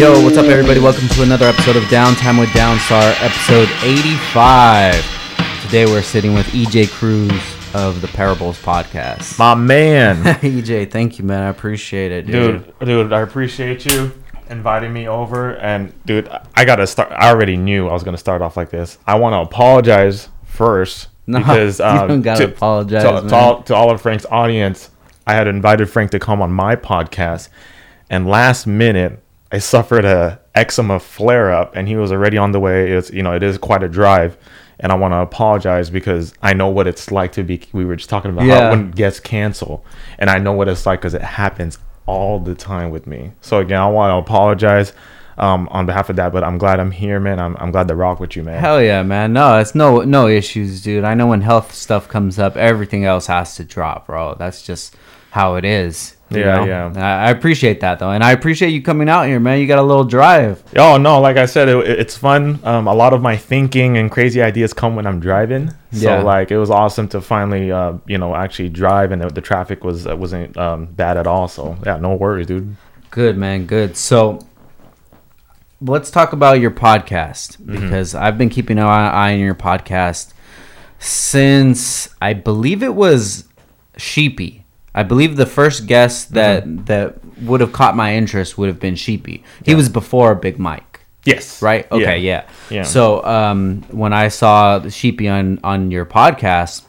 Yo, what's up, everybody? Welcome to another episode of Downtime with Downstar, episode 85. Today we're sitting with EJ Cruz of the Parables podcast. My man. EJ, thank you, man. I appreciate it, dude. dude, dude, I appreciate you inviting me over. And, dude, I got to start. I already knew I was going to start off like this. I want to apologize first. No, because you um, don't gotta to, apologize, to, to all, to all of Frank's audience. I had invited Frank to come on my podcast, and last minute I suffered a eczema flare up, and he was already on the way. It's you know it is quite a drive, and I want to apologize because I know what it's like to be. We were just talking about Yeah. how when guests cancel, and I know what it's like because it happens all the time with me. So again, I want to apologize um, on behalf of that, but I'm glad I'm here, man. I'm, I'm glad to rock with you, man. Hell yeah, man. No, it's no no issues, dude. I know when health stuff comes up, everything else has to drop, bro. That's just how it is. Yeah, know? yeah. I, appreciate that though, and I appreciate you coming out here, man. You got a little drive. Oh no, like I said, it, it's fun. Um, a lot of my thinking and crazy ideas come when I'm driving. So Yeah. like it was awesome to finally, uh, you know, actually drive, and the, the traffic was uh, wasn't um, bad at all. So yeah, no worries, dude. Good man, good. So let's talk about your podcast Mm-hmm. because I've been keeping an eye on your podcast since I believe it was Sheepy. I believe the first guest that Mm-hmm. that would have caught my interest would have been Sheepy. He was before Big Mike, Yes. right? Okay, yeah. Yeah. So um, when I saw the Sheepy on on your podcast,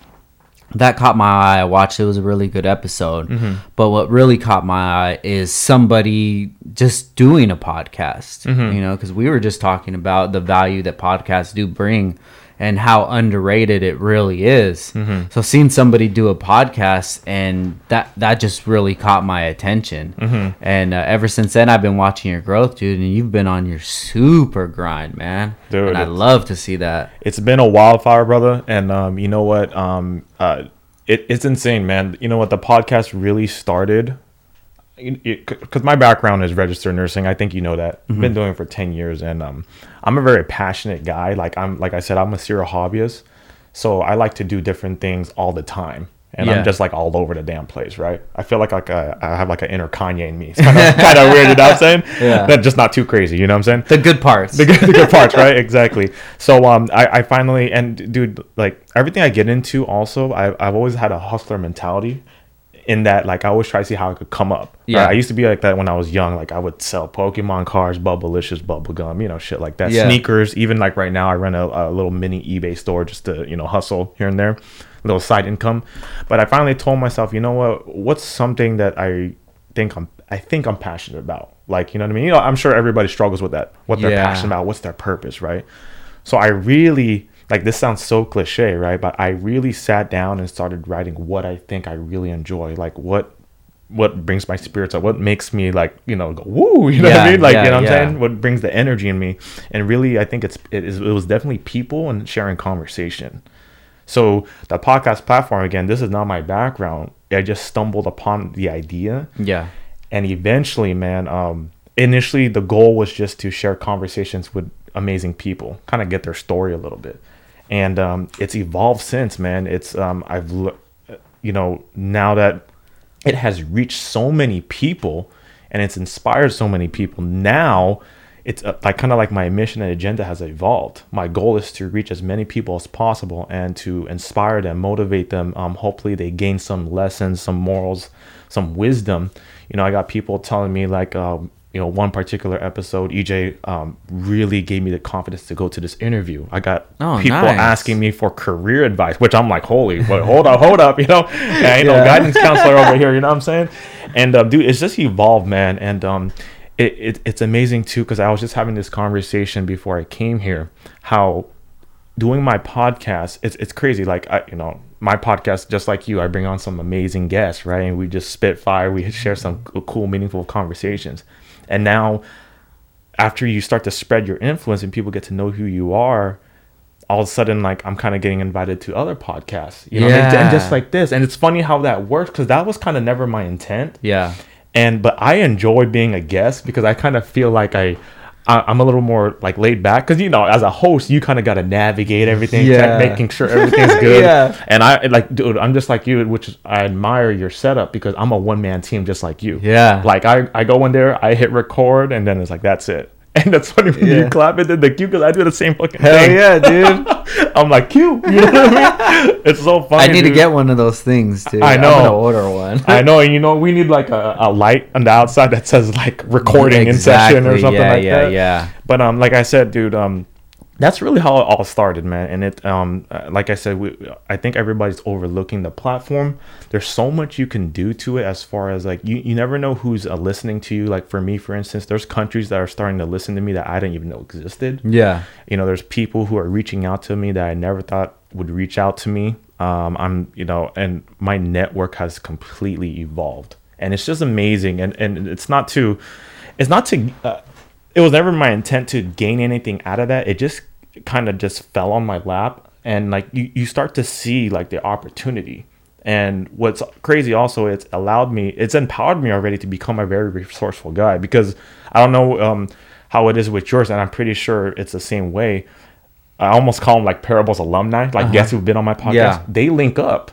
that caught my eye. I watched it. It was a really good episode. Mm-hmm. But what really caught my eye is somebody just doing a podcast, Mm-hmm. you know, because we were just talking about the value that podcasts do bring and how underrated it really is. Mm-hmm. So seeing somebody do a podcast and that that just really caught my attention. Mm-hmm. And uh, ever since then, I've been watching your growth, dude. And you've been on your super grind, man. Dude, and I love to see that. It's been a wildfire, brother. And um, you know what? Um, uh, it, it's insane, man. You know what? The podcast really started because my background is registered nursing. I think you know that. I've been doing it for ten years, and um, I'm a very passionate guy. Like I'm, like I said, I'm a serial hobbyist. So I like to do different things all the time. And Yeah. I'm just like all over the damn place, right? I feel like like a, I have like an inner Kanye in me. It's kind of kind of weird, you know what I'm saying? Yeah. But just not too crazy, you know what I'm saying? The good parts. the good, the good parts, right? Exactly. So um, I, I finally and dude, like everything I get into, also I I've always had a hustler mentality. In that, like, I always try to see how I could come up. Yeah. Yeah, I used to be like that when I was young. Like, I would sell Pokemon cards, Bubblicious, bubble gum, you know, shit like that. Yeah. Sneakers. Even like right now, I run a, a little mini eBay store just to you know hustle here and there, little side income. But I finally told myself, you know what? What's something that I think I'm I think I'm passionate about. Like, you know what I mean? You know, I'm sure everybody struggles with that. What they're Yeah. passionate about, what's their purpose, right? So I really like this sounds so cliche, right? But I really sat down and started writing what I think I really enjoy. Like what what brings my spirits up, what makes me like, you know, go woo, you know what I mean? Like, yeah, you know what yeah. I'm saying? What brings the energy in me. And really I think it's it is it was definitely people and sharing conversation. So the podcast platform again, this is not my background. I just stumbled upon the idea yeah. and eventually man um initially the goal was just to share conversations with amazing people kind of get their story a little bit and um it's evolved since man. It's um i've you know now that it has reached so many people and it's inspired so many people now it's uh, like kind of like my mission and agenda has evolved. My goal is to reach as many people as possible and to inspire them motivate them. Um, hopefully they gain some lessons some morals some wisdom. You know i got people telling me like um, you know one particular episode ej um, really gave me the confidence to go to this interview. I got Oh, people nice. asking me for career advice which i'm like holy but hold up hold up you know? I ain't no guidance counselor over here you know what i'm saying? And um, dude it's just evolved man. And um it, it it's amazing too because I was just having this conversation before I came here how doing my podcast it's it's crazy like I you know my podcast just like you I bring on some amazing guests right and we just spit fire we share some cool meaningful conversations and now after you start to spread your influence and people get to know who you are all of a sudden like I'm kind of getting invited to other podcasts you know what I mean? Yeah. and just like this and it's funny how that works because that was kind of never my intent Yeah. and but I enjoy being a guest because I kind of feel like I I, I'm a little more like laid back because you know, as a host, you kind of got to navigate everything, check- making sure everything's good. Yeah. And I like, dude, I'm just like you, which is, I admire your setup because I'm a one man team just like you. Yeah. Like I, I go in there, I hit record, and then it's like that's it. And that's funny when Yeah. you clap it did the cue because I do the same fucking Hell thing. yeah, dude. I'm like cue. You know what I mean? It's so funny. I need to get one of those things too. I I'm know. gonna order one. I know, and you know, we need like a, a light on the outside that says like recording in session or something yeah, like yeah, that. Yeah, But um, like I said, dude, um, that's really how it all started, man. And it um, uh, like I said, we I think everybody's overlooking the platform. There's so much you can do to it as far as like you you never know who's uh, listening to you. Like for me, for instance, there's countries that are starting to listen to me that I didn't even know existed yeah. you know there's people who are reaching out to me that i never thought would reach out to me um, i'm you know and my network has completely evolved and it's just amazing and and it's not to it's not to uh, it was never my intent to gain anything out of that it just kind of just fell on my lap and like you, you start to see like the opportunity. And what's crazy also it's allowed me it's empowered me already to become a very resourceful guy because i don't know um, how it is with yours and i'm pretty sure it's the same way. I almost call them like parables alumni like guests who've been on my podcast? Yeah. they link up.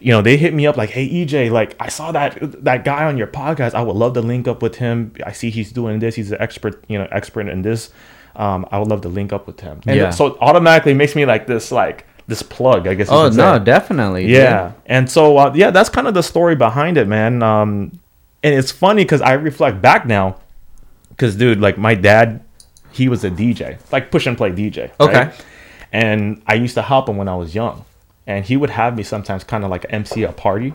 You know they hit me up like hey ej like i saw that that guy on your podcast. I would love to link up with him. I see he's doing this. He's an expert you know expert in this um, i would love to link up with him and Yeah. so it automatically makes me like this like this plug i guess Oh no, say. definitely. Yeah. And so, uh, yeah, that's kind of the story behind it, man. Um, and it's funny because I reflect back now, because, dude, like my dad, he was a DJ, like push and play DJ. Okay. right? And I used to help him when I was young. And he would have me sometimes kind of like MC a party.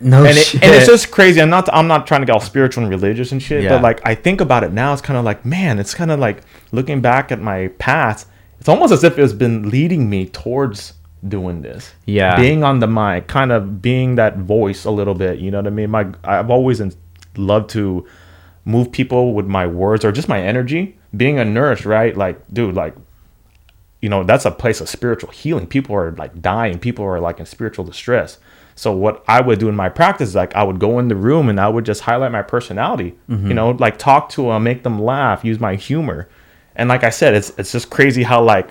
No And, it, shit. and it's just crazy. I'm not I'm not trying to get all spiritual and religious and shit, Yeah. but like I think about it now, it's kind of like, man, it's kind of like looking back at my past, it's almost as if it's been leading me towards doing this Yeah. being on the mic kind of being that voice a little bit you know what i mean my i've always loved to move people with my words or just my energy being a nurse right like dude like you know that's a place of spiritual healing people are like dying people are like in spiritual distress so what i would do in my practice is like i would go in the room and i would just highlight my personality you mm-hmm. know like talk to them make them laugh use my humor. And like i said it's it's just crazy how like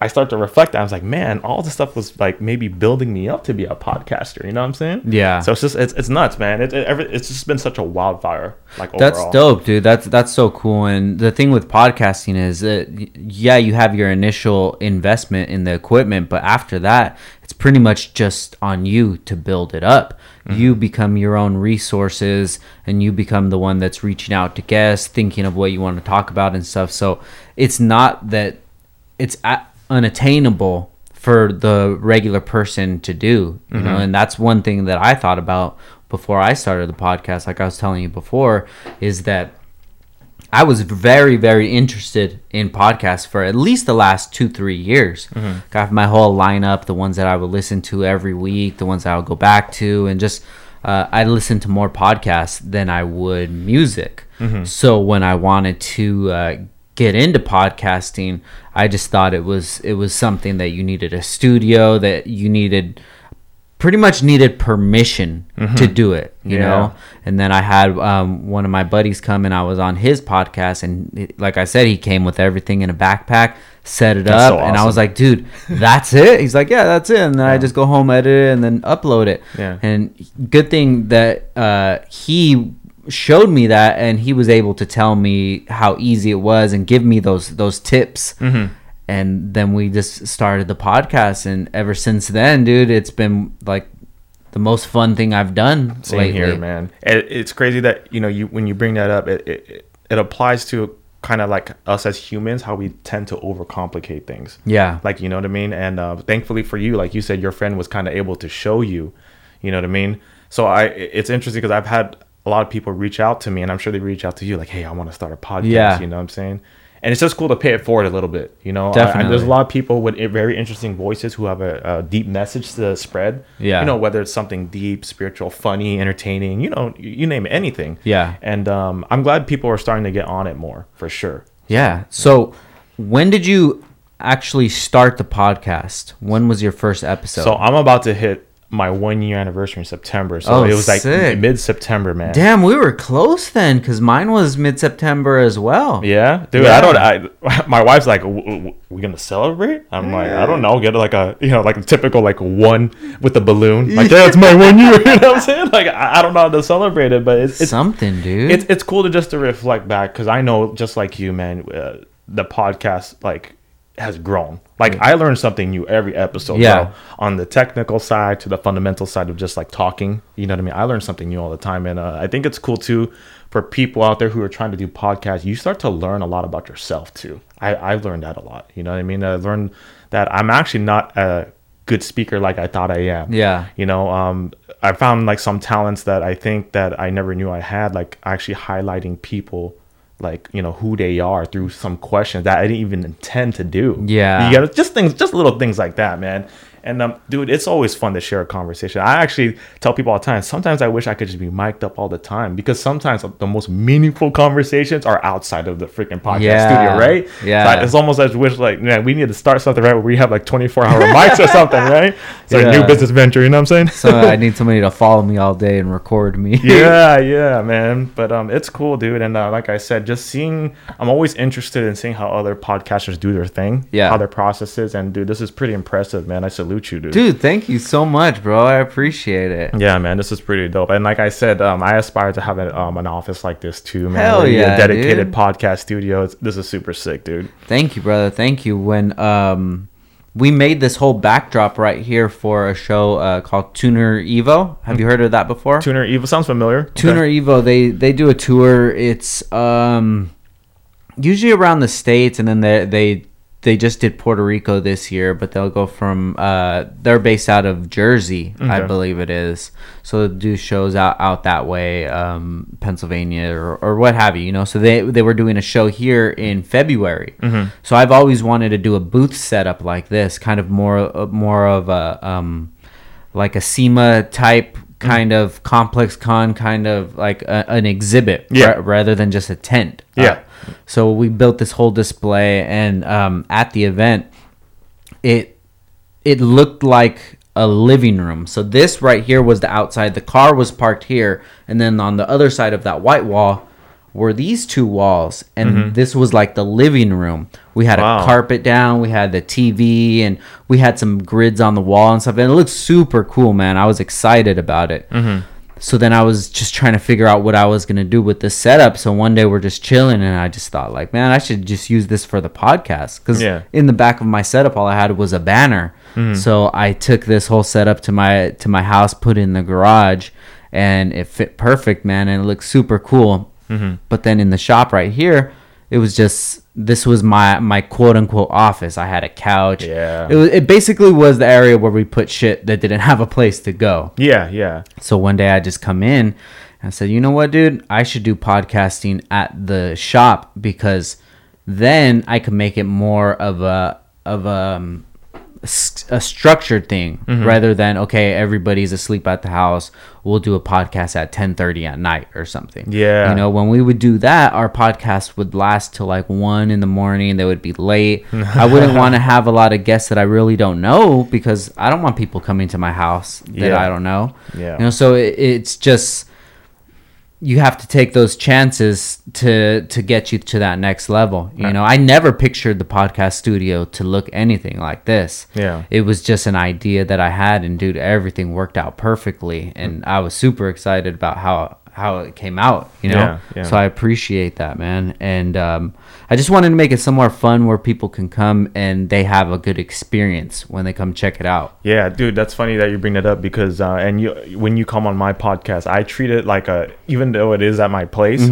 I start to reflect. I was like, man, all this stuff was like maybe building me up to be a podcaster. You know what I'm saying? Yeah. So it's just it's, it's nuts, man. It, it, every, it's just been such a wildfire. Like That's overall. dope, dude. That's that's so cool. And the thing with podcasting is that yeah, you have your initial investment in the equipment, but after that, it's pretty much just on you to build it up. Mm-hmm. You become your own resources, and you become the one that's reaching out to guests, thinking of what you want to talk about and stuff. So it's not that it's a- unattainable for the regular person to do you know and that's one thing that i thought about before i started the podcast like i was telling you before is that i was very very interested in podcasts for at least the last two three years. Got my whole lineup the ones that i would listen to every week the ones that i would go back to and just uh, i listened to more podcasts than i would music. So when i wanted to uh, get into podcasting i just thought it was it was something that you needed a studio that you needed pretty much needed permission to do it you Yeah. know? And then i had um, one of my buddies come and i was on his podcast and it- like i said he came with everything in a backpack set it That's up so and i was like dude that's it? He's like yeah that's it. And then i just go home edit it and then upload it. Yeah. and good thing that uh, he showed me that and he was able to tell me how easy it was and give me those those tips Mm-hmm. And then we just started the podcast and ever since then dude it's been like the most fun thing i've done Same lately. here, man. It, it's crazy that you know you when you bring that up, it it, it applies to kind of like us as humans, how we tend to overcomplicate things. yeah like you know what i mean and uh, thankfully for you like you said your friend was kind of able to show you you know what i mean so i it's interesting because i've had a lot of people reach out to me and i'm sure they reach out to you like hey i want to start a podcast Yeah. you know what i'm saying and it's just cool to pay it forward a little bit you know? I- I, Definitely. there's a lot of people with very interesting voices who have a, a deep message to spread. Yeah. you know whether it's something deep spiritual funny entertaining you know you, you name it anything. Yeah. and um, i'm glad people are starting to get on it more for sure. Yeah. So when did you actually start the podcast? When was your first episode? So I'm about to hit my one year anniversary in September. So Oh, it was like mid September, man. Damn, we were close then, cause mine was mid September as well. Yeah, dude. Yeah. I don't. I my wife's like, "W- w- "We gonna celebrate?" I'm like, "I don't know. Get like a you know like a typical like one with a balloon. Like, yeah, it's my one year. you know what I'm saying? Like, I, I don't know how to celebrate it, but it's it's Something, dude. it's, it's cool to just to reflect back because I know just like you, man. Uh, the podcast like has grown. Like I learned something new every episode. Yeah. bro. on the technical side to the fundamental side of just like talking. You know what I mean? I learn something new all the time, and uh, I think it's cool too for people out there who are trying to do podcasts. You start to learn a lot about yourself too. I I learned that a lot. You know what I mean? I learned that I'm actually not a good speaker like I thought I am yeah. you know um i found like some talents that i think that i never knew i had like actually highlighting people like you know who they are through some questions that i didn't even intend to do Yeah. you gotta just things just little things like that man and um dude it's always fun to share a conversation i actually tell people all the time sometimes i wish i could just be mic'd up all the time because sometimes the most meaningful conversations are outside of the freaking podcast Yeah. studio right Yeah. So I- it's almost as wish like man we need to start something right where we have like 24 hour mics or something right it's like a new business venture you know what i'm saying So I need somebody to follow me all day and record me. yeah, yeah, man. But um, it's cool, dude. And uh, like I said, just seeing, I'm always interested in seeing how other podcasters do their thing, Yeah. how their process is. And dude, this is pretty impressive, man. I salute you, dude. Dude, thank you so much, bro. I appreciate it. Yeah, man, this is pretty dope. And like I said, um, I aspire to have a, um, an office like this too, man. Hell yeah, a dedicated dude. podcast studio. It's, this is super sick, dude. Thank you, brother. Thank you. When um we made this whole backdrop right here for a show uh, called Tuner Evo. Have you heard of that before? Tuner Eva sounds familiar. Tuner Okay. Evo. They they do a tour. It's um usually around the states, and then they they they just did Puerto Rico this year, but they'll go from uh they're based out of Jersey, I believe it is. So they'll do shows out out that way, um, Pennsylvania or, or what have you. You know, so they they were doing a show here in February. So I've always wanted to do a booth setup like this, kind of more uh, more of a um like a SEMA type kind of complex con kind of like a, an exhibit Yeah. ra- rather than just a tent Yeah. Uh, so we built this whole display and um, at the event it it looked like a living room. So this right here was the outside. The car was parked here and then on the other side of that white wall were these two walls and this was like the living room. We had Wow. a carpet down we had the tv and we had some grids on the wall and stuff and it looked super cool man. I was excited about it so then i was just trying to figure out what i was going to do with this setup. So one day we're just chilling and i just thought like man i should just use this for the podcast. Because Yeah. in the back of my setup all i had was a banner. Mm-hmm. So i took this whole setup to my to my house put it in the garage and it fit perfect man and it looked super cool. Mm-hmm. But then in the shop right here it was just this was my my quote unquote office i had a couch Yeah. it, was, it basically was the area where we put shit that didn't have a place to go Yeah, yeah. so one day I just come in and I said, you know what, dude? I should do podcasting at the shop because then I could make it more of a of a, um, a structured thing mm-hmm. rather than okay, everybody's asleep at the house. We'll do a podcast at ten thirty at night or something. Yeah. you know, when we would do that, our podcast would last till like one in the morning. They would be late. I wouldn't want to have a lot of guests that I really don't know because I don't want people coming to my house that Yeah. I don't know. Yeah. You know, so it, it's just you have to take those chances to to get you to that next level. You know, I never pictured the podcast studio to look anything like this. Yeah. It was just an idea that I had and dude, everything worked out perfectly and mm. I was super excited about how how it came out, you know. Yeah, yeah. So I appreciate that, man. And um I just wanted to make it somewhere fun where people can come and they have a good experience when they come check it out. Yeah, dude, that's funny that you bring that up because uh, and you when you come on my podcast, I treat it like a even though it is at my place,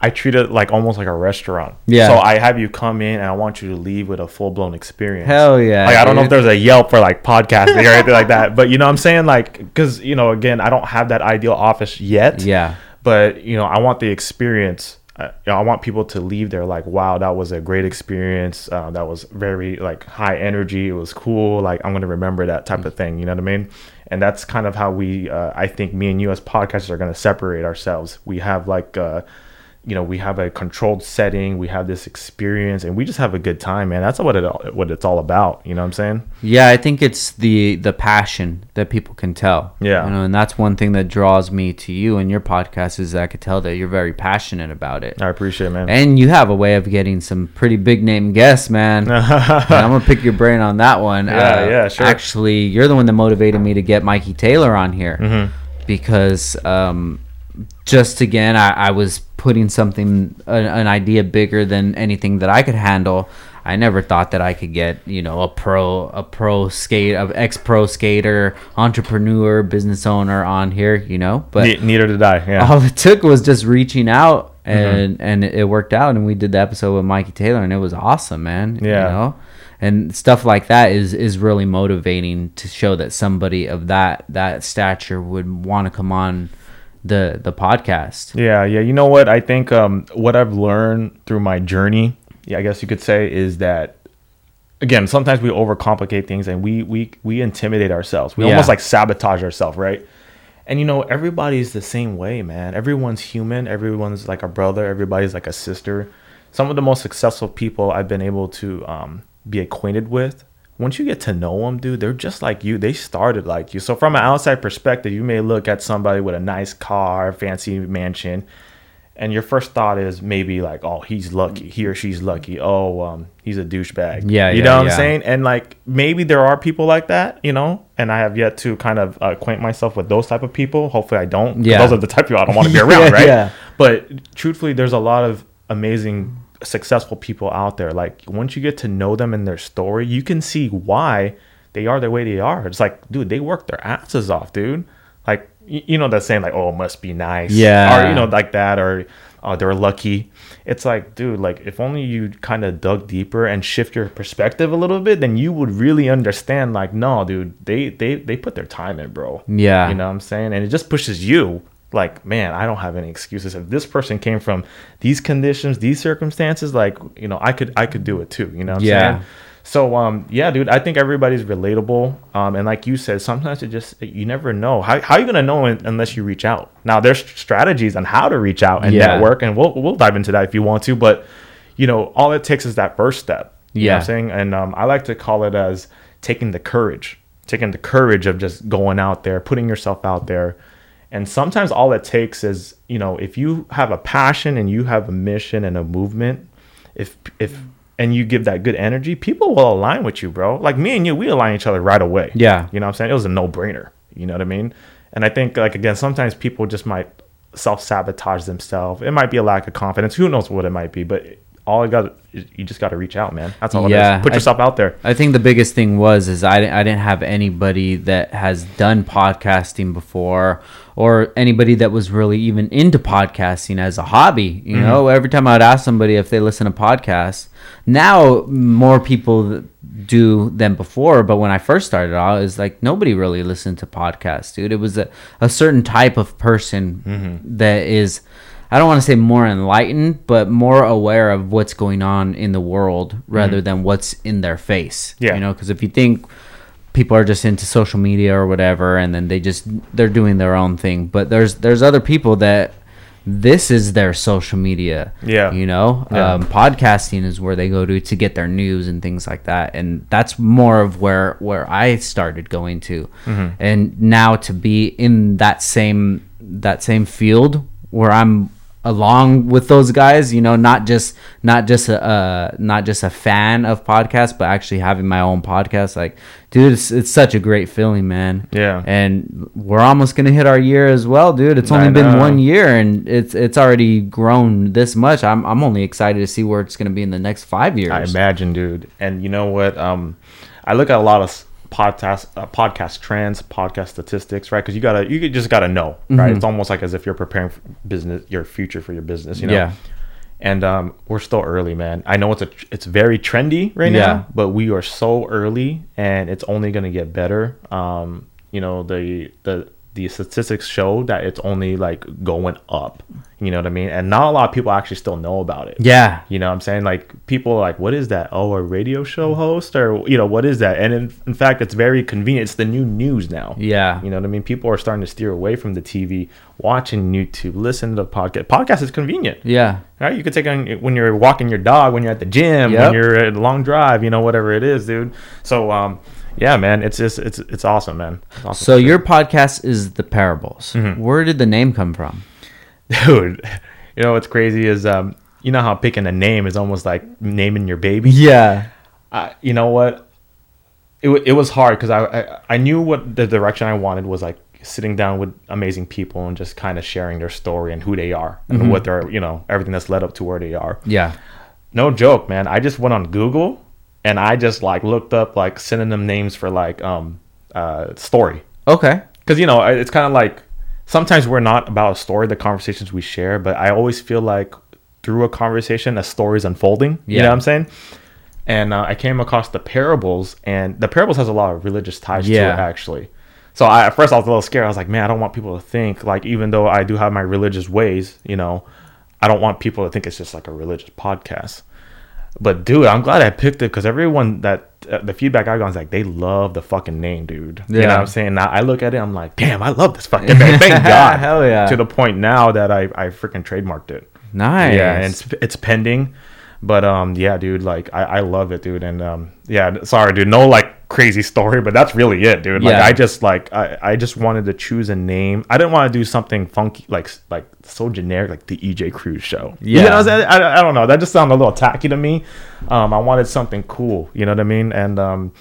I treat it like almost like a restaurant. Yeah. So I have you come in and I want you to leave with a full blown experience. Hell yeah, Like I don't know if there's a Yelp for like podcasting or anything like that, but you know what I'm saying like because you know again I don't have that ideal office yet. Yeah. But you know I want the experience. Uh, you know, I want people to leave there like, wow, that was a great experience. Uh, that was very like high energy. It was cool. Like I'm gonna remember that type of thing. You know what I mean? And that's kind of how we, uh, I think, me and you as podcasters are gonna separate ourselves. We have like uh, you know we have a controlled setting we have this experience and we just have a good time man that's what it what it's all about you know what i'm saying Yeah, I think it's the the passion that people can tell. Yeah. you know, and that's one thing that draws me to you and your podcast is I could tell that you're very passionate about it. i appreciate it man And you have a way of getting some pretty big name guests, man. I'm gonna pick your brain on that one. Uh, Yeah, yeah, sure. Actually, you're the one that motivated me to get Mikey Taylor on here Mm-hmm. because um, just again, I, I was putting something, an, an idea bigger than anything that I could handle. I never thought that I could get, you know, a pro, a pro skate, a ex pro skater, entrepreneur, business owner on here, you know. But Ne- neither did i yeah all it took was just reaching out Mm-hmm. and and it worked out and we did the episode with Mikey Taylor and it was awesome man Yeah. you know and stuff like that is is really motivating to show that somebody of that that stature would want to come on the the podcast Yeah, yeah. You know what? I think um, what I've learned through my journey, yeah, I guess you could say, is that again, sometimes we overcomplicate things and we we we intimidate ourselves. We Yeah. almost like sabotage ourselves, right? And you know, everybody's the same way, man. Everyone's human. Everyone's like a brother. Everybody's like a sister. Some of the most successful people I've been able to um, be acquainted with. Once you get to know them, dude, they're just like you. They started like you. So from an outside perspective, you may look at somebody with a nice car, fancy mansion, and your first thought is maybe like, oh, he's lucky. He or she's lucky. Oh, um, he's a douchebag. Yeah, you yeah, know what yeah. I'm saying? And like maybe there are people like that, you know. And I have yet to kind of acquaint myself with those type of people. Hopefully, I don't. Yeah. those are the type of people I don't want to be Yeah, around, right? yeah. But truthfully, there's a lot of amazing, successful people out there. Like once you get to know them and their story, you can see why they are the way they are. It's like, dude, they work their asses off, dude. Like you know that saying, like, oh, it must be nice, Yeah. or you know, like that, or oh, they're lucky. It's like, dude, like if only you kind of dug deeper and shift your perspective a little bit, then you would really understand. Like, no, dude, they they they put their time in, bro. Yeah. you know what I'm saying, and it just pushes you. Like, man, I don't have any excuses. If this person came from these conditions, these circumstances, like, you know, I could I could do it too. You know what I'm Yeah. saying? So um yeah, dude, I think everybody's relatable. Um and like you said, sometimes it just you never know. How how you gonna know unless you reach out? Now there's strategies on how to reach out and Yeah. network, and we'll we'll dive into that if you want to. But you know, all it takes is that first step. You know what Yeah. I'm saying? And um, I like to call it as taking the courage, taking the courage of just going out there, putting yourself out there. And sometimes all it takes is, you know, if you have a passion and you have a mission and a movement, if if and you give that good energy, people will align with you, bro. Like me and you, we align each other right away. Yeah. You know what I'm saying? It was a no brainer. You know what I mean? And I think like again, sometimes people just might self sabotage themselves. It might be a lack of confidence. Who knows what it might be, but all I got is you just got to reach out, man. That's all Yeah, it is. Put I- yourself out there. I think the biggest thing was is I, I didn't have anybody that has done podcasting before or anybody that was really even into podcasting as a hobby. You mm-hmm. know, every time I'd ask somebody if they listen to podcasts, now more people do than before. But when I first started out, it's like nobody really listened to podcasts, dude. It was a, a certain type of person mm-hmm. that is. I don't want to say more enlightened, but more aware of what's going on in the world rather than what's in their face. Yeah. You know, because if you think people are just into social media or whatever, and then they just they're doing their own thing, but there's there's other people that this is their social media. Yeah. You know, Yeah. um, podcasting is where they go to to get their news and things like that, and that's more of where where I started going to, Mm-hmm. and now to be in that same that same field where I'm along with those guys you know not just not just a uh, not just a fan of podcasts but actually having my own podcast like dude it's, it's such a great feeling man Yeah. and we're almost gonna hit our year as well dude it's only been one year and it's it's already grown this much i'm, I'm only excited to see where it's gonna be in the next five years I imagine, dude. And you know what? Um, I look at a lot of podcast uh, podcast trends, podcast statistics, right? Because you gotta, you just gotta know, right? Mm-hmm. It's almost like as if you're preparing for business, your future for your business, you know. Yeah. And um, we're still early, man. I know it's a, it's very trendy right Yeah. now, but we are so early, and it's only gonna get better. Um, you know, the the the statistics show that it's only like going up. You know what I mean? And not a lot of people actually still know about it. Yeah. You know what I'm saying? Like people are like, what is that? Oh, a radio show host or you know, what is that? And in, in fact, it's very convenient. It's the new news now. Yeah. You know what I mean? People are starting to steer away from the TV, watching YouTube, listen to the podcast. Podcast is convenient. Yeah. Right? You could take on when you're walking your dog, when you're at the gym, Yep. when you're at a long drive, you know, whatever it is, dude. So um yeah, man, it's just it's it's awesome, man. It's awesome So your podcast is the parables. Mm-hmm. Where did the name come from? dude, you know what's crazy is um you know how picking a name is almost like naming your baby. Yeah. I, you know what? It, it was hard because I, I I knew what the direction I wanted was like sitting down with amazing people and just kind of sharing their story and who they are and what they're you know everything that's led up to where they are. Yeah. No joke, man. I just went on Google and I just like looked up like synonym names for like um uh story. Okay. because you know it's kind of like sometimes we're not about a story the conversations we share but i always feel like through a conversation a story is unfolding. You know what i'm saying? And uh, i came across the parables and the parables has a lot of religious ties to it actually. So I, at first i was a little scared. I was like man i don't want people to think like even though i do have my religious ways you know i don't want people to think it's just like a religious podcast but dude, I'm glad I picked it because everyone that uh, the feedback I got is like they love the fucking name, dude. You know Yeah. what I'm saying? Now I look at it, I'm like, damn, I love this fucking name. Thank God. Hell yeah. To the point now that I I freaking trademarked it. Nice. Yeah, and it's it's pending. But um, yeah, dude, like I, I love it, dude. And um, yeah, sorry, dude, no like crazy story, but that's really it, dude. Like Yeah. I just like I, I just wanted to choose a name. I didn't want to do something funky, like like so generic, like the EJ Cruz show. You Yeah. know I'm? I, I don't know. That just sounded a little tacky to me. Um, I wanted something cool. You know what I mean? And um,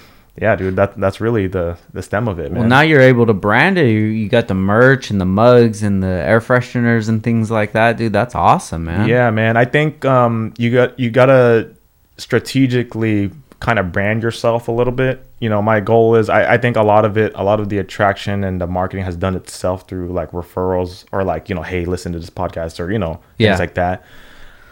yeah, dude, that that's really the the stem of it, man. Well, now you're able to brand it. You, you got the merch and the mugs and the air fresheners and things like that, dude. That's awesome, man. Yeah, man. I think um, you got you gotta strategically kind of brand yourself a little bit. You know, my goal is I, I think a lot of it, a lot of the attraction and the marketing has done itself through like referrals or like you know, hey, listen to this podcast or you know Yeah. things like that.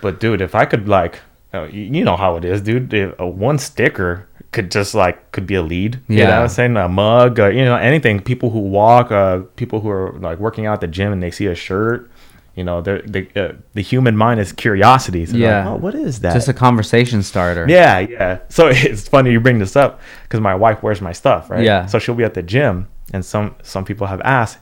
But dude, if I could like, uh, you know how it is, dude. If, uh, one sticker could just like could be a lead. You know Yeah. what I'm saying? A mug, uh, you know, anything. People who walk, uh, people who are like working out at the gym and they see a shirt. You know, they're, they uh, the human mind is curiosity. So Yeah. like, oh, what is that? Just a conversation starter. yeah, yeah. So it's funny you bring this up because my wife wears my stuff, right? Yeah. So she'll be at the gym, and some some people have asked,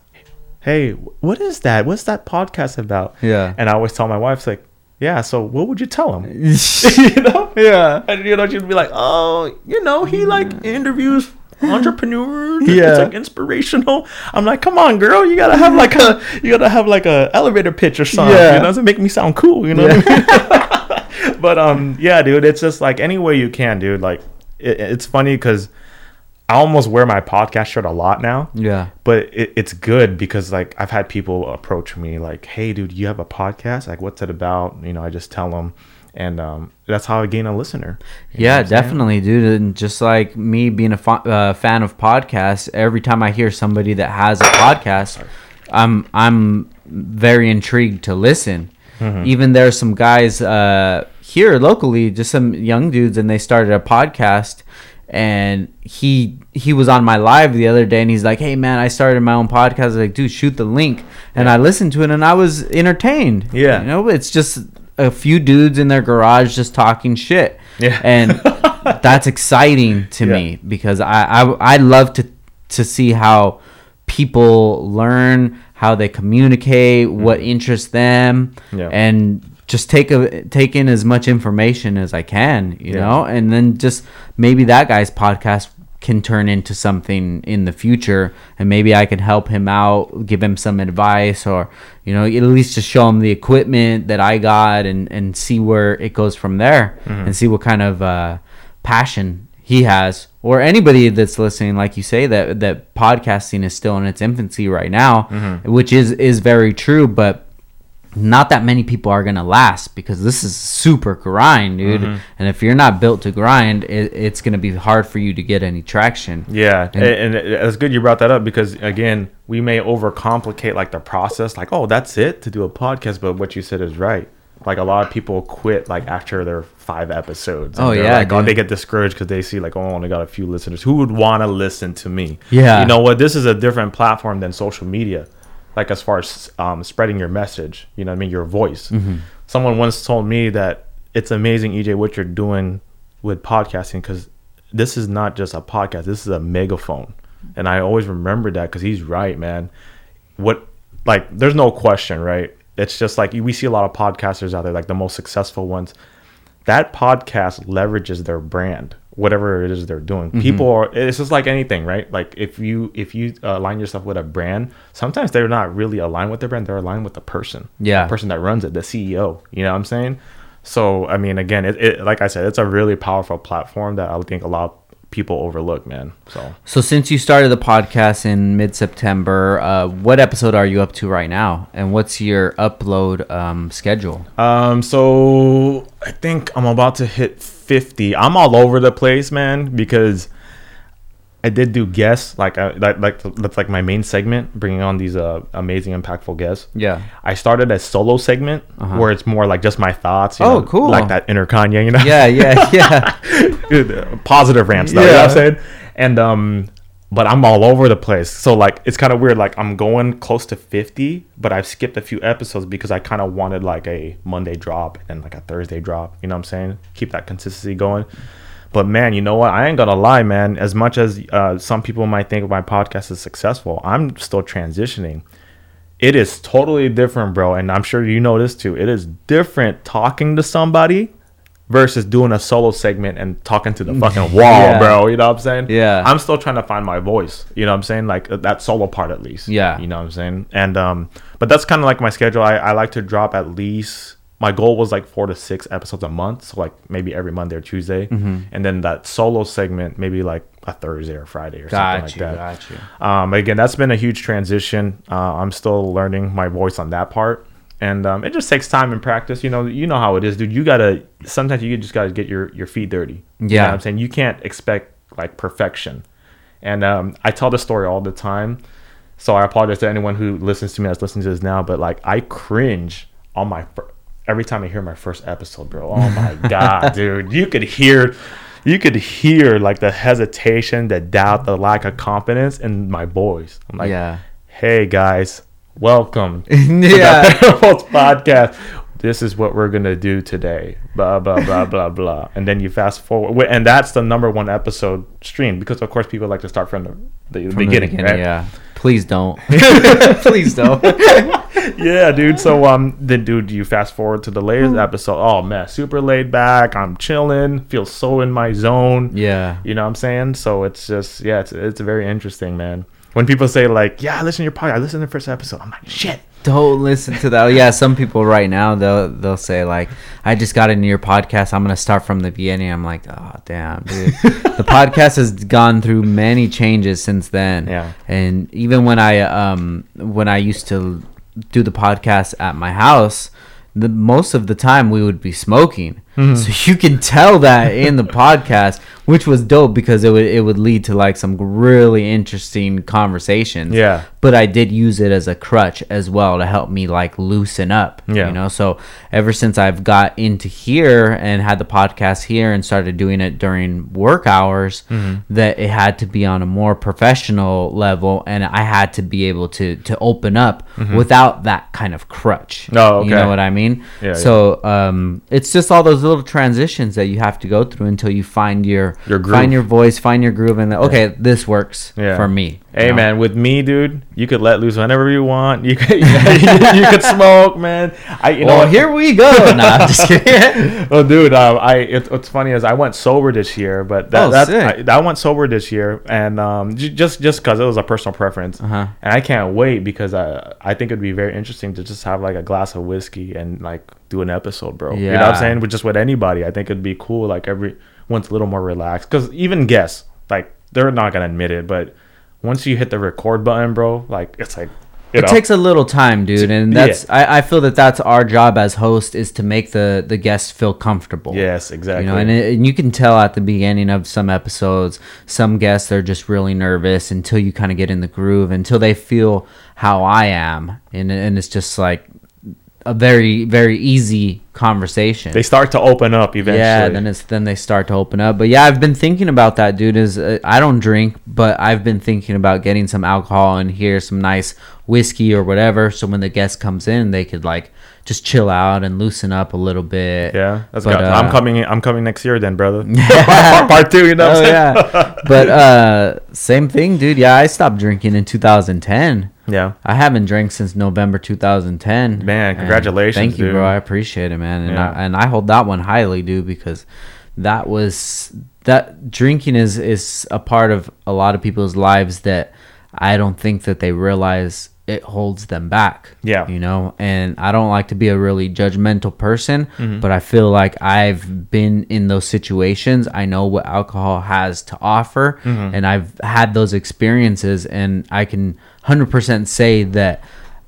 "Hey, what is that? What's that podcast about?" Yeah. And I always tell my wife, it's like, "Yeah." So what would you tell him? you know? yeah. And you know, she'd be like, "Oh, you know, he like interviews entrepreneurs. Yeah. It's like inspirational." I'm like, "Come on, girl, you gotta have like a you gotta have like a elevator pitch or something. Yeah. You know, to make me sound cool. You know what I mean?" but um, yeah, dude, it's just like any way you can, dude. Like, it, it's funny because I almost wear my podcast shirt a lot now Yeah. but it, it's good because like I've had people approach me like, "Hey, dude, you have a podcast? Like, what's it about?" You know, I just tell them, and um, that's how I gain a listener. Yeah, saying? definitely, dude. And just like me being a uh, fan of podcasts, every time I hear somebody that has a podcast, I'm I'm very intrigued to listen. Mm-hmm. Even there's some guys uh, here locally, just some young dudes, and they started a podcast. And he he was on my live the other day, and he's like, "Hey man, I started my own podcast." I was like, "Dude, shoot the link." And I listened to it, and I was entertained. Yeah. you know, it's just a few dudes in their garage just talking shit. Yeah. and that's exciting to Yeah. me because I, I I love to to see how people learn how they communicate mm-hmm. what interests them. Yeah. and just take a take in as much information as I can you Yeah. know and then just maybe that guy's podcast can turn into something in the future and maybe I can help him out give him some advice or you know at least just show him the equipment that I got and and see where it goes from there Mm-hmm. and see what kind of uh, passion he has or anybody that's listening like you say that that podcasting is still in its infancy right now Mm-hmm. which is is very true but not that many people are gonna last because this is super grind dude Mm-hmm. and if you're not built to grind it, it's gonna be hard for you to get any traction Yeah, And- and, and it's good you brought that up because again, we may overcomplicate like the process. Like, oh, that's it to do a podcast, but what you said is right. like a lot of people quit like after their five episodes. Oh, yeah, like, oh, they get discouraged because they see like, oh, I only got a few listeners. Who would want to listen to me? Yeah. you know what? This is a different platform than social media. Like as far as um, spreading your message, you know what I mean, your voice. Mm-hmm. Someone once told me that it's amazing, EJ, what you're doing with podcasting because this is not just a podcast. This is a megaphone, and I always remember that because he's right, man. What like there's no question, right? It's just like we see a lot of podcasters out there, like the most successful ones. That podcast leverages their brand, whatever it is they're doing. Mm-hmm. People are. It's just like anything, right? Like if you if you align yourself with a brand, sometimes they're not really aligned with the brand. They're aligned with the person. Yeah. the person that runs it, the CEO. You know what I'm saying? So I mean, again, it, it like I said, it's a really powerful platform that I think a lot of people overlook, man. So So since you started the podcast in mid September, uh, what episode are you up to right now, and what's your upload um, schedule? Um, so I think I'm about to hit 50. I'm all over the place, man, because I did do guests, like I, like like that's like my main segment, bringing on these uh amazing, impactful guests. Yeah. I started a solo segment where it's more like just my thoughts. You Uh-huh. Oh, know, cool. Like that inner Kanye, you know. Yeah, yeah, yeah. Dude, uh, positive rants though, you know what I'm Yeah. saying? And um but I'm all over the place. So like it's kind of weird like I'm going close to 50, but I've skipped a few episodes because I kind of wanted like a Monday drop and like a Thursday drop, you know what I'm saying? Keep that consistency going. But man, you know what? I ain't gonna lie, man. As much as uh, some people might think my podcast is successful, I'm still transitioning. It is totally different, bro. And I'm sure you know this too. It is different talking to somebody versus doing a solo segment and talking to the fucking wall, Yeah. bro. You know what I'm saying? Yeah. I'm still trying to find my voice. You know what I'm saying? Like uh, that solo part at least. Yeah. You know what I'm saying? And um, but that's kind of like my schedule. I, I like to drop at least my goal was like four to six episodes a month. So like maybe every Monday or Tuesday. Mm-hmm. And then that solo segment, maybe like a Thursday or Friday or something Got like that. got you. Um, again, that's been a huge transition. Uh, I'm still learning my voice on that part, and um, it just takes time and practice. You know, you know how it is, dude. You gotta sometimes you just gotta get your your feet dirty. You know Yeah. I'm saying you can't expect like perfection. And um, I tell this story all the time, so I apologize to anyone who listens to me that's listening to this now. But like, I cringe on my every time I hear my first episode, bro. Oh my god, dude, you could hear. You could hear like the hesitation, the doubt, the lack of confidence in my voice. I'm like, Yeah. hey guys, welcome to Yeah. the Parables podcast. This is what we're gonna do today. Blah blah blah blah blah. And then you fast forward, and that's the number one episode stream because of course people like to start from the, the, From the beginning, right? Yeah. Please don't. Please don't. yeah, dude. So um, then dude, you fast forward to the latest episode. Oh man, super laid back. I'm chilling. Feel so in my zone. Yeah. You know what I'm saying? So it's just yeah, it's it's very interesting, man. When people say like, yeah, I listen to your podcast, I listen to the first episode. I'm like, shit. Don't listen to that. Yeah, some people right now they'll they'll say like, "I just got into your podcast. I'm gonna start from the beginning." I'm like, "Oh damn, dude." the podcast has gone through many changes since then. Yeah. And even when I um when I used to do the podcast at my house, the most of the time we would be smoking. Mm-hmm. So you can tell that in the podcast, which was dope because it would it would lead to like some really interesting conversations Yeah. but I did use it as a crutch as well to help me like loosen up. Yeah. You know, so ever since I've got into here and had the podcast here and started doing it during work hours, Mm-hmm. that it had to be on a more professional level and I had to be able to to open up without that kind of crutch. Mm-hmm. Oh, You know what I mean? Yeah, So um it's just all those little transitions that you have to go through until you find your Your groove. find your voice, find your groove and then, okay, this works Yeah. for me. you Hey know? man, with me, dude, you could let loose whenever you want. You could, you, could smoke, man. I, you know, well, what? here we go. nah, I'm just kidding. well, dude, um, I it, what's funny is I went sober this year, but that Oh, that. I, I went sober this year, and um, j- just just because it was a personal preference, Uh-huh. and I can't wait because I I think it'd be very interesting to just have like a glass of whiskey and like do an episode, bro. You know what I'm saying? With just with anybody, I think it'd be cool. Like every once a little more relaxed, because even guests like they're not gonna admit it, but once you hit the record button, bro, like it's like you it know, takes a little time, dude, and Yeah. that's I, I feel that that's our job as host is to make the the guests feel comfortable. yes, exactly. You know, and, it, and you can tell at the beginning of some episodes, some guests are just really nervous until you kind of get in the groove, until they feel how I am, and and it's just like a very very easy conversation. They start to open up eventually. Yeah, then it's then they start to open up. But yeah, I've been thinking about that, dude. Is uh, I don't drink, but I've been thinking about getting some alcohol in here, some nice whiskey or whatever, so when the guest comes in, they could like just chill out and loosen up a little bit. yeah, that's But, good. uh, I'm coming. I'm coming next year, then, brother. part, two. You know. Oh yeah, but uh, same thing, dude. Yeah, I stopped drinking in 2010. Yeah. I haven't drank since November 2010. Man, congratulations, Thank you, dude. bro. I appreciate it, man. And Yeah. I, and I hold that one highly, dude, because that was that drinking is is a part of a lot of people's lives that I don't think that they realize it holds them back. Yeah. You know, and I don't like to be a really judgmental person, Mm-hmm. but I feel like I've been in those situations. I know what alcohol has to offer, Mm-hmm. and I've had those experiences, and I can 100% say that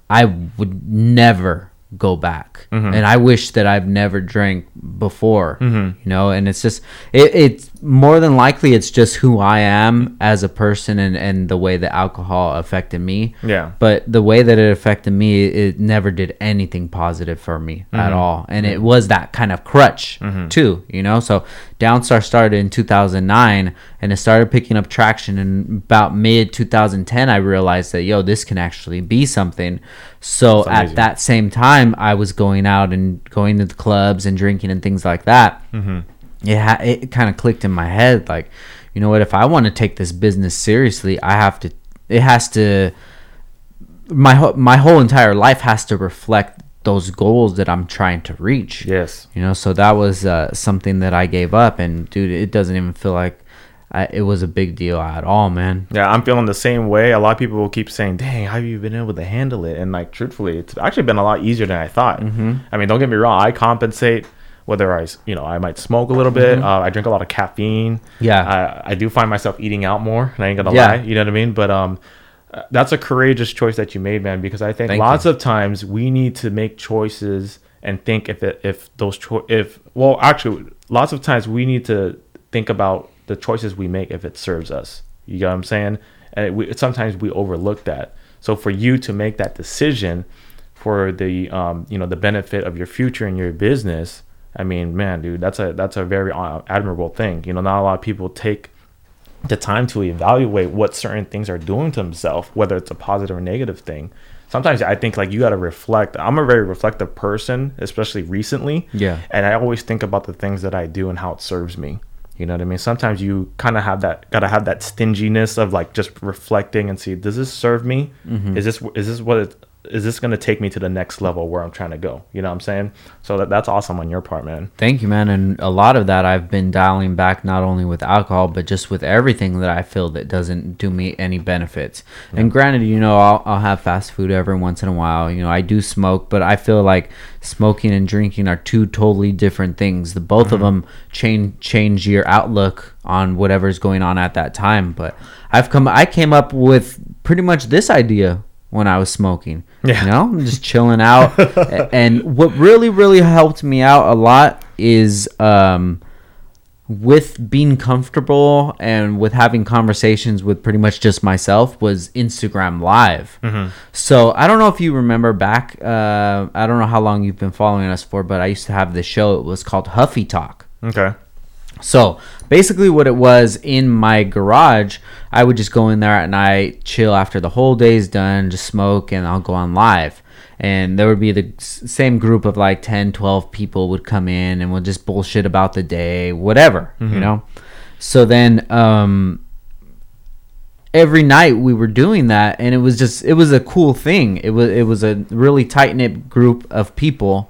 I would never go back. Mm-hmm. And I wish that I've never drank before, mm-hmm. you know, and it's just, it, it's more than likely it's just who I am as a person and, and the way that alcohol affected me. Yeah. But the way that it affected me, it never did anything positive for me at mm-hmm. all. And it was that kind of crutch mm-hmm. too, you know? So Downstar started in 2009 and it started picking up traction. And about mid 2010, I realized that, yo, this can actually be something. So at that same time, I was going out and going to the clubs and drinking and things like that. Mm-hmm. It, ha- it kind of clicked in my head like, you know what? If I want to take this business seriously, I have to, it has to, my whole my whole entire life has to reflect those goals that I'm trying to reach. Yes. You know, so that was uh, something that I gave up, and dude, it doesn't even feel like I, it was a big deal at all, man. Yeah, I'm feeling the same way. A lot of people will keep saying, "Dang, how have you been able to handle it?" And like, truthfully, it's actually been a lot easier than I thought. Mm-hmm. I mean, don't get me wrong. I compensate whether I, you know, I might smoke a little bit. Uh, I drink a lot of caffeine. Mm-hmm. Yeah. I, I do find myself eating out more. And I ain't gonna Yeah. lie. You know what I mean? But um, uh, that's a courageous choice that you made, man. Because I think Thank lots of times we need to make choices and think if it, if those cho- if well, actually, lots of times we need to think about the choices we make if it serves us. You know what I'm saying? And we, sometimes we overlook that. So for you to make that decision for the um, you know the benefit of your future and your business, I mean, man, dude, that's a that's a very uh, admirable thing. You know, not a lot of people take the time to evaluate what certain things are doing to themselves, whether it's a positive or negative thing. Sometimes I think like you got to reflect. I'm a very reflective person, especially recently. Yeah. And I always think about the things that I do and how it serves me. You know what I mean? Sometimes you kind of have that, gotta have that stinginess of like just reflecting and see, does this serve me? Mm-hmm. Is this is this what it is this gonna take me to the next level where I'm trying to go? You know what I'm saying? So that, that's awesome on your part, man. Thank you, man. And a lot of that I've been dialing back not only with alcohol, but just with everything that I feel that doesn't do me any benefits. And granted, you know, I'll, I'll have fast food every once in a while. You know, I do smoke, but I feel like smoking and drinking are two totally different things. The both of mm-hmm. them change change your outlook on whatever's going on at that time. But I've come, I came up with pretty much this idea when I was smoking. Yeah. You know, I'm just chilling out. And what really, really helped me out a lot is um, with being comfortable and with having conversations with pretty much just myself was Instagram Live. So I don't know if you remember back. Uh, I don't know how long you've been following us for, but I used to have this show. It was called Huffy Talk. Okay. So basically, what it was in my garage, I would just go in there at night, chill after the whole day's done, just smoke, and I'll go on live. And there would be the same group of like 10, 12 people would come in and we'll just bullshit about the day, whatever, you know? So then, um, every night we were doing that and it was just it was a cool thing it was it was a really tight knit group of people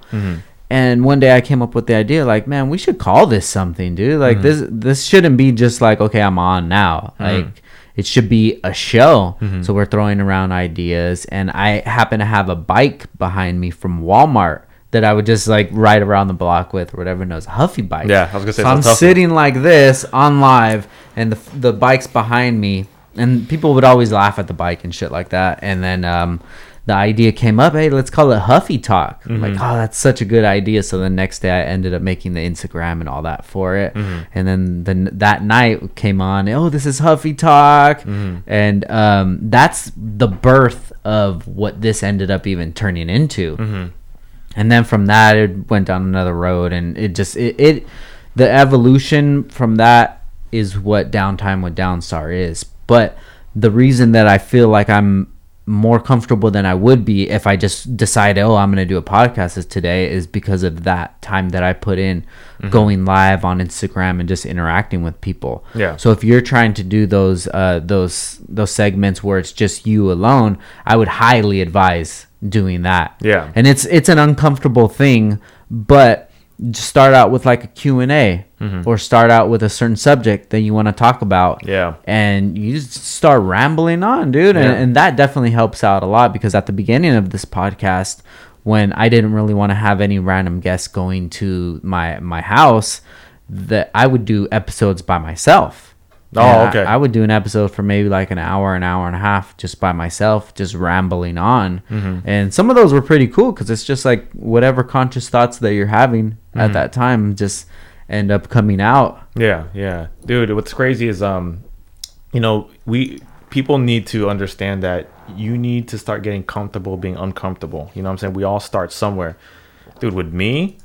and one day i came up with the idea like man we should call this something dude like mm. this this shouldn't be just like okay i'm on now mm. like it should be a show mm-hmm. so we're throwing around ideas and i happen to have a bike behind me from walmart that I would just like ride around the block with, or whatever knows, a Huffy bike. Yeah, I was gonna say So I'm tough one. sitting like this on live, and the the bike's behind me, and people would always laugh at the bike and shit like that. And then um, the idea came up, hey, let's call it Huffy Talk. I'm like, Mm-hmm. oh, that's such a good idea. So the next day, I ended up making the Instagram and all that for it. Mm-hmm. And then the, that night came on, oh, this is Huffy Talk, Mm-hmm. and um, that's the birth of what this ended up even turning into. Mm-hmm. and then from that it went down another road and it just it, it the evolution from that is what downtime with downstar is but the reason that i feel like i'm more comfortable than i would be if i just decide oh i'm going to do a podcast today is because of that time that i put in going live on instagram and just interacting with people Yeah. so if you're trying to do those uh, those those segments where it's just you alone, I would highly advise doing that. Yeah. And it's it's an uncomfortable thing, but start out with like a Q&A Mm-hmm. or start out with a certain subject that you want to talk about. Yeah. And you just start rambling on, dude. And, and that definitely helps out a lot because at the beginning of this podcast, when I didn't really want to have any random guests going to my my house, that I would do episodes by myself. Oh, And I- okay. I, would do an episode for maybe like an hour, an hour and a half, just by myself, just rambling on. Mm-hmm. And some of those were pretty cool because it's just like whatever conscious thoughts that you're having Mm-hmm. at that time just end up coming out. Yeah, yeah, dude. What's crazy is, um, you know, we people need to understand that you need to start getting comfortable being uncomfortable. You know what I'm saying? We all start somewhere, dude. With me,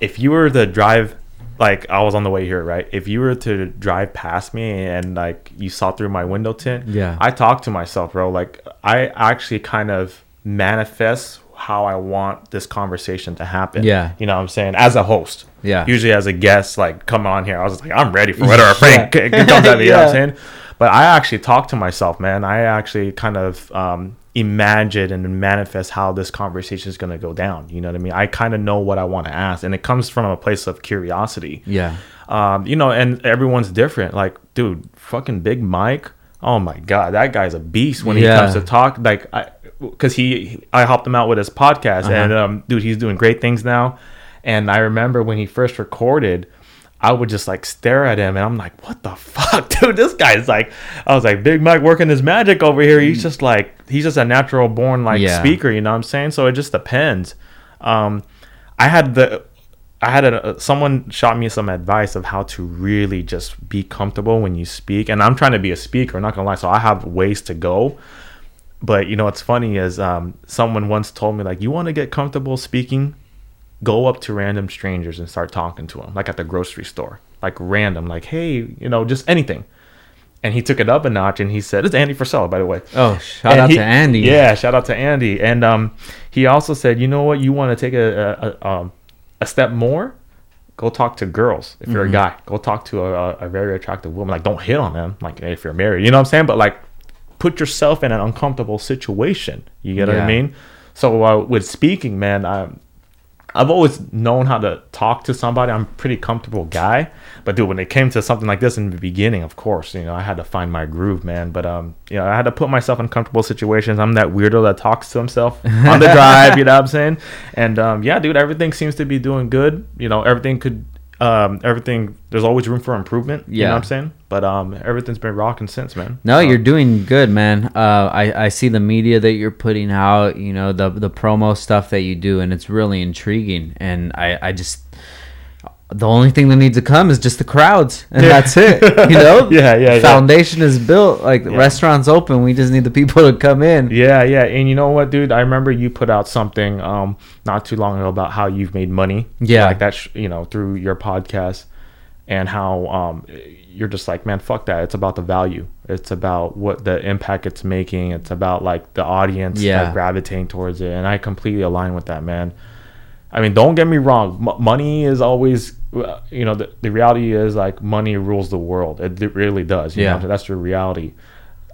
if you were to drive, like I was on the way here, right? If you were to drive past me and like you saw through my window tint, Yeah. I talk to myself, bro. Like I actually kind of manifest how I want this conversation to happen. Yeah. You know what I'm saying? As a host. Yeah. Usually as a guest, like come on here. I was like, I'm ready for whatever Frank Yeah. comes at me. You know what I'm saying? But I actually talk to myself, man. I actually kind of um, imagine and manifest how this conversation is going to go down. You know what I mean? I kind of know what I want to ask, and it comes from a place of curiosity. Yeah. Um, you know, and everyone's different. Like, dude, fucking Big Mike. Oh my god, that guy's a beast when he Yeah. comes to talk. Like, I because he, I helped him out with his podcast, Uh-huh. and um, dude, he's doing great things now. And I remember when he first recorded, I would just like stare at him, and I'm like, what the fuck, dude? This guy's like, I was like, Big Mike working his magic over here. He's just like, he's just a natural born like Yeah. speaker. You know what I'm saying? So it just depends. Um, I had the I had a someone shot me some advice of how to really just be comfortable when you speak, and I'm trying to be a speaker. Not gonna lie, so I have ways to go. But you know what's funny is um, someone once told me like, you want to get comfortable speaking, go up to random strangers and start talking to them, like at the grocery store, like random, like hey, you know, just anything. And he took it up a notch, and he said, "It's Andy Frisella, by the way." Oh, shout And out he- to Andy. Yeah, shout out to Andy. And um, he also said, you know what, you want to take a a, a, um, a step more, go talk to girls. If you're Mm-hmm. a guy, go talk to a, a very attractive woman. Like, don't hit on them. Like, if you're married, you know what I'm saying? But like, put yourself in an uncomfortable situation. You get what I mean? So uh, with speaking, man, I, I've always known how to talk to somebody. I'm a pretty comfortable guy, but dude, when it came to something like this in the beginning, of course, you know, I had to find my groove, man. But um, you know, I had to put myself in comfortable situations. I'm that weirdo that talks to himself on the drive. You know what I'm saying? And um, yeah, dude, everything seems to be doing good. You know, everything could, um, everything. There's always room for improvement. You know Yeah. what I'm saying? But um, everything's been rocking since, man. No, you're doing good, man. Uh, I I see the media that you're putting out. You know the the promo stuff that you do, and it's really intriguing. And I I just the only thing that needs to come is just the crowds, and Yeah. that's it. You know, Yeah, yeah, yeah. Foundation is built. Like the Yeah. restaurants open, we just need the people to come in. Yeah, yeah, and you know what, dude? I remember you put out something um not too long ago about how you've made money. Yeah. like that. Sh- you know, through your podcast, and how um you're just like, man, fuck that. It's about the value. It's about what the impact it's making. It's about like the audience Yeah. like, gravitating towards it, and I completely align with that, man. I mean, don't get me wrong. M- money is always, you know, the, the reality is like money rules the world. It, it really does. You Yeah. know, that's the reality.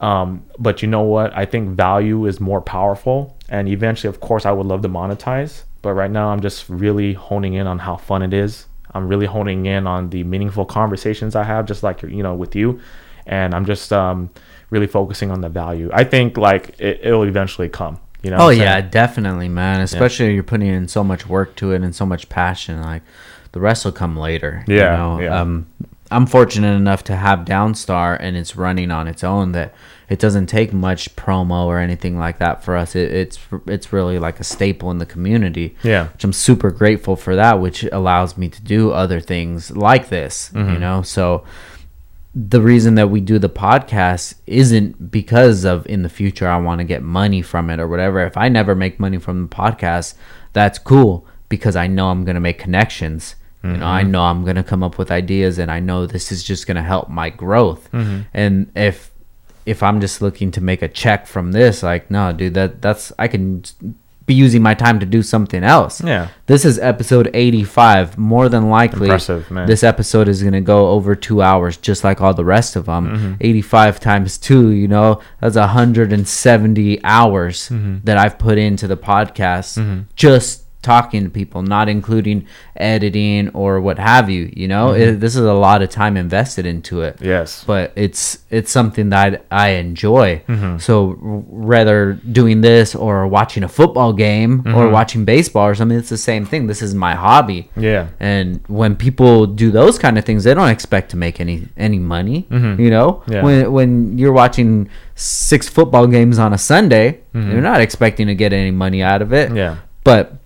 Um, but you know what? I think value is more powerful. And eventually, of course, I would love to monetize. But right now, I'm just really honing in on how fun it is. I'm really honing in on the meaningful conversations I have, just like you know with you. And I'm just um, really focusing on the value. I think like it, it'll eventually come. You know? Oh yeah, definitely, man. Especially you're putting in so much work to it and so much passion. Like the rest will come later. you Yeah, know? yeah. Um, I'm fortunate enough to have Downstar and it's running on its own. That it doesn't take much promo or anything like that for us. It, it's it's really like a staple in the community. Yeah. which I'm super grateful for that, which allows me to do other things like this. Mm-hmm. You know, so the reason that we do the podcast isn't because of in the future I want to get money from it or whatever. If I never make money from the podcast, that's cool because I know I'm gonna make connections. You know, I know I'm gonna come up with ideas, and I know this is just gonna help my growth. And if if I'm just looking to make a check from this, like, no, dude, that that's I can be using my time to do something else. Yeah. This is episode 85. More than likely, this episode is going to go over two hours, just like all the rest of them. Mm-hmm. 85 times two, you know, that's 170 hours Mm-hmm. that I've put into the podcast just talking to people, not including editing or what have you. You know, Mm-hmm. it, this is a lot of time invested into it Yes. but it's it's something that I enjoy. Mm-hmm. So r- whether doing this or watching a football game or Mm-hmm. watching baseball or something, it's the same thing. This is my hobby. Yeah. And when people do those kind of things, they don't expect to make any any money. You know, Mm-hmm. Yeah. when when you're watching six football games on a Sunday, you're not expecting to get any money out of it. Mm-hmm. Yeah. But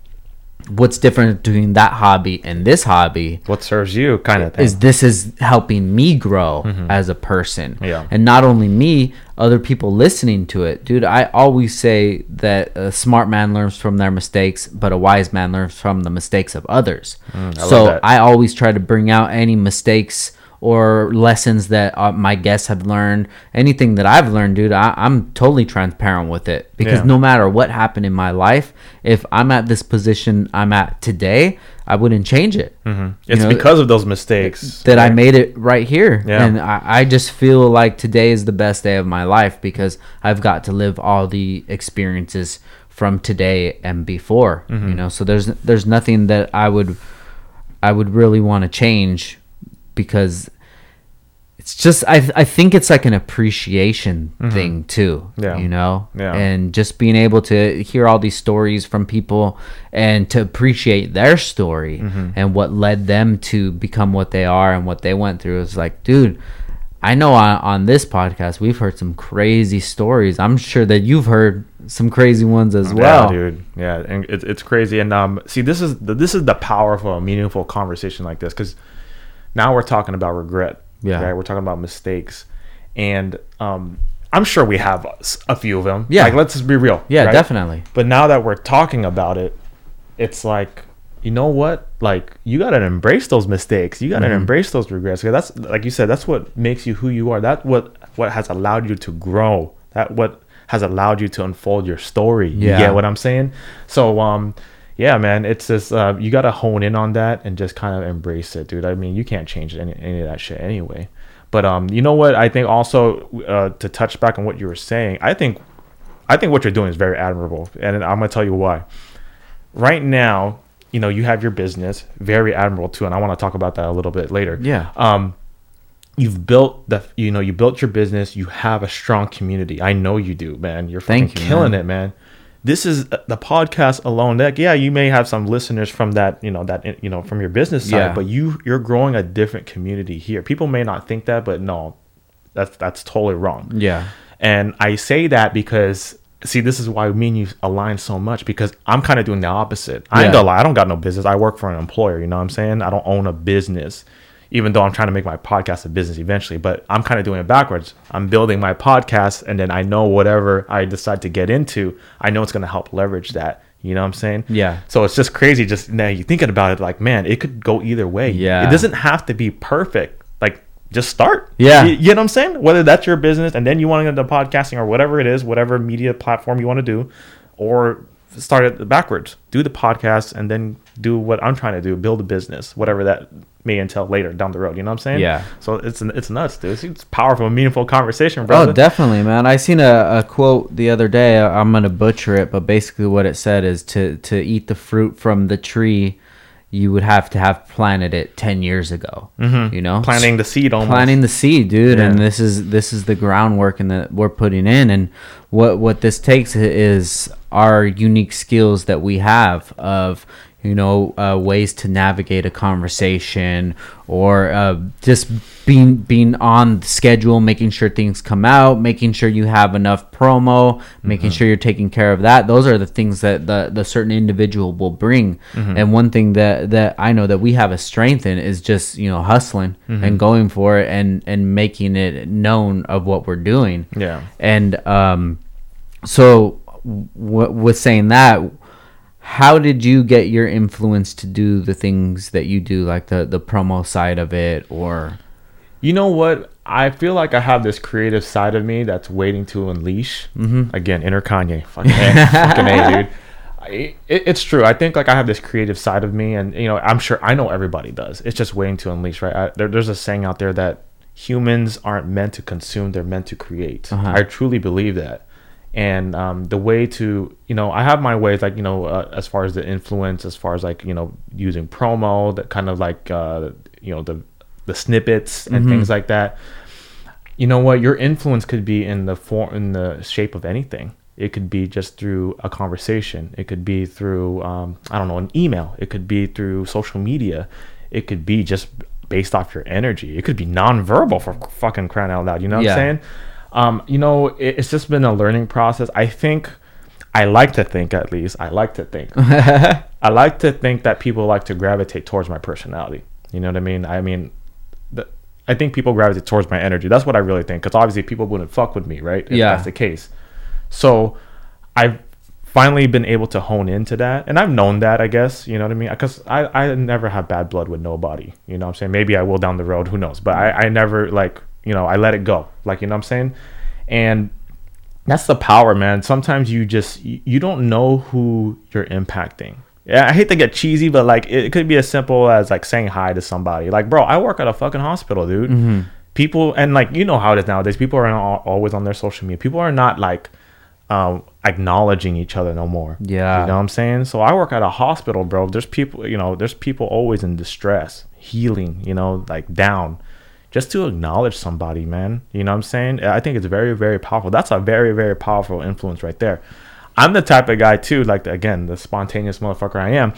what's different between that hobby and this hobby What serves you, kind of thing. is this is helping me grow as a person Mm-hmm. Yeah. and not only me other people listening to it dude i always say that a smart man learns from their mistakes but a wise man learns from the mistakes of others Mm, I so i always try to bring out any mistakes or lessons that uh, my guests have learned anything that i've learned dude I, i'm totally transparent with it because Yeah. no matter what happened in my life if i'm at this position i'm at today i wouldn't change it Mm-hmm. It's know, because of those mistakes that I made it right here. Yeah. And I, I just feel like today is the best day of my life because I've got to live all the experiences from today and before. Mm-hmm. You know, so there's there's nothing that I would I would really want to change because it's just I I think it's like an appreciation thing too. Mm-hmm. Yeah. You know? Yeah. And just being able to hear all these stories from people and to appreciate their story Mm-hmm. and what led them to become what they are and what they went through is like, dude, I know on, on this podcast we've heard some crazy stories. I'm sure that you've heard some crazy ones as well. Yeah, dude. Yeah, and it's it's crazy. And um, see, this is the, this is the power of a meaningful conversation like this because now we're talking about regret. Yeah. right. We're talking about mistakes, and um, I'm sure we have a few of them. Yeah. like let's just be real. Yeah, right? definitely. But now that we're talking about it, it's like, you know what? Like you gotta embrace those mistakes. You gotta Mm-hmm. embrace those regrets. 'Cause that's like you said. That's what makes you who you are. That what what has allowed you to grow. That what has allowed you to unfold your story. You Yeah. get what I'm saying? So um, yeah, man. It's just uh, you gotta hone in on that and just kind of embrace it, dude. I mean, you can't change any any of that shit anyway. But um, you know what? I think also uh, to touch back on what you were saying, I think I think what you're doing is very admirable, and I'm gonna tell you why. Right now, you know, you have your business, very admirable too, and I want to talk about that a little bit later. Yeah. Um, you've built the, you know, you built your business. You have a strong community. I know you do, man. You're fucking Thank you, killing man. it, man. This is uh, the podcast alone. That yeah, you may have some listeners from that, you know, that you know, from your business side, Yeah. but you you're growing a different community here. People may not think that, but no, that's that's totally wrong. Yeah. And I say that because see, this is why me and you align so much because I'm kind of doing the opposite. I Yeah. ain't gonna lie, I don't got no business. I work for an employer, you know what I'm saying? I don't own a business, even though I'm trying to make my podcast a business eventually, but I'm kind of doing it backwards. I'm building my podcast and then I know whatever I decide to get into, I know it's gonna help leverage that. You know what I'm saying? Yeah. So it's just crazy just now you thinking about it like, man, it could go either way. Yeah. It doesn't have to be perfect. Like just start. Yeah. You, you know what I'm saying? Whether that's your business and then you want to get into podcasting or whatever it is, whatever media platform you want to do, or start it backwards. Do the podcast and then do what I'm trying to do, build a business, whatever that may entail later down the road. You know what I'm saying? Yeah. So it's it's nuts, dude. It's, it's powerful, meaningful conversation, bro. Oh, definitely, man. I seen a, a quote the other day. I'm gonna butcher it, but basically what it said is to to eat the fruit from the tree, you would have to have planted it ten years ago. Mm-hmm. You know, Planting the seed almost. planting the seed, dude. And this is this is the groundwork and that we're putting in. And what what this takes is our unique skills that we have of you know uh, ways to navigate a conversation or uh, just being being on schedule making sure things come out making sure you have enough promo making sure you're taking care of that. Those are the things that the, the certain individual will bring. And one thing that that i know that we have a strength in is just you know hustling and going for it and and making it known of what we're doing. Yeah. and um so w- with saying that how did you get your influence to do the things that you do, like the the promo side of it, or You know what? I feel like I have this creative side of me that's waiting to unleash. Mm-hmm. Again, inner Kanye. Fucking A, fucking A dude. I, it, it's true. I think like I have this creative side of me, and you know, I'm sure I know everybody does. It's just waiting to unleash, right? I, there, there's a saying out there that humans aren't meant to consume; they're meant to create. Uh-huh. I truly believe that. And um, the way to, you know, I have my ways, like you know, uh, as far as the influence, as far as like you know, using promo, that kind of like, uh, you know, the the snippets and things like that. You know what? Your influence could be in the form in the shape of anything. It could be just through a conversation. It could be through um, i don't know an email. It could be through social media. It could be just based off your energy. It could be nonverbal for fucking crying out loud. You know what Yeah. i'm saying um, you know it, it's just been a learning process i think i like to think at least i like to think I like to think that people like to gravitate towards my personality. You know what I mean? I mean, the, I think people gravitate towards my energy. That's what I really think. Because obviously, people wouldn't fuck with me, right? If Yeah. that's the case. So, I've finally been able to hone into that, and I've known that. I guess you know what I mean. Because I I never have bad blood with nobody. You know what I'm saying? Maybe I will down the road. Who knows? But I I never like you know I let it go. Like you know what I'm saying, and that's the power man. Sometimes you just you, you don't know who you're impacting. Yeah i hate to get cheesy but like it, could be as simple as like saying hi to somebody. Like bro i work at a fucking hospital dude. Mm-hmm. people and like you know how it is nowadays. People are not always on their social media. People are not like um acknowledging each other no more. Yeah. you know what i'm saying? So i work at a hospital bro. There's people you know there's people always in distress healing you know like down just to acknowledge somebody, man. You know what I'm saying? I think it's very, very powerful. That's a very, very powerful influence right there. I'm the type of guy too, like again, the spontaneous motherfucker I am.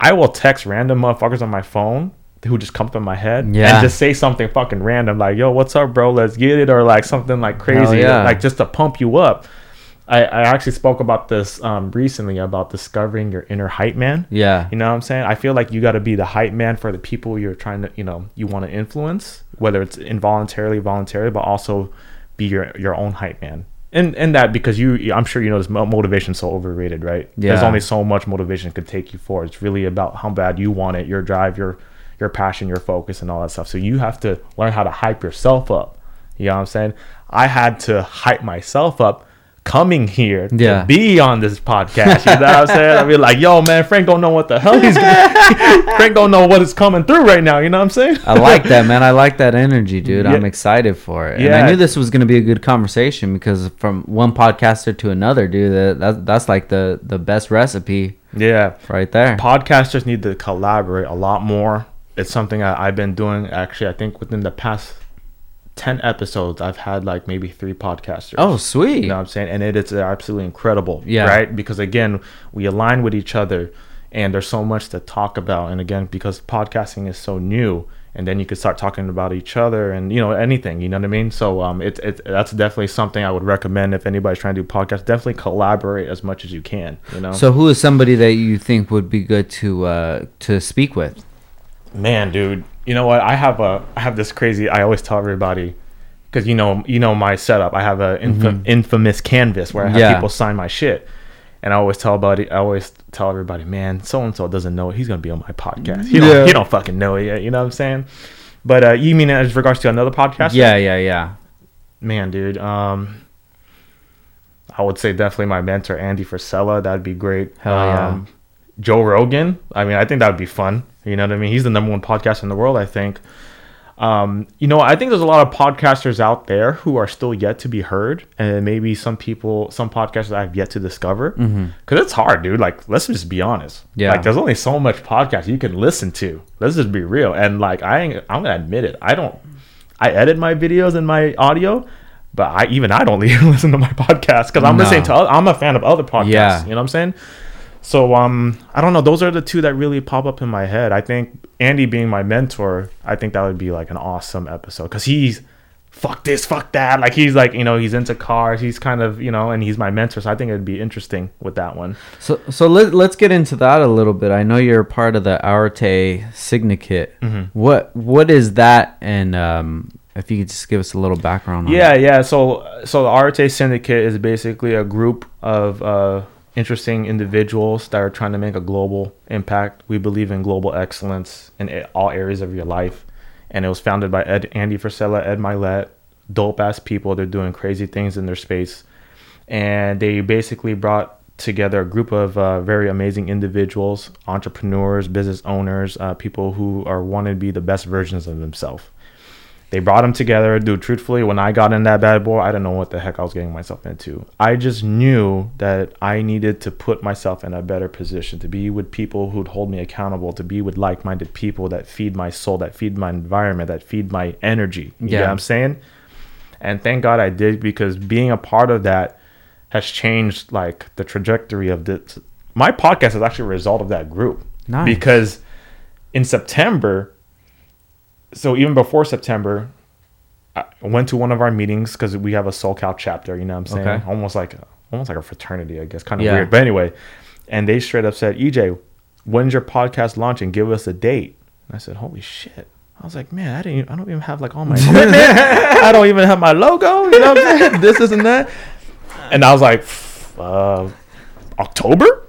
I will text random motherfuckers on my phone who just come up in my head Yeah. and just say something fucking random like, yo, what's up, bro? Let's get it, or like something like crazy, yeah. like just to pump you up. I, I actually spoke about this um, recently about discovering your inner hype man. yeah, You know what I'm saying? I feel like you got to be the hype man for the people you're trying to, you know, you want to influence, whether it's involuntarily, voluntarily, but also be your your own hype man. And and that because you, I'm sure you know this mo- motivation's so overrated, right? Yeah. There's only so much motivation could take you forward. It's really about how bad you want it, your drive, your your passion, your focus, and all that stuff. So you have to learn how to hype yourself up. You know what I'm saying? I had to hype myself up coming here to Yeah. be on this podcast. You know what I'm saying? I be like, yo, man, Frank don't know what the hell he's doing. Frank don't know what is coming through right now. You know what I'm saying? I like that, man. I like that energy, dude. I'm excited for it. And I knew this was gonna be a good conversation because from one podcaster to another, dude, that, that that's like the the best recipe yeah. right there. Podcasters need to collaborate a lot more. It's something I, I've been doing actually. I think within the past ten episodes, I've had like maybe three podcasters. Oh, sweet. You know what I'm saying? And it is absolutely incredible. Yeah. Right? Because again, we align with each other and there's so much to talk about. And again, because podcasting is so new, and then you could start talking about each other and you know anything, you know what I mean? So um it's it that's definitely something I would recommend if anybody's trying to do podcasts. Definitely collaborate as much as you can, you know. So who is somebody that you think would be good to uh to speak with? man dude you know what? I have a i have this crazy i always tell everybody because you know you know my setup. I have a infam- infamous canvas where i have Yeah. people sign my shit. And i always tell buddy i always tell everybody man so and so doesn't know it. He's gonna be on my podcast. He Yeah. don't, he don't fucking know it yet. You know what i'm saying? But uh you mean as regards to another podcast? Yeah, yeah, yeah. man dude um i would say definitely my mentor andy frisella. That'd be great. Hell yeah. um, joe rogan. I mean i think that would be fun you know what i mean he's the number one podcast in the world i think um, you know, I think there's a lot of podcasters out there who are still yet to be heard, and maybe some people, some podcasters I've yet to discover. Because it's hard, dude. Like, let's just be honest. Mm-hmm. Yeah. Like, there's only so much podcast you can listen to. Let's just be real. And like, I, ain't, I'm gonna admit it. I don't. I edit my videos and my audio, but I even I don't even listen to my podcast because I'm No. listening to. I'm a fan of other podcasts. Yeah. You know what I'm saying? So um, I don't know. Those are the two that really pop up in my head. I think Andy being my mentor, I think that would be like an awesome episode because he's fuck this, fuck that. Like he's like you know he's into cars. He's kind of you know, and he's my mentor. So I think it'd be interesting with that one. So so let let's get into that a little bit. I know you're part of the Arete Syndicate. Mm-hmm. What what is that? And um, if you could just give us a little background. on Yeah, yeah. So so the Arete Syndicate is basically a group of uh, interesting individuals that are trying to make a global impact. We believe in global excellence in all areas of your life. And it was founded by Ed, Andy Frisella, Ed Mylett, dope ass people. They're doing crazy things in their space. And they basically brought together a group of uh, very amazing individuals, entrepreneurs, business owners, uh, people who are wanting to be the best versions of themselves. They brought them together. Dude, truthfully, when I got in that bad boy, I didn't know what the heck I was getting myself into. I just knew that I needed to put myself in a better position to be with people who'd hold me accountable, to be with like minded people that feed my soul, that feed my environment, that feed my energy. You yeah. know what I'm saying? And thank God I did because being a part of that has changed like the trajectory of this. My podcast is actually a result of that group. Nice. Because in September, so even before September, I went to one of our meetings because we have a SoCal chapter. You know what I'm saying? Okay. Almost like almost like a fraternity, I guess. Kind of yeah. weird, but anyway. And they straight up said, "EJ, when's your podcast launching? Give us a date." And I said, "Holy shit." I was like, man, I didn't. I don't even have like all my equipment. I don't even have my logo. You know what I'm saying? this isn't that. And I was like, uh, October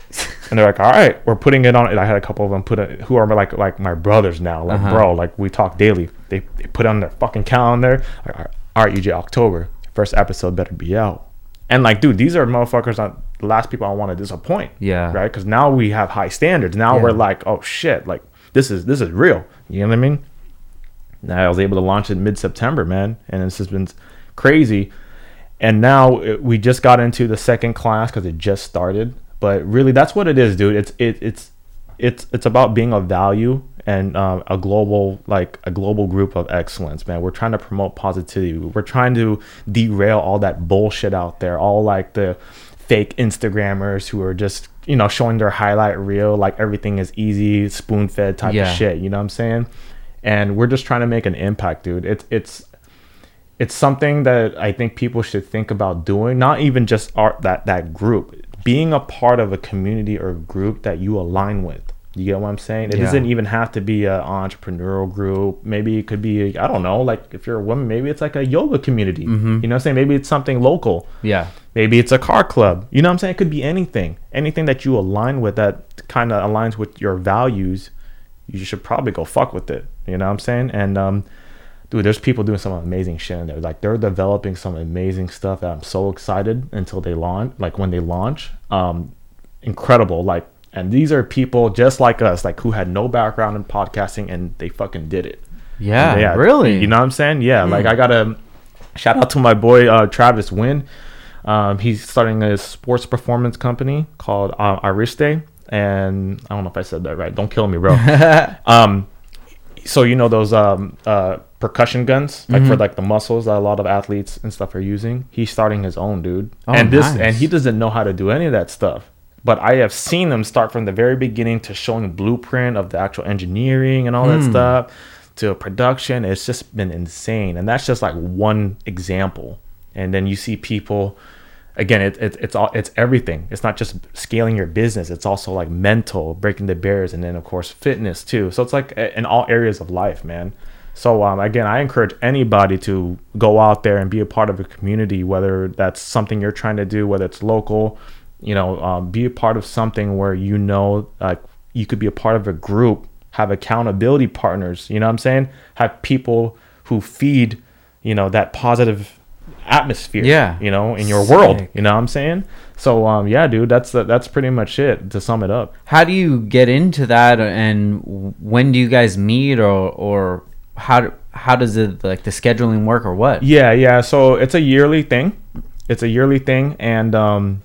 and they're like, all right, we're putting it on. And I had a couple of them put it, who are like like my brothers now, like uh-huh. bro, like we talk daily. They, they put on their fucking calendar. Like, all right, EJ, October first episode better be out. And like, dude, these are motherfuckers not the last people I want to disappoint. Yeah. Right. Because now we have high standards. Now yeah. we're like, oh shit, like this is this is real. You know what I mean? Now I was able to launch it mid September, man, and this has been crazy. And now it, we just got into the second class because it just started but really, that's what it is, dude. It's it, it's it's it's about being of value and um, a global like a global group of excellence, man. We're trying to promote positivity. We're trying to derail all that bullshit out there, all like the fake Instagrammers who are just you know showing their highlight reel like everything is easy, spoon fed type yeah. of shit. You know what I'm saying? And we're just trying to make an impact, dude. It's it's it's something that I think people should think about doing. Not even just art that that group being a part of a community or group that you align with. You get what I'm saying? It yeah. doesn't even have to be an entrepreneurial group. Maybe it could be, I don't know, like if you're a woman, maybe it's like a yoga community. Mm-hmm. You know what I'm saying? Maybe it's something local. Yeah. Maybe it's a car club. You know what I'm saying? It could be anything. Anything that you align with that kind of aligns with your values, you should probably go fuck with it. You know what I'm saying? And um, dude, there's people doing some amazing shit in there. Like they're developing some amazing stuff that I'm so excited until they launch. Like when they launch, um, incredible. Like, and these are people just like us, like who had no background in podcasting and they fucking did it. Yeah, yeah, really. You know what I'm saying? Yeah, mm. like I gotta shout out to my boy uh, Travis Wynn. Um, he's starting a sports performance company called uh, Ariste, and I don't know if I said that right. Don't kill me, bro. um, so you know those um, uh, percussion guns, like mm-hmm. for like the muscles that a lot of athletes and stuff are using. He's starting his own, dude. Oh, and this nice. and he doesn't know how to do any of that stuff. But I have seen them start from the very beginning to showing blueprint of the actual engineering and all mm. that hmm. stuff to production. It's just been insane. And that's just like one example. And then you see people again it, it, it's all it's everything it's not just scaling your business it's also like mental breaking the barriers and then of course fitness too so it's like in all areas of life man so um, again i encourage anybody to go out there and be a part of a community whether that's something you're trying to do whether it's local you know um, be a part of something where you know like you could be a part of a group have accountability partners you know what i'm saying have people who feed you know that positive atmosphere. Yeah. You know, in your Sick. world. You know what I'm saying? So um yeah, dude, that's that's pretty much it to sum it up. How do you get into that and when do you guys meet or or how how does it like the scheduling work or what? Yeah, yeah. So it's a yearly thing. It's a yearly thing and um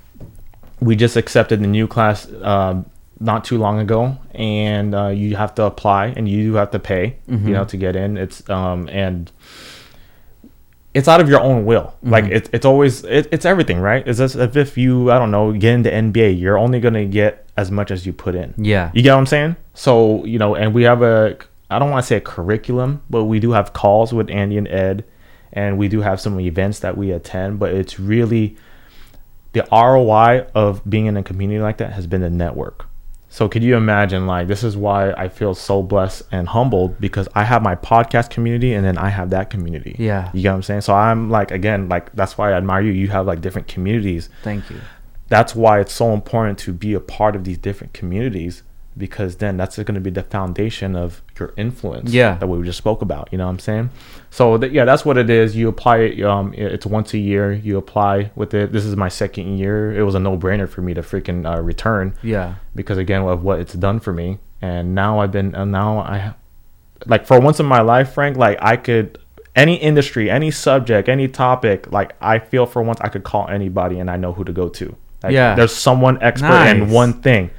we just accepted the new class uh, not too long ago and uh, you have to apply and you do have to pay mm-hmm. you know to get in it's um and it's out of your own will. Mm-hmm. Like it's it's always it, it's everything, right? It's as if you I don't know get into NBA, you're only gonna get as much as you put in. Yeah, you get what I'm saying. So you know, and we have a I don't want to say a curriculum, but we do have calls with Andy and Ed, and we do have some events that we attend. But it's really the ROI of being in a community like that has been the network. So could you imagine like this is why I feel so blessed and humbled because I have my podcast community and then I have that community. Yeah. You get what I'm saying? So I'm like again, like that's why I admire you. You have like different communities. Thank you. that's why it's so important to be a part of these different communities because then that's going to be the foundation of your influence Yeah. that we just spoke about you know what i'm saying? So yeah that's what it is. You apply it um it's once a year you apply with it. This is my second year. It was a no-brainer for me to freaking uh, return Yeah. because again of what it's done for me. And now i've been and now i like for once in my life frank like i could any industry any subject any topic like i feel for once i could call anybody and i know who to go to. Like, Yeah. there's someone expert in one thing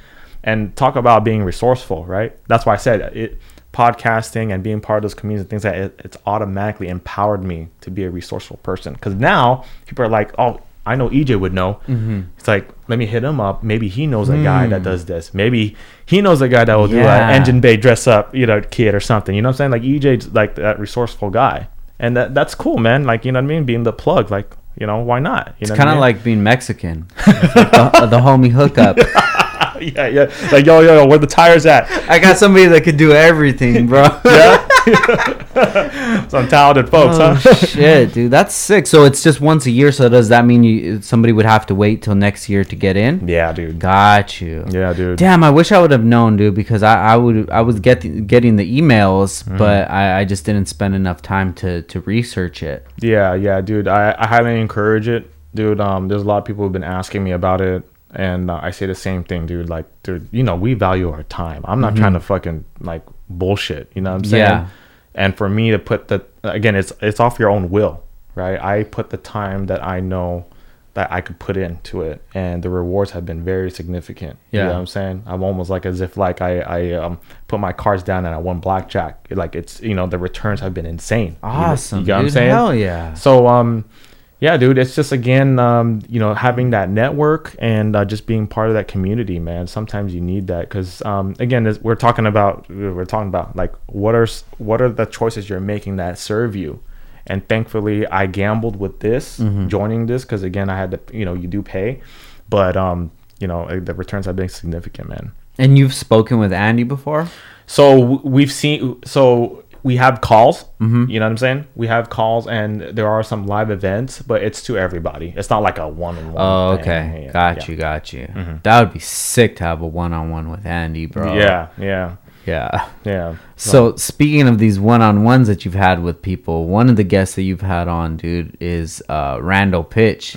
and talk about being resourceful right? That's why i said it podcasting and being part of those communities and things that it, it's automatically empowered me to be a resourceful person. Because now people are like oh i know ej would know. Mm-hmm. it's like let me hit him up. Maybe he knows a guy that does this. Maybe he knows a guy that will do Mm. An engine bay dress up you know kid or something. You know what i'm saying? Like ej's like that resourceful guy. And that that's cool man. Like you know what i mean? Being the plug like you know why not? You It's kind of what like being Mexican. the, the homie hookup. Yeah yeah like yo yo yo where the tires at I got somebody that could do everything, bro. yeah some talented folks Oh, huh shit, dude, that's sick. So it's just once a year. So does that mean you somebody would have to wait till next year to get in? yeah dude Got you. yeah dude Damn, I wish I would have known, dude, because I, I would I was getting getting the emails, Mm-hmm. but I, I just didn't spend enough time to to research it. Yeah, yeah, dude. I, I highly encourage it, dude. Um, there's a lot of people who've been asking me about it, and uh, I say the same thing, dude. Like, dude, you know, we value our time. I'm not trying to fucking like bullshit. You know what I'm saying? Yeah. And for me to put the again, it's it's off your own will, right? I put the time that I know that I could put into it, and the rewards have been very significant. You Yeah. know what I'm saying? I'm almost like as if like I I um put my cards down and I won blackjack. Like it's you know the returns have been insane. You know- Awesome, You, know what I'm saying? Hell yeah. So um yeah, dude, it's just again um you know having that network and uh, just being part of that community, man. Sometimes you need that cuz um again we're talking about we're talking about like what are what are the choices you're making that serve you. And thankfully I gambled with this joining this cuz again I had to you know you do pay but um you know uh, the returns have been significant, man. And you've spoken with Andy before? So we've seen. So we have calls. Mm-hmm. You know what I'm saying? We have calls, and there are some live events, but it's to everybody. It's not like a one-on-one. Oh, okay. Yeah, got yeah. Mm-hmm. you, got you. That would be sick to have a one on one with Andy, bro. Yeah, yeah, Yeah. yeah. So speaking of these one-on-ones that you've had with people, one of the guests that you've had on, dude, is uh, Randall Pich,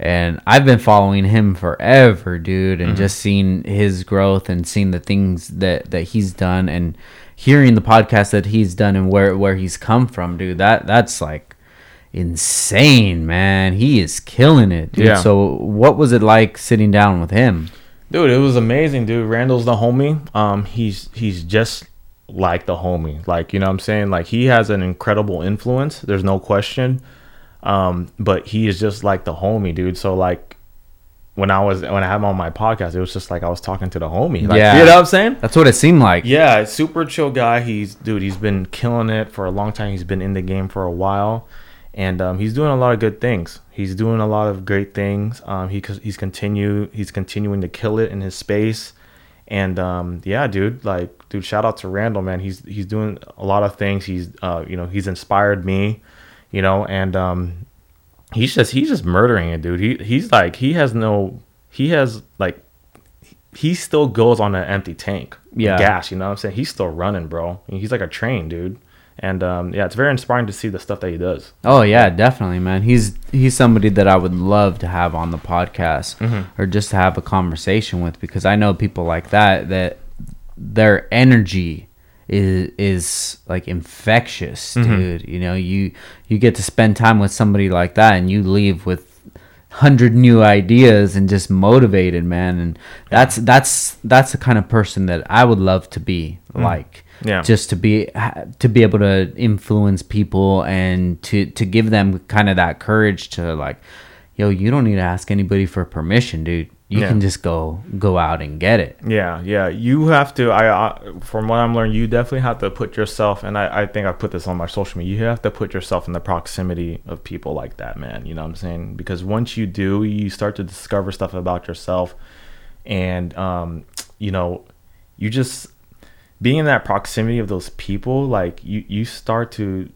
and I've been following him forever, dude, and just seeing his growth and seeing the things that that he's done and hearing the podcast that he's done and where where he's come from, dude. That that's like insane, man. He is killing it, dude. Yeah. So what was it like sitting down with him? Dude, it was amazing, dude. Randall's the homie. Um, he's he's just like the homie. Like, you know what I'm saying? Like he has an incredible influence. There's no question. Um, but he is just like the homie, dude. So like when I was when I had him on my podcast, it was just like I was talking to the homie. Like, Yeah. You know what I'm saying? That's what it seemed like. Yeah, super chill guy. He's dude. He's been killing it for a long time. He's been in the game for a while, and um, he's doing a lot of good things. He's doing a lot of great things. Um, he he's continue he's continuing to kill it in his space, and um, yeah, dude. Like, dude, shout out to Randall, man. He's he's doing a lot of things. He's uh, you know, he's inspired me, you know, and um, he's just he's just murdering it, dude. He he's like he has no he has like he still goes on an empty tank. Yeah. Gas, you know what I'm saying? He's still running, bro. He's like a train, dude. And um, yeah, it's very inspiring to see the stuff that he does. Oh yeah, definitely, man. He's he's somebody that I would love to have on the podcast Mm-hmm. or just to have a conversation with because I know people like that that their energy is is like infectious, Mm-hmm. dude. You know, you you get to spend time with somebody like that and you leave with hundred new ideas and just motivated, man. And that's that's that's the kind of person that I would love to be like Mm. Yeah. just to be to be able to influence people and to to give them kind of that courage to like yo you don't need to ask anybody for permission dude you Yeah. can just go go out and get it Yeah, yeah. You have to. I, I from what I'm learning, you definitely have to put yourself. And I, I think I put this on my social media. You have to put yourself in the proximity of people like that, man. You know what I'm saying? Because once you do, you start to discover stuff about yourself, and um, you know, you just being in that proximity of those people, like you, you start to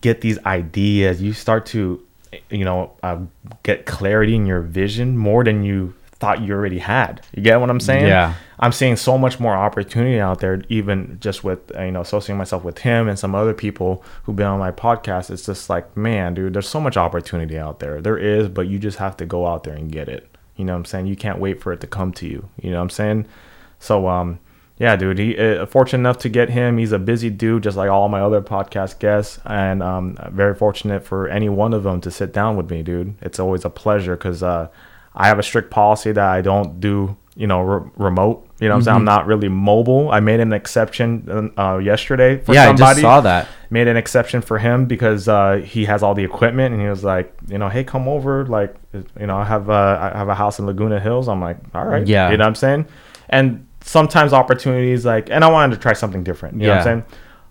get these ideas. You start to you know, uh, get clarity in your vision more than you thought you already had. You get what I'm saying? Yeah. I'm seeing so much more opportunity out there, even just with uh, you know associating myself with him and some other people who've been on my podcast. It's just like, man, dude, there's so much opportunity out there. There is, but you just have to go out there and get it. You know what I'm saying? You can't wait for it to come to you. You know what I'm saying? So, um, yeah, dude, he uh, fortunate enough to get him. He's a busy dude, just like all my other podcast guests, and um, very fortunate for any one of them to sit down with me, dude. It's always a pleasure because uh, I have a strict policy that I don't do, you know, re- remote. You know, what I'm saying I'm not really mobile. I made an exception uh, yesterday for yeah, I somebody just saw that. made an exception for him because uh, he has all the equipment and he was like, you know, hey, come over. Like, you know, I have uh, I have a house in Laguna Hills. I'm like, all right, Yeah. you know what I'm saying. And sometimes opportunities like, and I wanted to try something different. You know what I'm saying.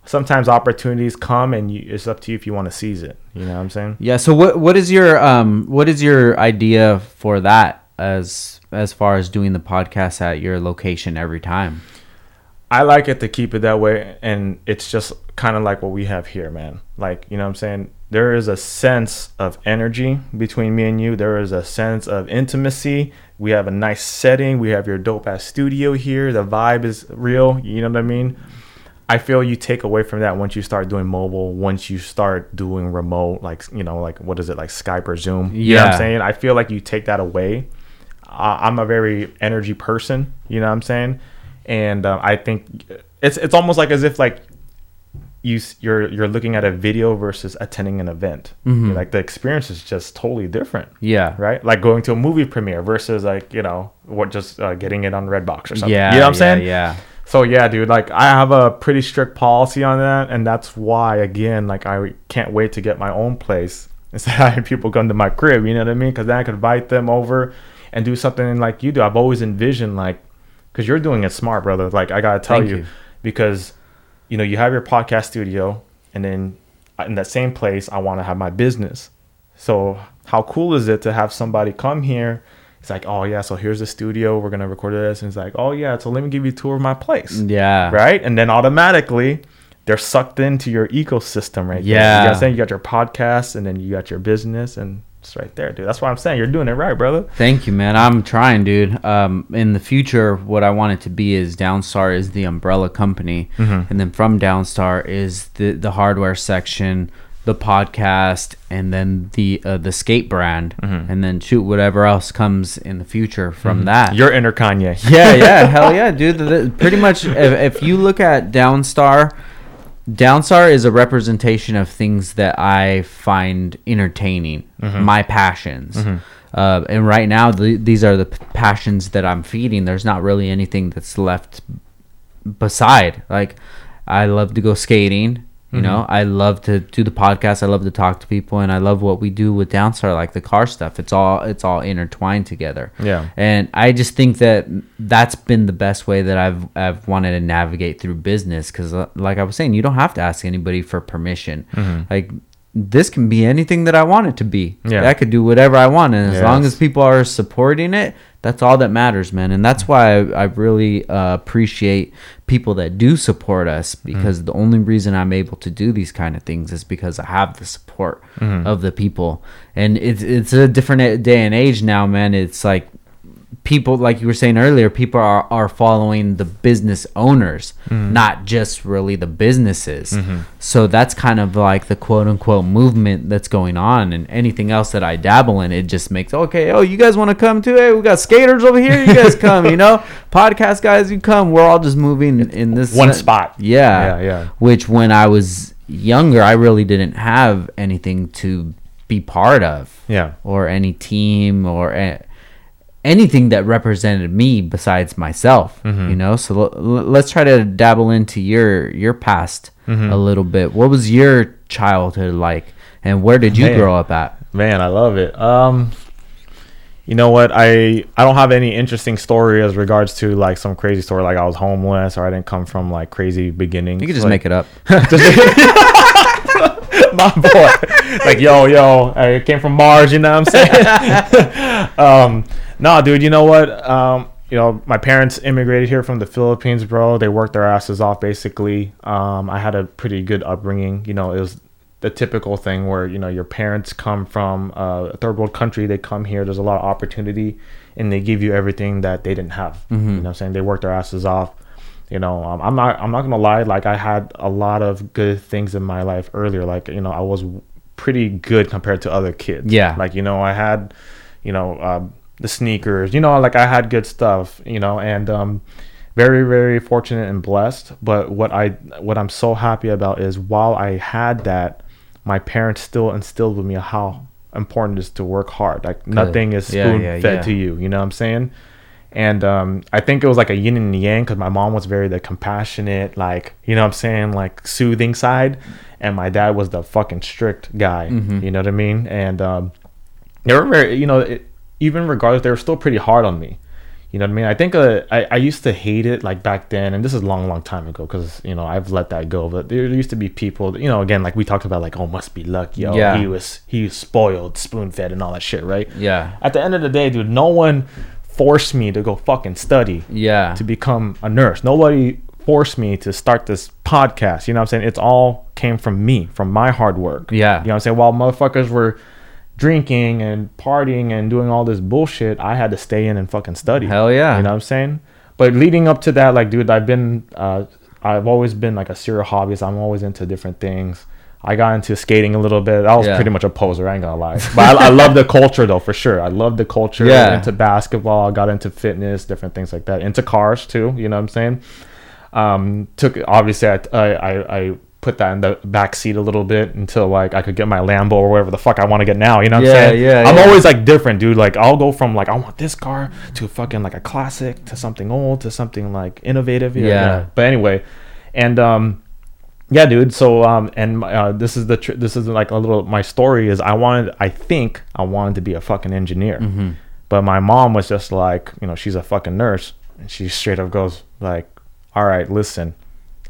Sometimes opportunities come and you, it's up to you if you want to seize it. You know what I'm saying. Yeah. So what what is your um what is your idea for that as as far as doing the podcast at your location every time? I like it to keep it that way, and it's just kind of like what we have here, man. Like, you know what I'm saying? There is a sense of energy between me and you. There is a sense of intimacy. We have a nice setting. We have your dope ass studio here. The vibe is real. You know what I mean? I feel you take away from that once you start doing mobile, once you start doing remote, like, you know, like what is it, like Skype or Zoom? You know what Yeah. I'm saying? I feel like you take that away. I- I'm a very energy person. You know what I'm saying? And uh, I think it's it's almost like as if like you you're you're looking at a video versus attending an event. Mm-hmm. Like the experience is just totally different. Yeah. Right, like going to a movie premiere versus like you know what just uh, getting it on Redbox or something. Yeah. you know what I'm yeah, saying? Yeah. So yeah, dude, like I have a pretty strict policy on that, and that's why again, like I can't wait to get my own place instead of having people come to my crib. You know what I mean? Because then I could invite them over and do something like you do. I've always envisioned like, because you're doing it smart, brother. Like I gotta tell you, you. because you know you have your podcast studio, and then in that same place, I want to have my business. So how cool is it to have somebody come here? It's like, oh yeah, so here's the studio. We're gonna record this, and it's like, oh yeah, so let me give you a tour of my place Yeah. right? And then automatically they're sucked into your ecosystem right there. You Yeah. I'm saying? You got your podcast and then you got your business and it's right there, dude. That's what I'm saying. You're doing it right, brother. Thank you, man. I'm trying, dude. Um, in the future, what I want it to be is Downstar is the umbrella company, Mm-hmm. and then from Downstar is the the hardware section, the podcast, and then the uh, the skate brand, Mm-hmm. and then shoot whatever else comes in the future from that. You're inner Kanye. yeah, yeah, hell yeah, dude. The- the- pretty much, if, if you look at Downstar, Downstar is a representation of things that I find entertaining, my passions. Uh, and right now, the, these are the p- passions that I'm feeding. There's not really anything that's left beside. Like, I love to go skating. You know, mm-hmm. I love to do the podcast. I love to talk to people, and I love what we do with Downstar, like the car stuff. It's all it's all intertwined together. Yeah. And I just think that that's been the best way that I've I've wanted to navigate through business because, uh, like I was saying, you don't have to ask anybody for permission. Mm-hmm. Like this can be anything that I want it to be. Yeah. I could do whatever I want, and as long as people are supporting it, that's all that matters, man. And that's why I, I really uh, appreciate people that do support us mm-hmm. because the only reason I'm able to do these kind of things is because I have the support mm-hmm. of the people. And it's it's a different eh, day and age now, man. It's like people like you were saying earlier people are, are following the business owners mm-hmm. not just really the businesses. Mm-hmm. So that's kind of like the quote unquote movement that's going on and anything else that i dabble in it just makes okay oh you guys want to come too? Hey we got skaters over here you guys come you know? Podcast guys you come. We're all just moving in this One spot. yeah. Yeah, yeah. which when i was younger i really didn't have anything to be part of Yeah. or any team or a- anything that represented me besides myself Mm-hmm. you know so l- let's try to dabble into your your past Mm-hmm. a little bit what was your childhood like and where did you Man. grow up at Man, I love it. Um you know what? I I don't have any interesting story as regards to like some crazy story like I was homeless or I didn't come from like crazy beginnings. you could just Like- make it up my boy. like, yo, yo, I came from Mars, you know what I'm saying? um, no, dude, you know what? Um, you know, my parents immigrated here from the Philippines, bro. They worked their asses off basically. Um, I had a pretty good upbringing. You know, it was the typical thing where you know your parents come from uh, a third world country, they come here. There's a lot of opportunity, and they give you everything that they didn't have. You know, what I'm saying they work their asses off. You know, um, I'm not I'm not gonna lie. Like I had a lot of good things in my life earlier. Like you know, I was pretty good compared to other kids. Yeah. Like you know, I had, you know, um, the sneakers. You know, like I had good stuff. You know, and um, very very fortunate and blessed. But what I what I'm so happy about is while I had that, my parents still instilled with me how important it is to work hard. Like nothing is Yeah, spoon yeah, fed yeah. to you. You know what I'm saying? And um, I think it was like a yin and yang because my mom was very the compassionate, like you know what I'm saying, like soothing side, and my dad was the fucking strict guy. Mm-hmm. You know what I mean? And um, they were very, you know, it, even regardless, they were still pretty hard on me. You know what I mean? I think uh, I, I used to hate it like back then, and this is a long, long time ago because you know I've let that go. But there used to be people, you know, again like we talked about, like oh must be luck, yo, Yeah. he was he was spoiled, spoon fed, and all that shit, right? Yeah. At the end of the day, dude, no one forced me to go fucking study Yeah. to become a nurse. Nobody forced me to start this podcast. You know what I'm saying? It's all came from me, from my hard work. Yeah. You know what I'm saying? While motherfuckers were drinking and partying and doing all this bullshit, I had to stay in and fucking study. Hell yeah. You know what I'm saying? But leading up to that, like, dude, I've been, uh, I've always been like a serial hobbyist. I'm always into different things. I got into skating a little bit. I was Yeah. pretty much a poser. I ain't gonna lie, but I, I love the culture though, for sure. I love the culture. Yeah. Into basketball, I got into fitness, different things like that. Into cars too. You know what I'm saying? Um, took obviously I, I I put that in the back seat a little bit until like I could get my Lambo or whatever the fuck I want to get now. You know what Yeah, I'm saying? yeah, I'm yeah. always like different, dude. Like I'll go from like I want this car to fucking like a classic to something old to something like innovative. know, Yeah. But anyway, and um, yeah, dude. So um, and uh, this is the tr- this is like a little my story is I wanted I think I wanted to be a fucking engineer, Mm-hmm. but my mom was just like you know she's a fucking nurse and she straight up goes like, all right, listen,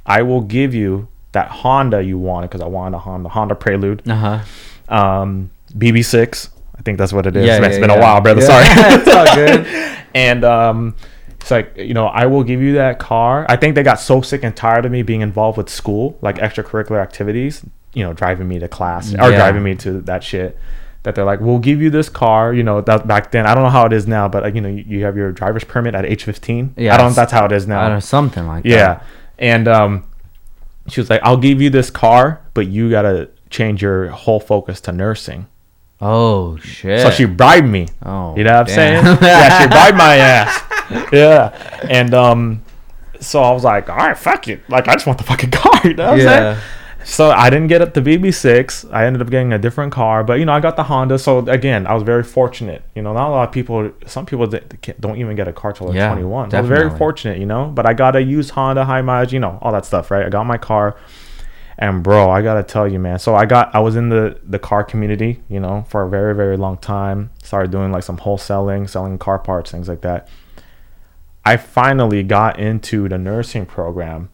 I will give you that Honda you wanted because I wanted a Honda Honda Prelude Uh huh. um, BB6. I think that's what it is. Yeah, it's yeah, been yeah. a while, brother. Sorry. It's all good. and um, it's like you know, I will give you that car. I think they got so sick and tired of me being involved with school, like extracurricular activities. You know, driving me to class or Yeah. driving me to that shit. That they're like, we'll give you this car. You know, that back then I don't know how it is now, but you know, you, you have your driver's permit at age 15. Yeah, I don't know that's how it is now. I don't know, something like that. Yeah. And um, she was like, I'll give you this car, but you got to change your whole focus to nursing. Oh shit. So she bribed me. Oh. You know what I'm damn. saying? yeah, she bribed my ass. Yeah. And um, so I was like, all right, fuck it. Like, I just want the fucking car. You know what I'm Yeah. saying? So I didn't get up the BB6. I ended up getting a different car, but you know, I got the Honda. So again, I was very fortunate. You know, not a lot of people. Some people don't even get a car till they're Yeah, 21. I was very fortunate, you know. But I got a used Honda, high mileage, you know, all that stuff, right? I got my car, and bro, I gotta tell you, man. So I got, I was in the the car community, you know, for a very very long time. Started doing like some wholesaling, selling car parts, things like that. I finally got into the nursing program,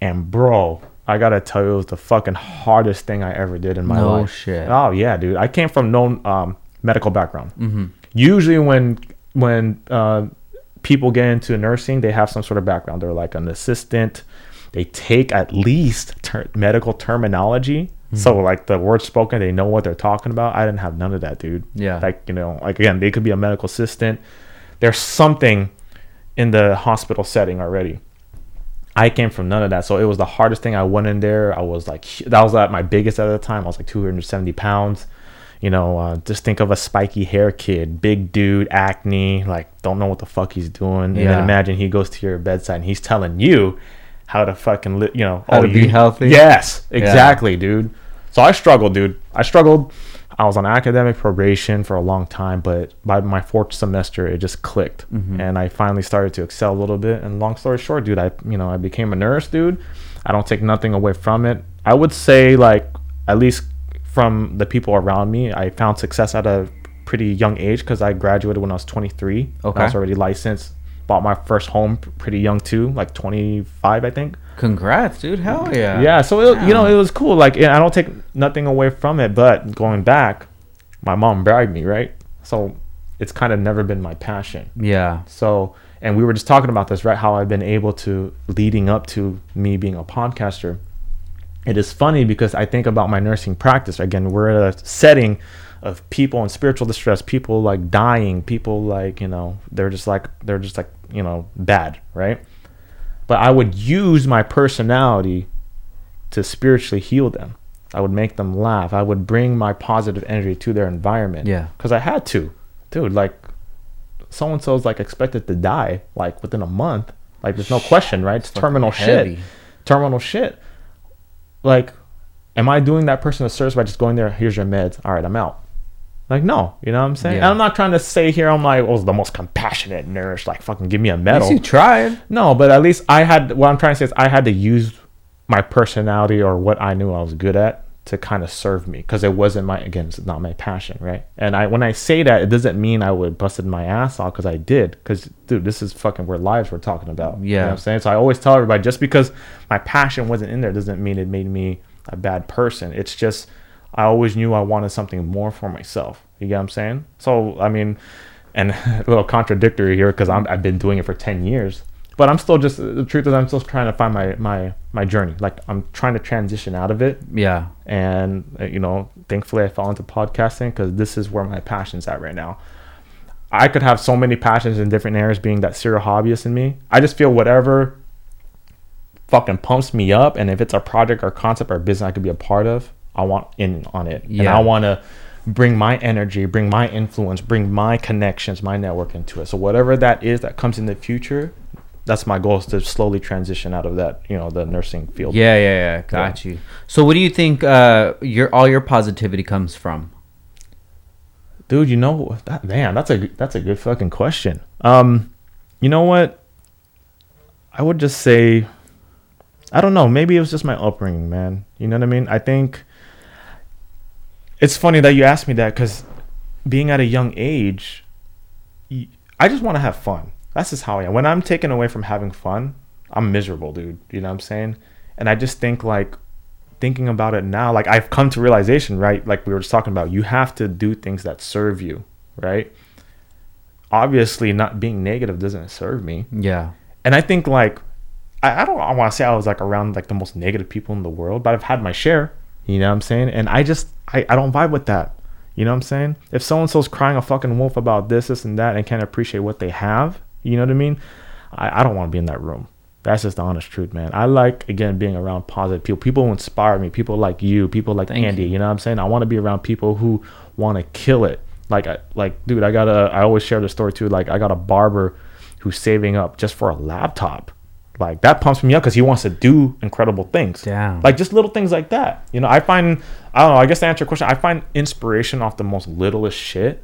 and bro, I gotta tell you, it was the fucking hardest thing I ever did in my No life. shit. Oh yeah, dude. I came from no um, medical background. Mm-hmm. Usually, when when uh, people get into nursing, they have some sort of background. They're like an assistant. They take at least ter- medical terminology. So like the words spoken, they know what they're talking about. I didn't have none of that, dude. Yeah. Like you know, like again, they could be a medical assistant. There's something in the hospital setting already. I came from none of that, so it was the hardest thing. I went in there. I was like, that was at my biggest at the time. I was like 270 pounds. You know, uh, just think of a spiky hair kid, big dude, acne, like don't know what the fuck he's doing. And then imagine he goes to your bedside and he's telling you how to fucking, li- you know, How to be healthy? Yes, exactly, dude. So I struggled, dude. I struggled. I was on academic probation for a long time, but by my fourth semester, it just clicked, Mm-hmm. and I finally started to excel a little bit. And long story short, dude, I you know I became a nurse, dude. I don't take nothing away from it. I would say like at least from the people around me, I found success at a pretty young age because I graduated when I was 23. Okay. I was already licensed. Bought my first home pretty young too, like 25, I think. Congrats, dude. Hell yeah. Yeah, so it, you know it was cool. Like I don't take nothing away from it, but going back, my mom bribed me, right? So it's kind of never been my passion. Yeah. So and we were just talking about this, right? How I've been able to leading up to me being a podcaster. it is funny because I think about my nursing practice. Again, we're at a setting of people in spiritual distress, people like dying, people like, you know, they're just like they're just like, you know, bad, right? But I would use my personality to spiritually heal them. I would make them laugh. I would bring my positive energy to their environment. Yeah. Because I had to. Dude, like so and so's like expected to die like within a month. Like there's no question, right? It's fucking terminal heavy. shit. Terminal shit. Like, am I doing that person a service by just going there, here's your meds. All right, I'm out. Like, no, you know what I'm saying? Yeah. And I'm not trying to say here I'm like, oh, the most compassionate nurse, like fucking give me a medal. At least you tried. No, but at least I had what I'm trying to say is I had to use my personality or what I knew I was good at to kind of serve me because it wasn't my again it's not my passion right and i when i say that it doesn't mean i would busted my ass off because i did because dude this is fucking where lives we're talking about you know Yeah. what i'm saying so i always tell everybody just because my passion wasn't in there doesn't mean it made me a bad person it's just i always knew i wanted something more for myself. You get what i'm saying? So i mean and a little contradictory here because I've been doing it for 10 years but i'm still just the truth is i'm still trying to find my my my journey. Like i'm trying to transition out of it. Yeah. and uh, you know thankfully i fell into podcasting because this is where my passion's at right now. I could have so many passions in different areas being that serial hobbyist in me. I just feel whatever fucking pumps me up and if it's a project or concept or business i could be a part of i want in on it and i want to bring my energy bring my influence bring my connections my network into it so whatever that is that comes in the future that's my goal is to slowly transition out of that you know the nursing field Yeah, yeah, yeah. Got you. So, what do you think uh, your all your positivity comes from? Dude, you know that man, that's a that's a good fucking question. Um, you know what? I would just say, I don't know. Maybe it was just my upbringing, man. You know what I mean? I think it's funny that you asked me that because being at a young age, I just want to have fun. That's just how I am. When I'm taken away from having fun, I'm miserable, dude. You know what I'm saying? And I just think like thinking about it now, like I've come to realization, right? Like we were just talking about, you have to do things that serve you, right? Obviously, not being negative doesn't serve me. Yeah. And I think like I, I don't I want to say I was like around like the most negative people in the world, but I've had my share. You know what I'm saying? And I just I, I don't vibe with that. You know what I'm saying? If so and so's crying a fucking wolf about this, this, and that, and can't appreciate what they have, you know what I mean? I, I don't want to be in that room. That's just the honest truth, man. I like again being around positive people. People who inspire me. People like you. People like Thank Andy. you. You. know what I'm saying? I want to be around people who want to kill it. Like, I, like, dude, I got a. I always share the story too. Like, I got a barber who's saving up just for a laptop. Like that pumps me up because he wants to do incredible things. Yeah. Like just little things like that. You know, I find I don't know. I guess to answer your question, I find inspiration off the most littlest shit,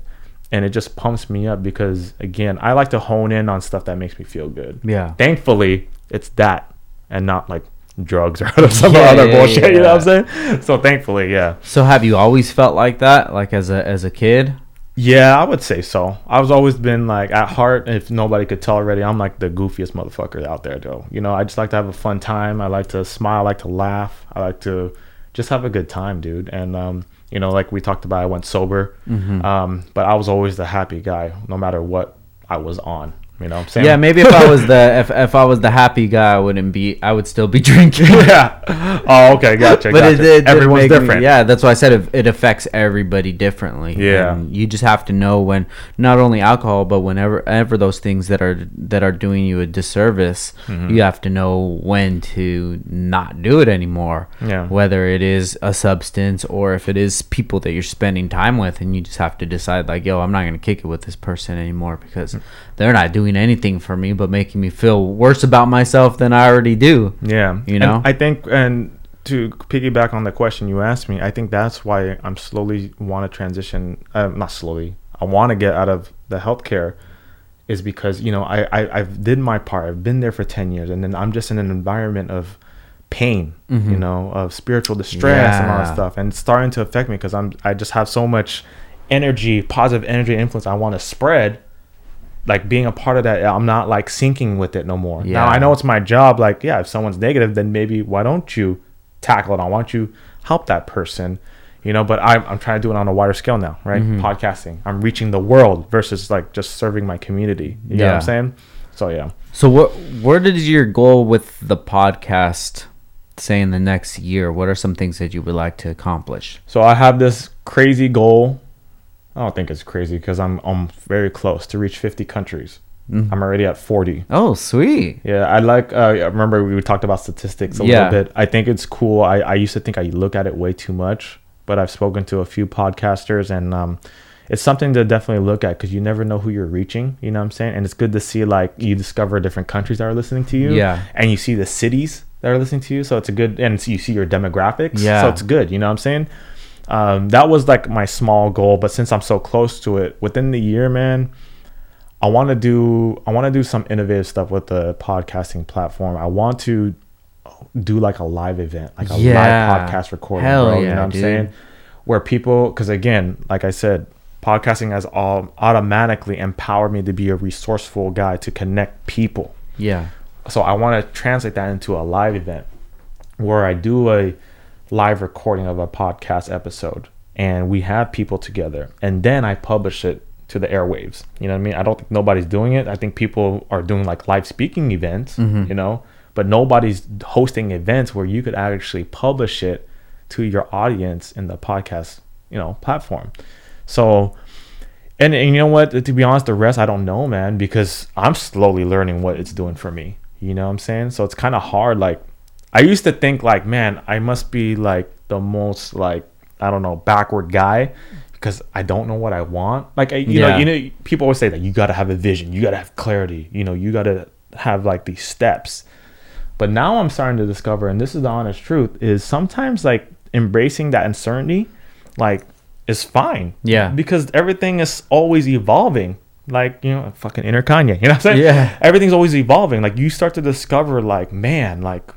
and it just pumps me up because again, I like to hone in on stuff that makes me feel good. Yeah. Thankfully, it's that and not like drugs or some Yeah, other yeah, bullshit. You know what I'm saying? So thankfully, yeah. So, have you always felt like that, like as a as a kid? Yeah, I would say so. I was always been like at heart, if nobody could tell already, I'm like the goofiest motherfucker out there though. You know, I just like to have a fun time. I like to smile, I like to laugh. I like to just have a good time, dude. And um, you know, like we talked about, I went sober. Mm-hmm. Um, but I was always the happy guy, no matter what I was on. You know what I'm saying? Yeah, maybe if I was the if, if I was the happy guy, I wouldn't be. I would still be drinking. yeah. Oh, okay, gotcha. but gotcha. it, it Everyone's make me- different. yeah, that's why I said it, it affects everybody differently. Yeah. And you just have to know when not only alcohol, but whenever ever those things that are that are doing you a disservice, Mm-hmm. you have to know when to not do it anymore. Yeah. Whether it is a substance or if it is people that you're spending time with, and you just have to decide like, yo, I'm not gonna kick it with this person anymore because Mm. They're not doing anything for me but making me feel worse about myself than I already do. Yeah, You And know? I think, and to piggyback on the question you asked me, I think that's why I'm slowly want to transition. Uh, not slowly. I want to get out of the healthcare, is because you know I, I I've did my part. I've been there for ten years, and then I'm just in an environment of pain. You know, of spiritual distress and all that stuff, and it's starting to affect me because I'm I just have so much energy, positive energy, influence I want to spread. Like being a part of that, I'm not like sinking with it no more. Now I know it's my job. Like, yeah, if someone's negative, then maybe why don't you tackle it on? Why don't you help that person? You know, but I'm, I'm trying to do it on a wider scale now, right? Mm-hmm. Podcasting. I'm reaching the world versus like just serving my community. You know what Yeah. I'm saying? So yeah. So what where did your goal with the podcast say in the next year? What are some things that you would like to accomplish? So I have this crazy goal. I don't think it's crazy because I'm I'm very close to reach 50 countries. Mm-hmm. I'm already at 40. Oh, sweet. Yeah, I like. Uh, I remember we talked about statistics a Yeah. little bit. I think it's cool. I, I used to think I look at it way too much, but I've spoken to a few podcasters, and um, it's something to definitely look at because you never know who you're reaching. You know what I'm saying? And it's good to see like you discover different countries that are listening to you. Yeah. and you see the cities that are listening to you. So it's a good, and you see your demographics. Yeah. so it's good. You know what I'm saying? Um, that was like my small goal, but since I'm so close to it, within the year, man. I want to do I want to do some innovative stuff with the podcasting platform. I want to do like a live event, like a Yeah. live podcast recording, Hell bro. you yeah, know what I'm saying? Where people, because again, like I said, podcasting has all automatically empowered me to be a resourceful guy to connect people. Yeah. So I want to translate that into a live event where I do a live recording of a podcast episode and we have people together and then I publish it to the airwaves. You know what I mean? I don't think nobody's doing it. I think people are doing like live speaking events, mm-hmm. you know, but nobody's hosting events where you could actually publish it to your audience in the podcast, you know, platform. So and, and you know what? To be honest, the rest I don't know, man, because I'm slowly learning what it's doing for me. You know what I'm saying? So it's kind of hard. Like, I used to think like, man, I must be like the most like I don't know backward guy because I don't know what I want. Like, I, you Yeah. know, you know, people always say that you got to have a vision, you got to have clarity, you know, you got to have like these steps. But now I'm starting to discover, and this is the honest truth, is sometimes like embracing that uncertainty, like, is fine. Yeah. Because everything is always evolving. Like, you know, fucking inner Kanye. You know what I'm saying? Yeah. Everything's always evolving. Like you start to discover, like, man, like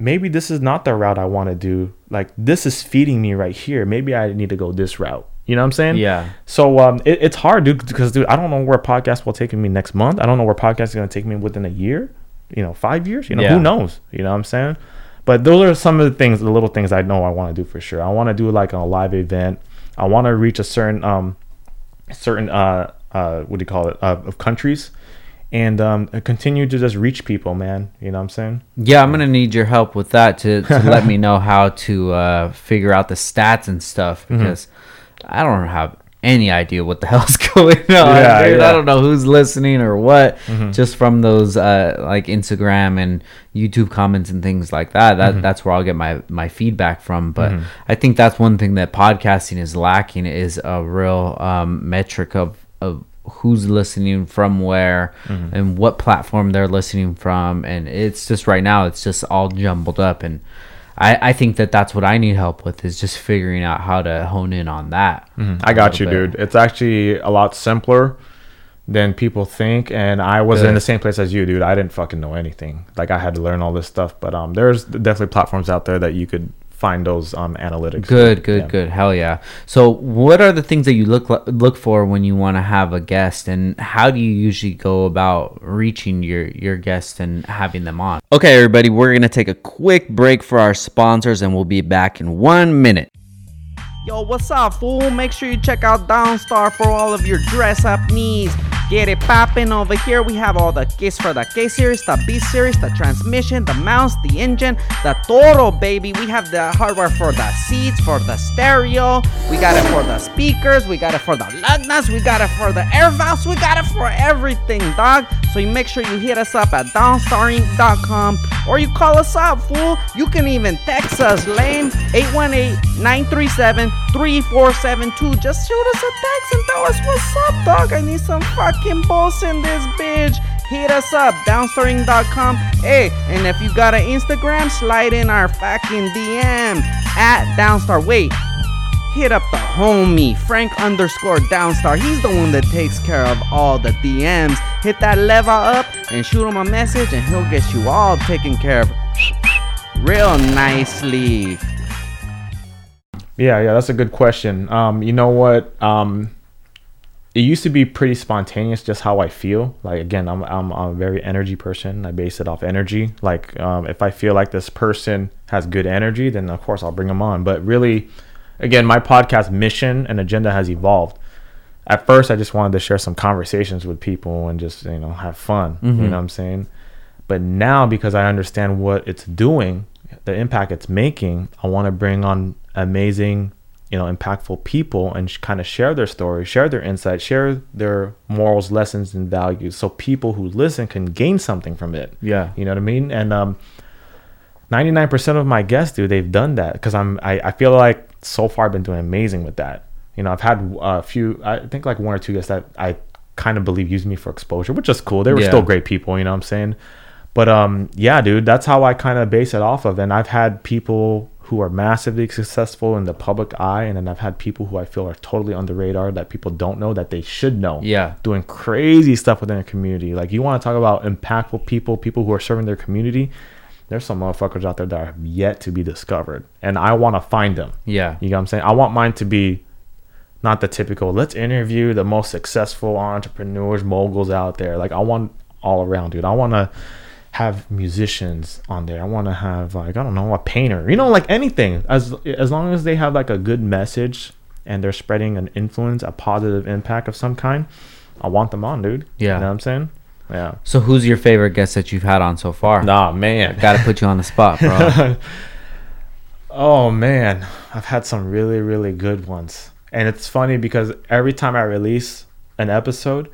maybe this is not the route I want to do. Like this is feeding me right here. Maybe I need to go this route. You know what I'm saying? Yeah. So um, it, it's hard, dude, because dude, I don't know where podcast will take me next month. I don't know where podcast is gonna take me within a year. You know, five years. You know, Yeah. who knows? You know what I'm saying? But those are some of the things, the little things I know I want to do for sure. I want to do like a live event. I want to reach a certain um, certain uh, uh, what do you call it uh, of countries, and um, continue to just reach people, man. You know what I'm saying? Yeah, I'm gonna need your help with that to, to let me know how to uh, figure out the stats and stuff Mm-hmm. because I don't have any idea what the hell's going on. Yeah, dude. yeah. I don't know who's listening or what. Mm-hmm. Just from those uh, like Instagram and YouTube comments and things like that. That Mm-hmm. that's where I'll get my my feedback from. But I think that's one thing that podcasting is lacking is a real um, metric of of who's listening from where Mm-hmm. and what platform they're listening from and it's just right now it's just all jumbled up and I, I think that that's what I need help with is just figuring out how to hone in on that. I got you, bit. dude. It's actually a lot simpler than people think, and I was in the same place as you, dude. I didn't fucking know anything. Like I had to learn all this stuff, but um, there's definitely platforms out there that you could find those um analytics. Good, good, Yeah. good. Hell yeah. So, what are the things that you look look for when you want to have a guest, and how do you usually go about reaching your your guests and having them on? Okay, everybody, we're gonna take a quick break for our sponsors, and we'll be back in one minute. Yo, what's up, fool? Make sure you check out Downstar for all of your dress up needs. Get it poppin' over here. We have all the kits for the K series, the B series, the transmission, the mounts, the engine, the Toro, baby. We have the hardware for the seats, for the stereo. We got it for the speakers. We got it for the lug nuts. We got it for the air valves. We got it for everything, dog. So you make sure you hit us up at downstarring.com or you call us up, fool. You can even text us, lame, 818-937-3472. Just shoot us a text and tell us what's up, dog. I need some fucking balls in this bitch. Hit us up, downstarring.com. Hey, and if you got an Instagram, slide in our fucking DM at downstar. Wait, hit up the homie Frank underscore downstar. He's the one that takes care of all the DMs. Hit that level up and shoot him a message, and he'll get you all taken care of real nicely. Yeah, yeah, that's a good question. Um, you know what? Um, it used to be pretty spontaneous, just how I feel. Like again, I'm I'm, I'm a very energy person. I base it off energy. Like um, if I feel like this person has good energy, then of course I'll bring them on. But really, again, my podcast mission and agenda has evolved. At first, I just wanted to share some conversations with people and just you know have fun. You know what I'm saying? But now, because I understand what it's doing, the impact it's making, I want to bring on amazing, you know, impactful people and sh- kind of share their story, share their insights, share their morals, lessons, and values, so people who listen can gain something from it. Yeah. you know what I mean. And um, 99% of my guests, do. they've done that because I'm I, I feel like so far I've been doing amazing with that. You know, I've had a few, I think like one or two guests that I kind of believe used me for exposure, which is cool. They were Yeah. still great people, you know what I'm saying? But um, yeah, dude, that's how I kind of base it off of. And I've had people who are massively successful in the public eye, and then I've had people who I feel are totally on the radar that people don't know that they should know. Yeah. doing crazy stuff within a community. Like you want to talk about impactful people, people who are serving their community. There's some motherfuckers out there that are yet to be discovered, and I want to find them. Yeah. You know what I'm saying? I want mine to be not the typical. Let's interview the most successful entrepreneurs, moguls out there. Like I want all around, dude. I want to have musicians on there. I want to have like I don't know a painter. You know, like anything. As as long as they have like a good message and they're spreading an influence, a positive impact of some kind. I want them on, dude. Yeah. You know what I'm saying? Yeah. So who's your favorite guest that you've had on so far? Nah, man. Got to put you on the spot, bro. Oh man, I've had some really really good ones, and it's funny because every time I release an episode,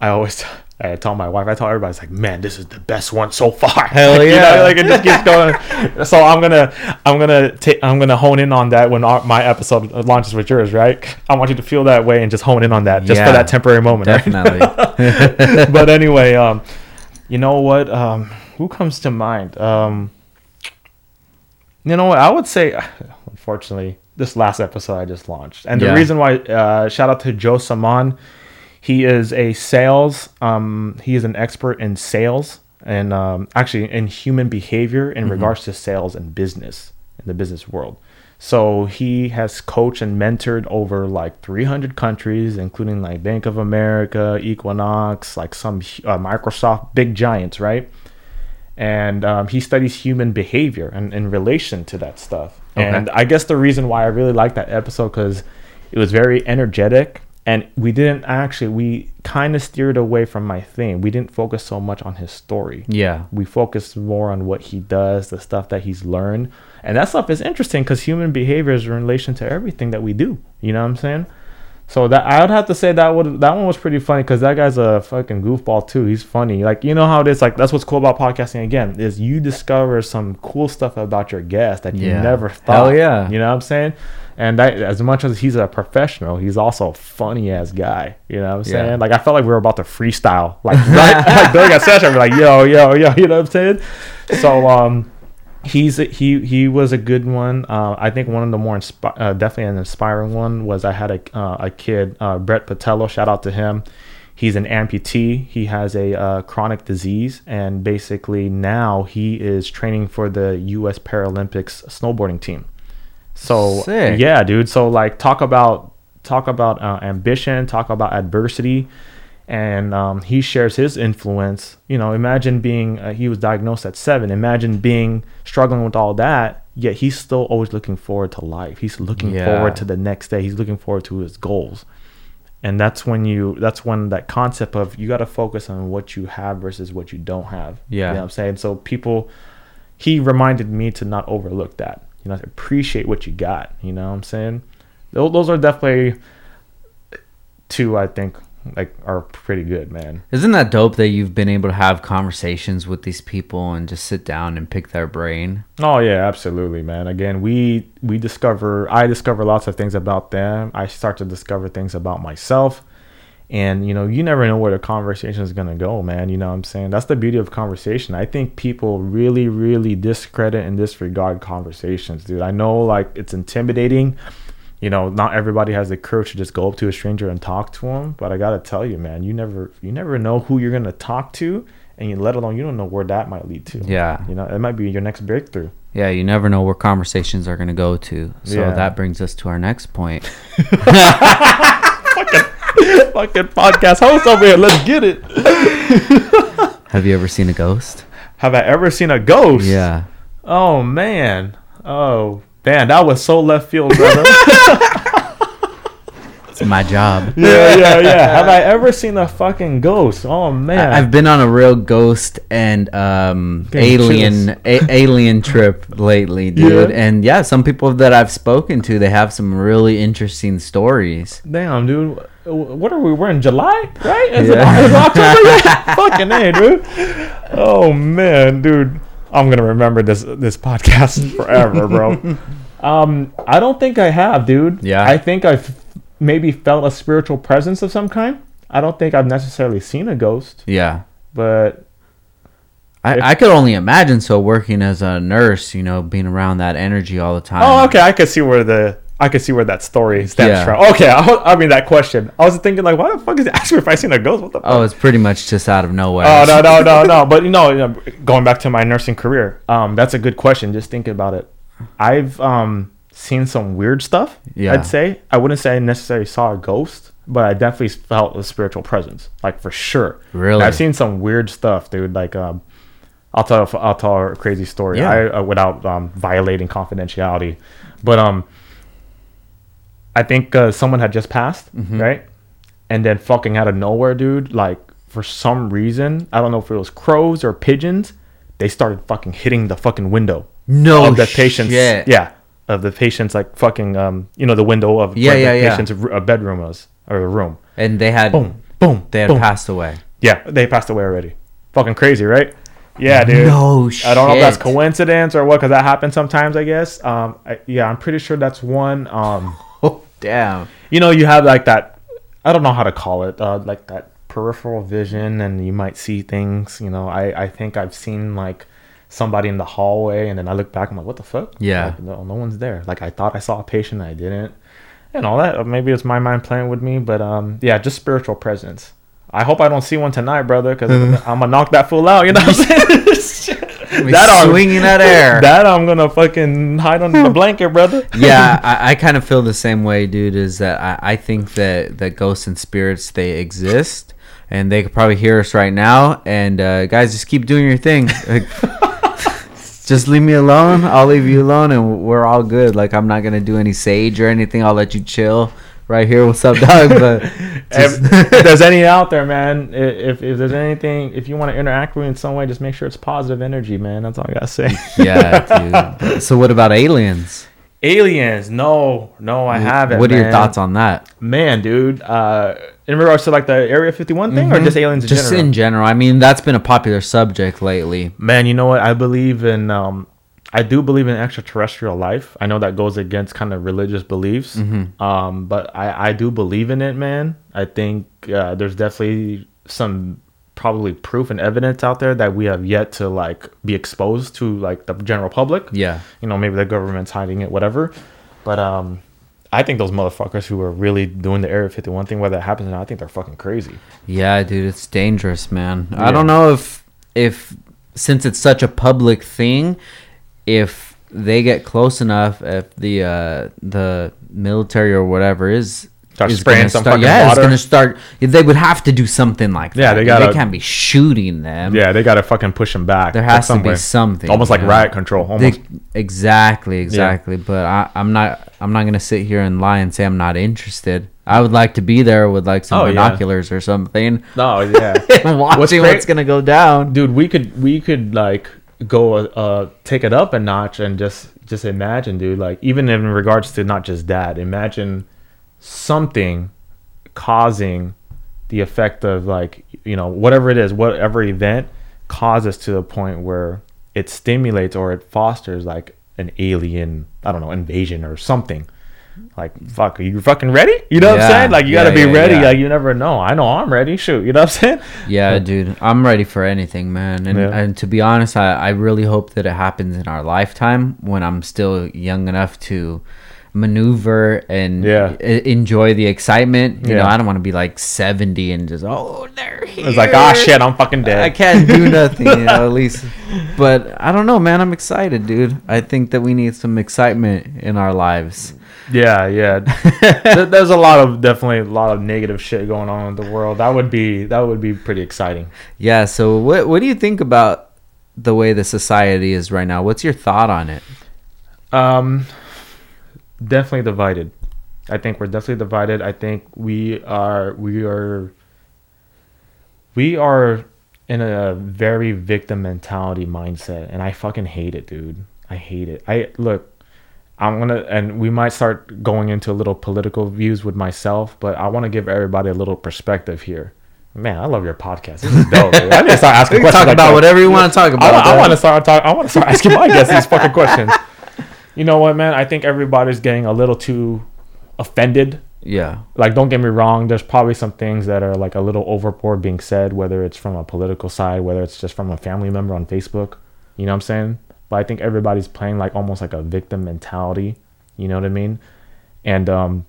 I always I tell my wife, I tell everybody, it's like, man, this is the best one so far. Hell Like, you yeah. know, like it just keeps going. so I'm gonna I'm gonna take I'm gonna hone in on that when our, my episode launches with yours, right? I want you to feel that way and just hone in on that, just for that temporary moment, right? Definitely. but anyway, um, you know what? Um, who comes to mind? Um, you know what? I would say, unfortunately, this last episode I just launched, and the reason why, uh, shout out to Joe Saman. He is a sales. Um, he is an expert in sales and um, actually in human behavior in regards to sales and business in the business world. So he has coached and mentored over like 300 countries, including like Bank of America, Equinox, like some uh, Microsoft big giants, right? And um, he studies human behavior and in relation to that stuff. Okay. And I guess the reason why I really liked that episode because it was very energetic and we didn't actually we kind of steered away from my theme. We didn't focus so much on his story yeah. we focused more on what he does, the stuff that he's learned. And that stuff is interesting because human behavior is in relation to everything that we do. You know what I'm saying? So that I would have to say that would that one was pretty funny because that guy's a fucking goofball too. He's funny. Like you know how it is. Like that's what's cool about podcasting. Again, is you discover some cool stuff about your guest that you Yeah. never Hell thought. yeah. You know what I'm saying? And that as much as he's a professional, he's also a funny ass guy. You know what I'm Yeah. saying? Like I felt like we were about to freestyle. Like right like during a session, we're like, yo, yo, yo, you know what I'm saying? So um he's he he was a good one. Uh, I think one of the more inspi- uh, definitely an inspiring one was I had a uh, a kid uh, Brett Patello. Shout out to him. He's an amputee. He has a uh, chronic disease, and basically now he is training for the U.S. Paralympics snowboarding team. So Sick. yeah, dude. So like talk about talk about uh, ambition, talk about adversity, and um, he shares his influence. You know, imagine being uh, he was diagnosed at seven. Imagine being struggling with all that, yet he's still always looking forward to life. He's looking Yeah. forward to the next day. He's looking forward to his goals. And that's when you that's when that concept of you got to focus on what you have versus what you don't have. Yeah. You know what I'm saying? So people he reminded me to not overlook that. You know, appreciate what you got. You know what I'm saying? Those, those are definitely two I think like are pretty good, man. Isn't that dope that you've been able to have conversations with these people and just sit down and pick their brain? Oh yeah, absolutely, man. Again, we we discover I discover lots of things about them. I start to discover things about myself. And you know, you never know where the conversation is gonna go, man. You know what I'm saying? That's the beauty of conversation. I think people really, really discredit and disregard conversations, dude. I know like it's intimidating. You know, not everybody has the courage to just go up to a stranger and talk to them. But I gotta tell you, man, you never you never know who you're gonna talk to, and you let alone you don't know where that might lead to. Yeah. You know, it might be your next breakthrough. Yeah, you never know where conversations are going to go to. So Yeah. that brings us to our next point. fucking podcast host over here. Let's get it. Have you ever seen a ghost? Have I ever seen a ghost? Yeah. Oh man. Oh man, that was so left field, brother. It's my job. yeah, yeah, yeah. Have I ever seen a fucking ghost? Oh man. I- I've been on a real ghost and um, Getting alien a- alien trip lately, dude. Yeah? And yeah, some people that I've spoken to, they have some really interesting stories. Damn, dude. What are we? We're in July, right? Is Yeah. it is it October yet? Fucking A, dude. Oh man, dude. I'm gonna remember this this podcast forever, bro. um, I don't think I have, dude. Yeah. I think I've maybe felt a spiritual presence of some kind. I don't think I've necessarily seen a ghost, Yeah. but I, I could only imagine so working as a nurse, you know, being around that energy all the time. oh, okay. I could see where the I could see where that story stems Yeah. from. Okay, I, I mean that question. I was thinking like, why the fuck is he asking me if I seen a ghost? What the? Fuck? Oh, it's pretty much just out of nowhere. Oh no no no no! But you know, you know, going back to my nursing career, um, that's a good question. Just thinking about it, I've um seen some weird stuff. Yeah. I'd say I wouldn't say I necessarily saw a ghost, but I definitely felt a spiritual presence, like for sure. Really? I've seen some weird stuff, dude. Like um, I'll tell I'll tell a crazy story. Yeah. I uh, without um violating confidentiality, but um, I think uh, someone had just passed, Mm-hmm. right? And then fucking out of nowhere, dude, like for some reason, I don't know if it was crows or pigeons, they started fucking hitting the fucking window No of the patient's shit. yeah of the patient's like fucking um you know the window of Yeah, where yeah, the yeah. patient's r- uh, bedroom was or a room. And they had Boom, boom, they had boom. passed away. Yeah, they passed away already. Fucking crazy, right? Yeah, dude. No shit. I don't know if that's coincidence or what, because that happens sometimes. I guess. Um, I, yeah, I'm pretty sure that's one. Um, damn. you know, you have like that. I don't know how to call it. Uh, like that peripheral vision, and you might see things. You know, I I think I've seen like somebody in the hallway, and then I look back. I'm like, what the fuck? Yeah. Like, no, no one's there. Like I thought I saw a patient, I didn't, and all that. Maybe it's my mind playing with me, but um, yeah, just spiritual presence. I hope I don't see one tonight, brother, because I'm gonna knock that fool out. You know what I'm saying? I'm- swinging that air. That I'm gonna fucking hide under the blanket, brother. yeah, I, I kind of feel the same way, dude. Is that I, I think that that ghosts and spirits they exist, and they could probably hear us right now. And uh, guys, just keep doing your thing. Like, just leave me alone. I'll leave you alone, and we're all good. Like I'm not gonna do any sage or anything. I'll let you chill right here. What's up, dog? But just- if, if there's any out there, man, if, if there's anything, if you want to interact with me in some way, just make sure it's positive energy, man. That's all I gotta say. yeah, dude. So what about aliens? Aliens, no, no, I haven't. What are your man. thoughts on that? man, dude? Uh, in regards to like the Area 51 thing, or just aliens in Mm-hmm. Just general? in general. I mean, that's been a popular subject lately. Man, you know what? I believe in. Um, I do believe in extraterrestrial life. I know that goes against kind of religious beliefs, Mm-hmm. um, but I, I do believe in it, man. I think uh, there's definitely some probably proof and evidence out there that we have yet to like be exposed to like the general public. Yeah. You know, maybe the government's hiding it, whatever. But um, I think those motherfuckers who are really doing the Area 51 thing, whether it happens or not, I think they're fucking crazy. Yeah, dude, it's dangerous, man. I don't know if if since it's such a public thing, if they get close enough, if the uh the military or whatever is Start is spraying some start, yeah, water. it's gonna start. They would have to do something like Yeah, that. they They gotta- can't be shooting them. Yeah, they gotta fucking push them back. there has to be way. something. Almost like know? riot control. They- Almost. exactly, exactly. But I, I'm not. I'm not gonna sit here and lie and say I'm not interested. I would like to be there with like some Oh, yeah. binoculars or something, No, yeah. watching cra- what's gonna go down. dude we could we could like go uh take it up a notch and just just imagine dude like even in regards to not just that imagine something causing the effect of like you know whatever it is whatever event causes to the point where it stimulates or it fosters like an alien i don't know invasion or something like fuck are you fucking ready you know what i'm saying like you yeah, gotta be yeah, ready yeah. like you never know i know i'm ready shoot you know what i'm saying Yeah, dude, I'm ready for anything, man. And Yeah. and to be honest, I, I really hope that it happens in our lifetime when I'm still young enough to maneuver and Yeah. enjoy the excitement. You know, I don't want to be like 70 and just oh, they're here. it's like ah shit i'm fucking dead I can't do nothing, you know, at least. But I don't know, man. I'm excited, dude. I think that we need some excitement in our lives. Yeah, yeah. There- There's a lot of definitely a lot of negative shit going on in the world. That would be that would be pretty exciting. Yeah. So, what what do you think about the way the society is right now? What's your thought on it? Um, definitely divided. I think we're definitely divided. I think we are we are we are in a very victim mentality mindset and I fucking hate it, dude. I hate it. I look I'm gonna and we might start going into a little political views with myself, but I want to give everybody a little perspective here. Man, I love your podcast. This is dope. dude. I need to start asking questions talk like about that. whatever you want to talk about. I bro. want to start talk, I want to start asking my guests these fucking questions. You know what, man? I think everybody's getting a little too offended. Yeah. Like, don't get me wrong. There's probably some things that are like a little overboard being said, whether it's from a political side, whether it's just from a family member on Facebook. You know what I'm saying? But I think everybody's playing like almost like a victim mentality. You know what I mean? And um,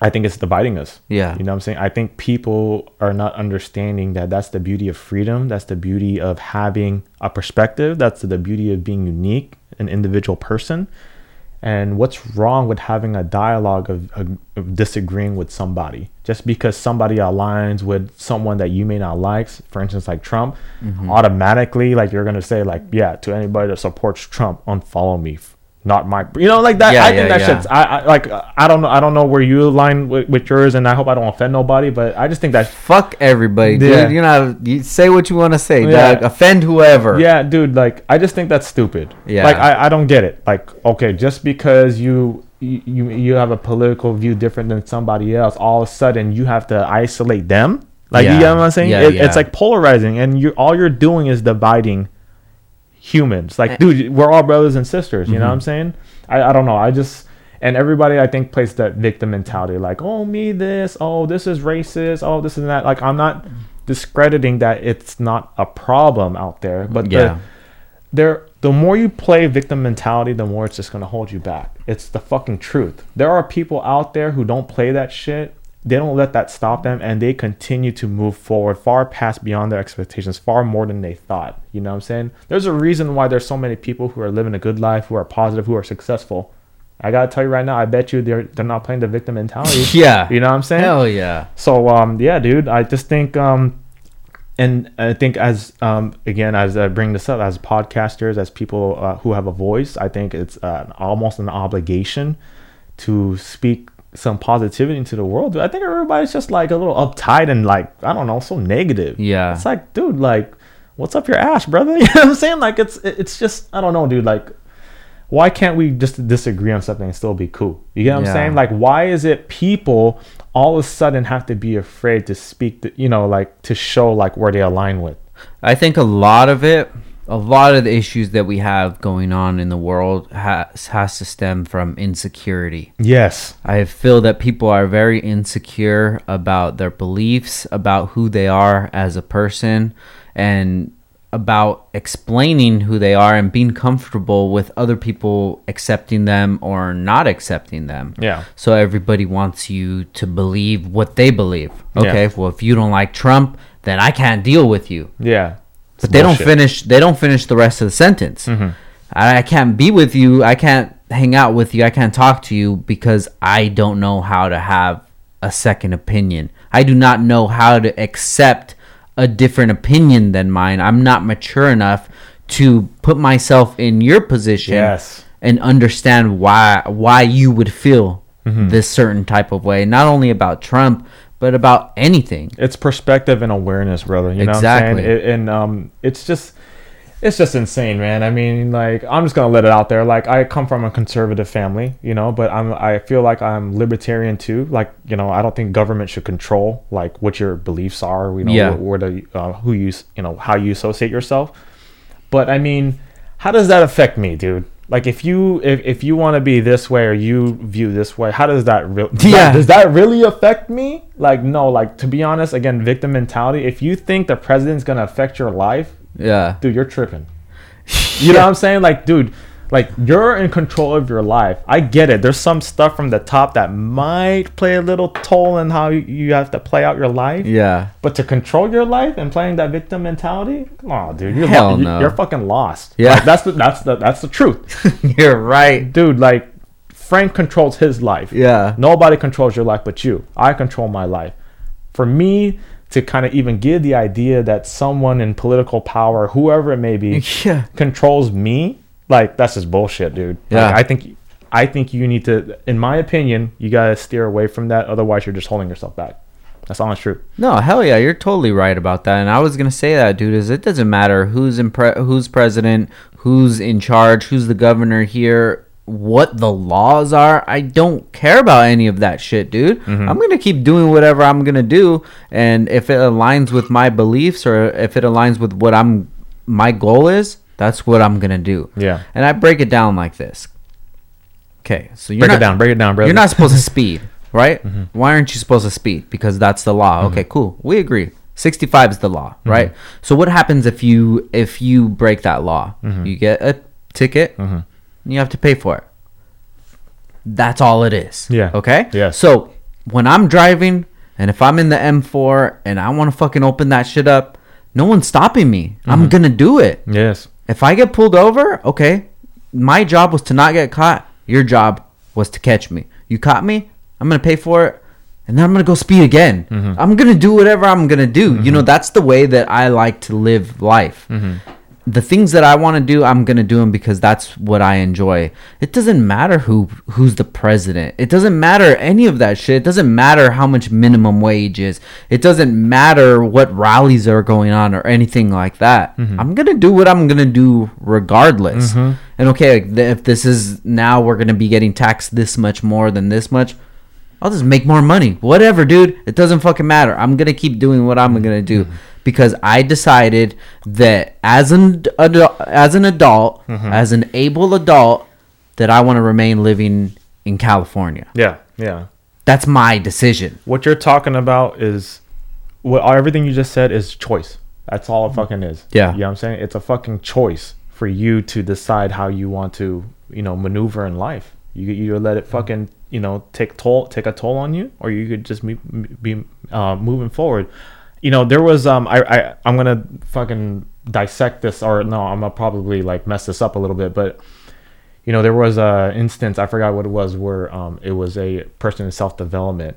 I think it's dividing us. Yeah. You know what I'm saying? I think people are not understanding that that's the beauty of freedom. That's the beauty of having a perspective. That's the beauty of being unique, an individual person. And what's wrong with having a dialogue of, of, of disagreeing with somebody? Just because somebody aligns with someone that you may not like, for instance, like Trump, Mm-hmm. automatically, like you're gonna say, like, yeah, to anybody that supports Trump, unfollow me. Not my, you know, like that. Yeah, I yeah, think that yeah. shit's I, I like I don't know I don't know where you align with, with yours, and I hope I don't offend nobody, but I just think that Fuck everybody, dude. You know, you say what you want to say, Yeah. dog. Offend whoever. yeah, dude, like I just think that's stupid. Yeah. like I, I don't get it. Like okay, just because you you you have a political view different than somebody else, all of a sudden you have to isolate them. Like you know what I'm saying? Yeah, It- yeah. It's like polarizing, and you all you're doing is dividing humans. Like, eh. dude, we're all brothers and sisters. You know what I'm mm-hmm. saying? I, I don't know. I just and everybody I think plays that victim mentality. Like, oh me this, oh this is racist, oh this is that. Like, I'm not discrediting that it's not a problem out there, but Yeah. the there the more you play victim mentality, the more it's just gonna hold you back. It's the fucking truth. There are people out there who don't play that shit. They don't let that stop them and they continue to move forward far past beyond their expectations, far more than they thought. You know what I'm saying? There's a reason why there's so many people who are living a good life, who are positive, who are successful. I gotta tell you right now, I bet you they're they're not playing the victim mentality. Yeah. You know what I'm saying? Hell yeah. So um yeah, dude, I just think um and I think as um again as I bring this up as podcasters as people uh, who have a voice, I think it's uh, almost an obligation to speak some positivity into the world. Dude. I think everybody's just like a little uptight and like I don't know, so negative. Yeah. It's like, dude, like what's up your ass, brother? You know what I'm saying? Like it's it's just I don't know, dude, like why can't we just disagree on something and still be cool? You get what Yeah. I'm saying? Like, why is it people all of a sudden have to be afraid to speak, the, you know, like to show like where they align with? I think a lot of it, a lot of the issues that we have going on in the world has has to stem from insecurity. Yes. I feel that people are very insecure about their beliefs, about who they are as a person, and about explaining who they are and being comfortable with other people accepting them or not accepting them. Yeah. So everybody wants you to believe what they believe. Okay, Yeah. well if you don't like Trump, then I can't deal with you. Yeah. But they don't finish. They don't finish the rest of the sentence. I, I can't be with you. I can't hang out with you. I can't talk to you because I don't know how to have a second opinion. I do not know how to accept a different opinion than mine. I'm not mature enough to put myself in your position Yes. and understand why why you would feel Mm-hmm. this certain type of way. Not only about Trump, but about anything. It's perspective and awareness, brother. You know Exactly. what I'm saying? It, and um, it's just, it's just insane, man. I mean, like, I'm just gonna let it out there. Like, I come from a conservative family, you know, but I'm, I feel like I'm libertarian too. Like, you know, I don't think government should control like what your beliefs are. You know, Yeah. where the, uh, who you, you know, how you associate yourself. But I mean, how does that affect me, dude? Like if you if, if you want to be this way or you view this way, how does that really Yeah. does that really affect me? Like no, like to be honest, again, victim mentality. If you think the president's gonna affect your life, Yeah. dude, you're tripping. You know what I'm saying? Like, dude, like you're in control of your life. I get it. There's some stuff from the top that might play a little toll in how you- have to play out your life. Yeah. But to control your life and playing that victim mentality, come on, dude, you're Hell lo- no. you're fucking lost. Yeah. Like, that's the that's the that's the truth, You're right. dude. Like Frank controls his life. Yeah. Nobody controls your life but you. I control my life. For me to kind of even give the idea that someone in political power, whoever it may be, Yeah. controls me, like that's just bullshit, dude. Like, Yeah. I think I think you need to, in my opinion, you gotta steer away from that. Otherwise, you're just holding yourself back. That's honest truth. No, hell yeah, you're totally right about that. And I was gonna say that, dude. Is it doesn't matter who's in pre- who's president, who's in charge, who's the governor here, what the laws are. I don't care about any of that shit, dude. Mm-hmm. I'm gonna keep doing whatever I'm gonna do, and if it aligns with my beliefs or if it aligns with what I'm my goal is, that's what I'm gonna do. Yeah. And I break it down like this. Okay, so you're Break not, it down. Break it down, brother. you're not supposed to speed, right? Mm-hmm. Why aren't you supposed to speed? Because that's the law. Okay, cool. We agree. 65 is the law, Mm-hmm. right? So what happens if you if you break that law? Mm-hmm. You get a ticket. and You have to pay for it. That's all it is. Yeah. Okay? Yeah. So when I'm driving and if I'm in the M4 and I want to fucking open that shit up, no one's stopping me. Mm-hmm. I'm to do it. Yes. If I get pulled over, okay, my job was to not get caught. Your job was to catch me. You caught me, I'm gonna pay for it, and then I'm gonna go speed again. Mm-hmm. I'm gonna do whatever I'm gonna do. You know, mm-hmm. that's the way that I like to live life. Mm-hmm. The things that I want to do, I'm gonna do them because that's what I enjoy. It doesn't matter who who's the president. It doesn't matter any of that shit. It doesn't matter how much minimum wage is. It doesn't matter what rallies are going on or anything like that. Mm-hmm. I'm gonna do what I'm gonna do regardless. Mm-hmm. And okay, like, if this is now we're gonna be getting taxed this much more than this much, I'll just make more money. Whatever, dude. It doesn't fucking matter. I'm gonna keep doing what I'm gonna do mm-hmm. Because I decided that as an adult, as an adult, as an able adult, that I want to remain living in California. Yeah. Yeah. That's my decision. What you're talking about is what everything you just said is choice. That's all it fucking is. Yeah. You know what I'm saying? It's a fucking choice for you to decide how you want to, you know, maneuver in life. You either let it fucking, you know, take toll, take a toll on you, or you could just be, be uh, moving forward. You know, there was um, I, I I'm gonna fucking dissect this, or no, I'm gonna probably like mess this up a little bit, but you know, there was a instance I forgot what it was where um, it was a person in self development,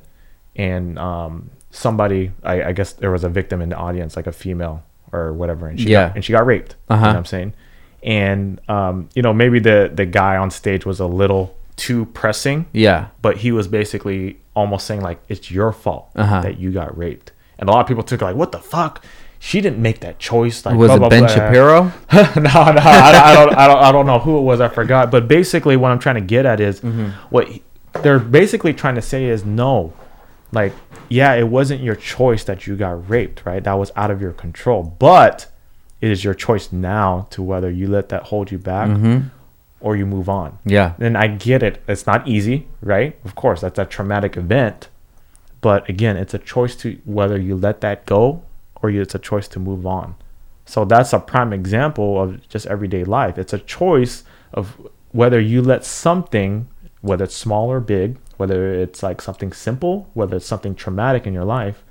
and um, somebody I, I guess there was a victim in the audience, like a female or whatever, and she Yeah. got, and she got raped. You know Uh-huh. what I'm saying? And um, you know, maybe the the guy on stage was a little too pressing, Yeah. but he was basically almost saying like it's your fault Uh-huh. that you got raped, and a lot of people took it like, what the fuck. She didn't make that choice. Like, Was blah, it blah, Ben blah. Shapiro? no, no, I, don't- I, don't, I don't, I don't know who it was. I forgot. But basically, what I'm trying to get at is mm-hmm. what they're basically trying to say is no, like, yeah, it wasn't your choice that you got raped, right? That was out of your control, but it is your choice now to whether you let that hold you back mm-hmm. or you move on. Yeah. And I get it. It's not easy, right? Of course, that's a traumatic event. But again, it's a choice to whether you let that go or it's a choice to move on. So that's a prime example of just everyday life. It's a choice of whether you let something, whether it's small or big, whether it's like something simple, whether it's something traumatic in your life,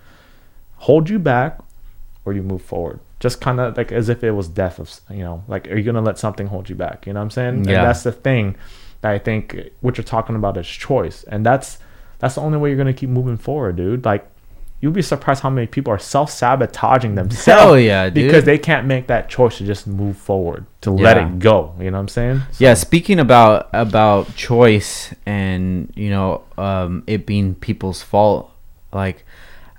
hold you back or you move forward. Just kind of like as if it was death of, you know, like, are you going to let something hold you back? You know what I'm saying? Yeah. And that's the thing that I think what you're talking about is choice. And that's, that's the only way you're going to keep moving forward, dude. Like, you'll be surprised how many people are self-sabotaging themselves Hell yeah, dude. because they can't make that choice to just move forward to let it go you know what i'm saying Yeah, speaking about about choice and you know um, it being people's fault, like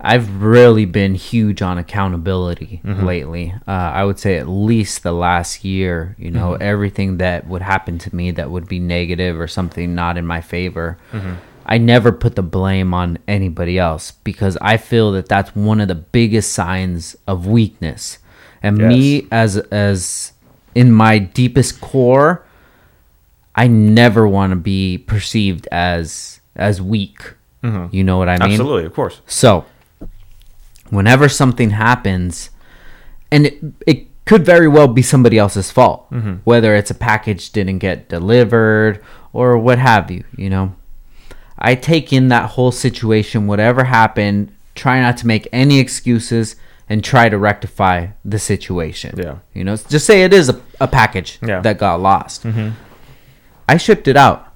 I've really been huge on accountability lately. Uh, I would say at least the last year. You know, everything that would happen to me that would be negative or something not in my favor. I never put the blame on anybody else because I feel that that's one of the biggest signs of weakness. And me as as in my deepest core, I never want to be perceived as as weak. Mm-hmm. You know what I mean? absolutely of course So, whenever something happens, and it, it could very well be somebody else's fault, mm-hmm. whether it's a package didn't get delivered or what have you, you know. I take in that whole situation, whatever happened, try not to make any excuses and try to rectify the situation. Yeah. You know, just say it is a, a package Yeah. that got lost. Mm-hmm. I shipped it out.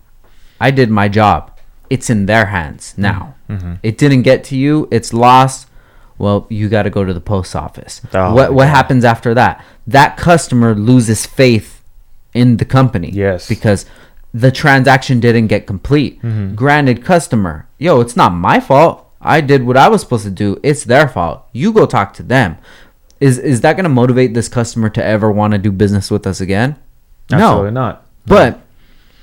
I did my job. It's in their hands now. Mm-hmm. Mm-hmm. It didn't get to you. It's lost. Well, you got to go to the post office. Oh, what what happens after that? That customer loses faith in the company. Yes. Because the transaction didn't get complete. Mm-hmm. Granted, customer, yo, it's not my fault. I did what I was supposed to do. It's their fault. You go talk to them. Is is that going to motivate this customer to ever want to do business with us again? Absolutely not. But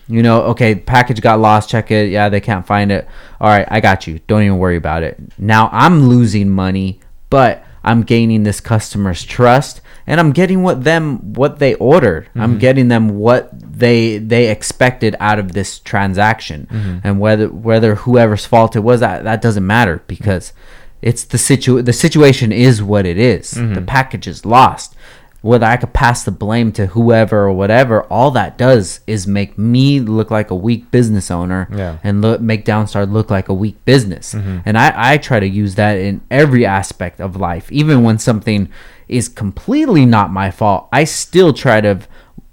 you know, okay, package got lost. Check it. Yeah, they can't find it. All right, I got you. Don't even worry about it. Now I'm losing money, but I'm gaining this customer's trust, and I'm getting what them what they ordered. I'm mm-hmm. getting them what they they expected out of this transaction, mm-hmm. and whether whether whoever's fault it was, that that doesn't matter because it's the situ the situation is what it is. Mm-hmm. The package is lost whether I could pass the blame to whoever or whatever, all that does is make me look like a weak business owner Yeah. and look, make Downstar look like a weak business. Mm-hmm. And I, I try to use that in every aspect of life. Even when something is completely not my fault, I still try to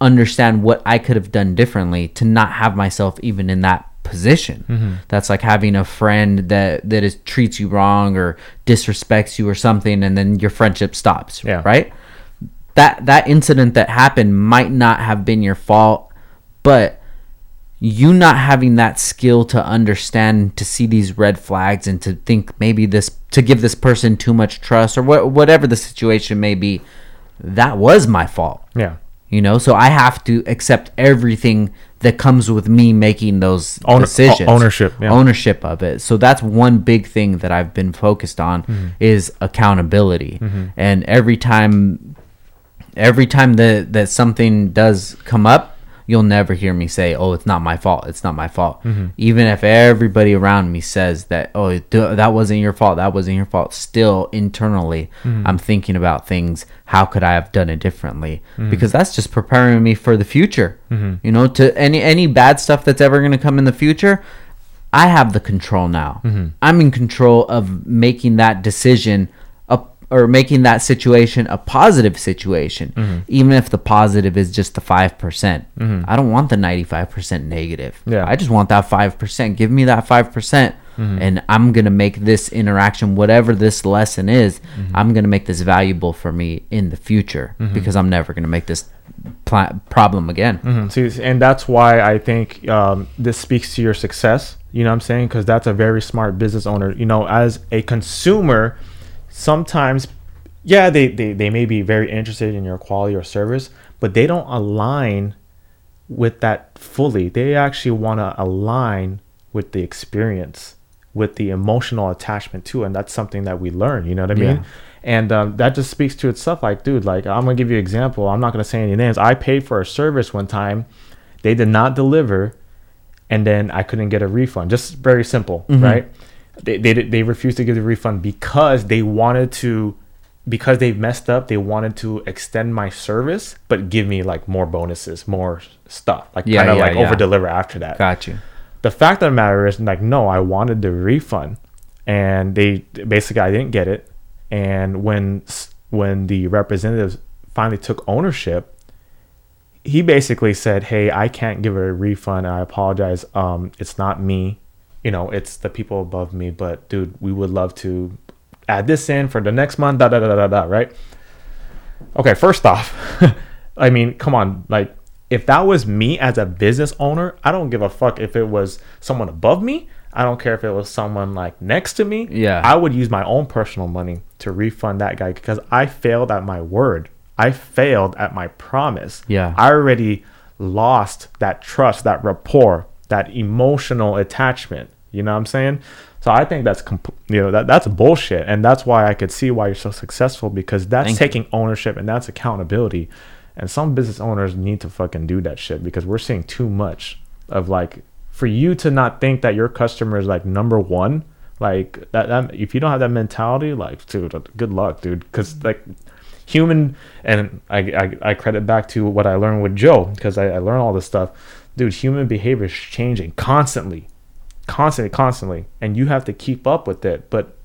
understand what I could have done differently to not have myself even in that position. Mm-hmm. That's like having a friend that that is treats you wrong or disrespects you or something, and then your friendship stops. Yeah. Right. That that incident that happened might not have been your fault, but you not having that skill to understand to see these red flags and to think maybe this to give this person too much trust or what whatever the situation may be that was my fault Yeah. You know? So i have to accept everything that comes with me making those Own- decisions. ownership, yeah. ownership of it. So that's one big thing that i've been focused on Mm-hmm. is accountability. And every time every time that that something does come up you'll never hear me say oh it's not my fault it's not my fault Mm-hmm. even if everybody around me says that oh that wasn't your fault that wasn't your fault still internally Mm-hmm. i'm thinking about things how could i have done it differently Mm-hmm. because that's just preparing me for the future you know to any any bad stuff that's ever going to come in the future I have the control now. Mm-hmm. I'm in control of making that decision or making that situation a positive situation, Mm-hmm. even if the positive is just the 5%. percent I don't want the 95% negative. Yeah. I just want that 5%. Give me that 5%. percent Mm-hmm. And I'm going to make this interaction, whatever this lesson is, Mm-hmm. I'm going to make this valuable for me in the future Mm-hmm. because I'm never going to make this pla- problem again. Mhm. See, and that's why I think um, this speaks to your success. You know what I'm saying? Because that's a very smart business owner. You know, as a consumer, sometimes, yeah, they, they, they may be very interested in your quality or service, but they don't align with that fully. They actually want to align with the experience, with the emotional attachment too. And that's something that we learn. You know what I mean? Yeah. And um, that just speaks to itself. Like, dude, like I'm gonna give you an example. I'm not gonna say any names. I paid for a service one time, they did not deliver, and then I couldn't get a refund. Just very simple, right? They, they they refused to give the refund because they wanted to, because they messed up. They wanted to extend my service, but give me like more bonuses, more stuff, like Yeah, kind of yeah, like yeah. over deliver after that Got you. the fact of the matter is like no i wanted the refund and they basically i didn't get it and when when the representatives finally took ownership he basically said hey i can't give a refund i apologize um it's not me you know it's the people above me but dude we would love to add this in for the next month da da da da da right? Okay first off i mean come on like if that was me as a business owner i don't give a fuck if it was someone above me. I don't care if it was someone like next to me. Yeah. i would use my own personal money to refund that guy because i failed at my word. I failed at my promise. Yeah. i already lost that trust that rapport that emotional attachment you know what i'm saying? So i think that's comp- you know that that's bullshit. And that's why i could see why you're so successful because that's Thank you. taking ownership and that's accountability. And some business owners need to fucking do that shit because we're seeing too much of like for you to not think that your customer is like number one like that, that if you don't have that mentality like dude good luck dude. Because like human and I, I i credit back to what i learned with joe because I, I learned all this stuff. Dude human behavior is changing constantly constantly constantly and you have to keep up with it but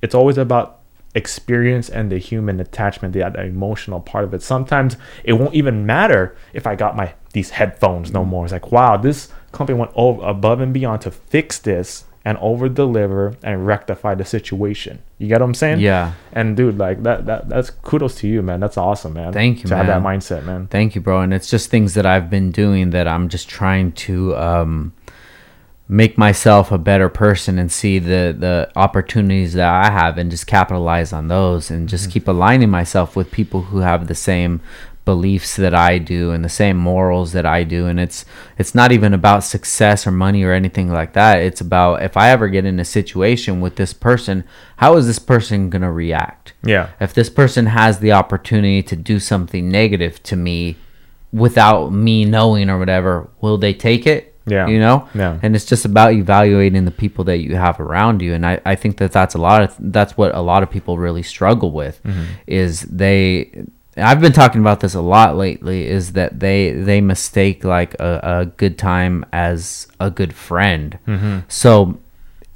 it's always about experience and the human attachment the, the emotional part of it sometimes it won't even matter if i got my these headphones no more it's like wow this company went over above and beyond to fix this and over deliver and rectify the situation. You get what I'm saying? Yeah. And dude, like that, that that's kudos to you, man. That's awesome, man. Thank you, to have that mindset, man. Thank you, bro. And it's just things that I've been doing that I'm just trying to um, make myself a better person and see the the opportunities that I have and just capitalize on those and just mm-hmm. keep aligning myself with people who have the same beliefs that I do and the same morals that I do and it's it's not even about success or money or anything like that it's about if I ever get in a situation with this person how is this person going to react Yeah. if this person has the opportunity to do something negative to me without me knowing or whatever, will they take it? Yeah. You know? Yeah. And it's just about evaluating the people that you have around you. And I, I think that that's a lot of, that's what a lot of people really struggle with Mm-hmm. is they, I've been talking about this a lot lately is that they, they mistake like a, a good time as a good friend. Mm-hmm. So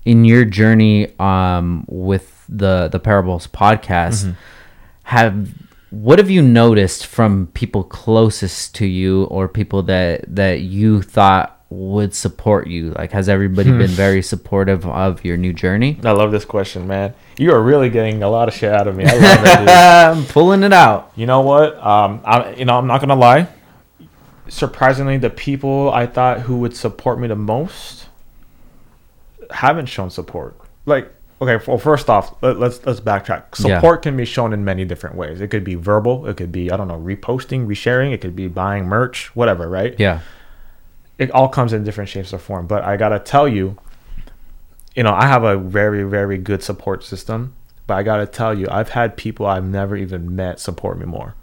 in your journey um, with the the parables podcast Mm-hmm. have what have you noticed from people closest to you or people that that you thought would support you like has everybody Hmm. been very supportive of your new journey I love this question, man. You are really getting a lot of shit out of me. I love it. I'm pulling it out You know what? Um, I, you know, I'm not gonna lie. Surprisingly, the people I thought who would support me the most haven't shown support. Like, okay, well, first off, let, let's let's backtrack. Yeah. Support can be shown in many different ways. It could be verbal. It could be I don't know, reposting, resharing. It could be buying merch, whatever. Right? yeah it all comes in different shapes or form. But I gotta tell you, you know, I have a very, very good support system. But I gotta tell you, I've had people I've never even met support me more.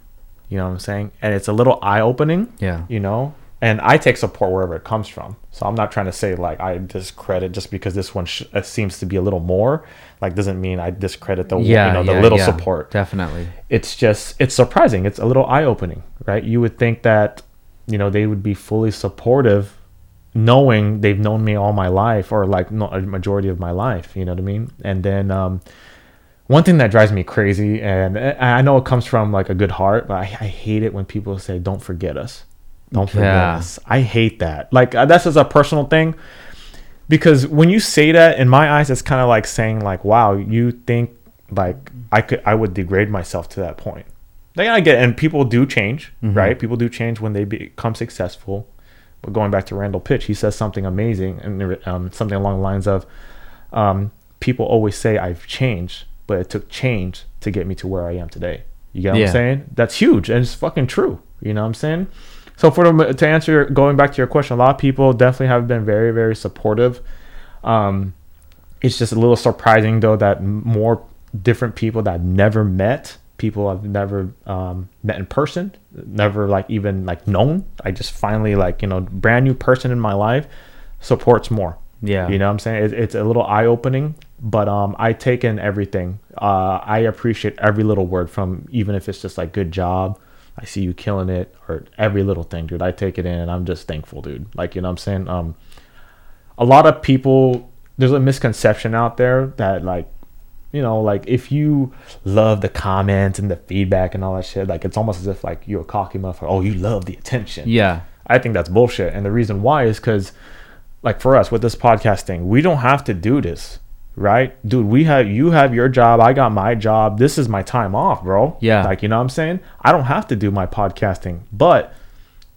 You know what I'm saying? And it's a little eye opening. Yeah. You know, and I take support wherever it comes from. So I'm not trying to say like I discredit just because this one sh- uh, seems to be a little more. Like doesn't mean I discredit the yeah you know the yeah, little yeah, support definitely it's just it's surprising it's a little eye-opening right you would think that you know they would be fully supportive knowing they've known me all my life or like a majority of my life you know what i mean? And then um one thing that drives me crazy and i I know it comes from like a good heart but i, I hate it when people say don't forget us. Don't forget Yeah. us. I hate that. Like uh, that's just a personal thing. Because when you say that in my eyes it's kind of like saying like wow you think like i could i would degrade myself to that point then i get and people do change right? People do change when they become successful. But going back to Randall Pich he says something amazing and um, something along the lines of um, people always say i've changed but it took change to get me to where i am today. You get what Yeah. i'm saying? That's huge and it's fucking true. You know what i'm saying? So for the, to answer going back to your question a lot of people definitely have been very very supportive. Um, it's just a little surprising though that more different people that I've never met people I've never um, met in person never like even like known. I just finally like you know brand new person in my life supports more. Yeah. you know what I'm saying? It, it's a little eye opening but um I take in everything. Uh I appreciate every little word from even if it's just like good job. I see you killing it or every little thing dude. I take it in and I'm just thankful dude. Like you know what I'm saying? Um a lot of people there's a misconception out there that like you know like if you love the comments and the feedback and all that shit like it's almost as if like you're a cocky motherfucker. Oh you love the attention. Yeah. I think that's bullshit. And the reason why is because like for us with this podcasting we don't have to do this right? Dude we have you have your job. I got my job. This is my time off bro. Yeah. like you know what i'm saying? I don't have to do my podcasting. But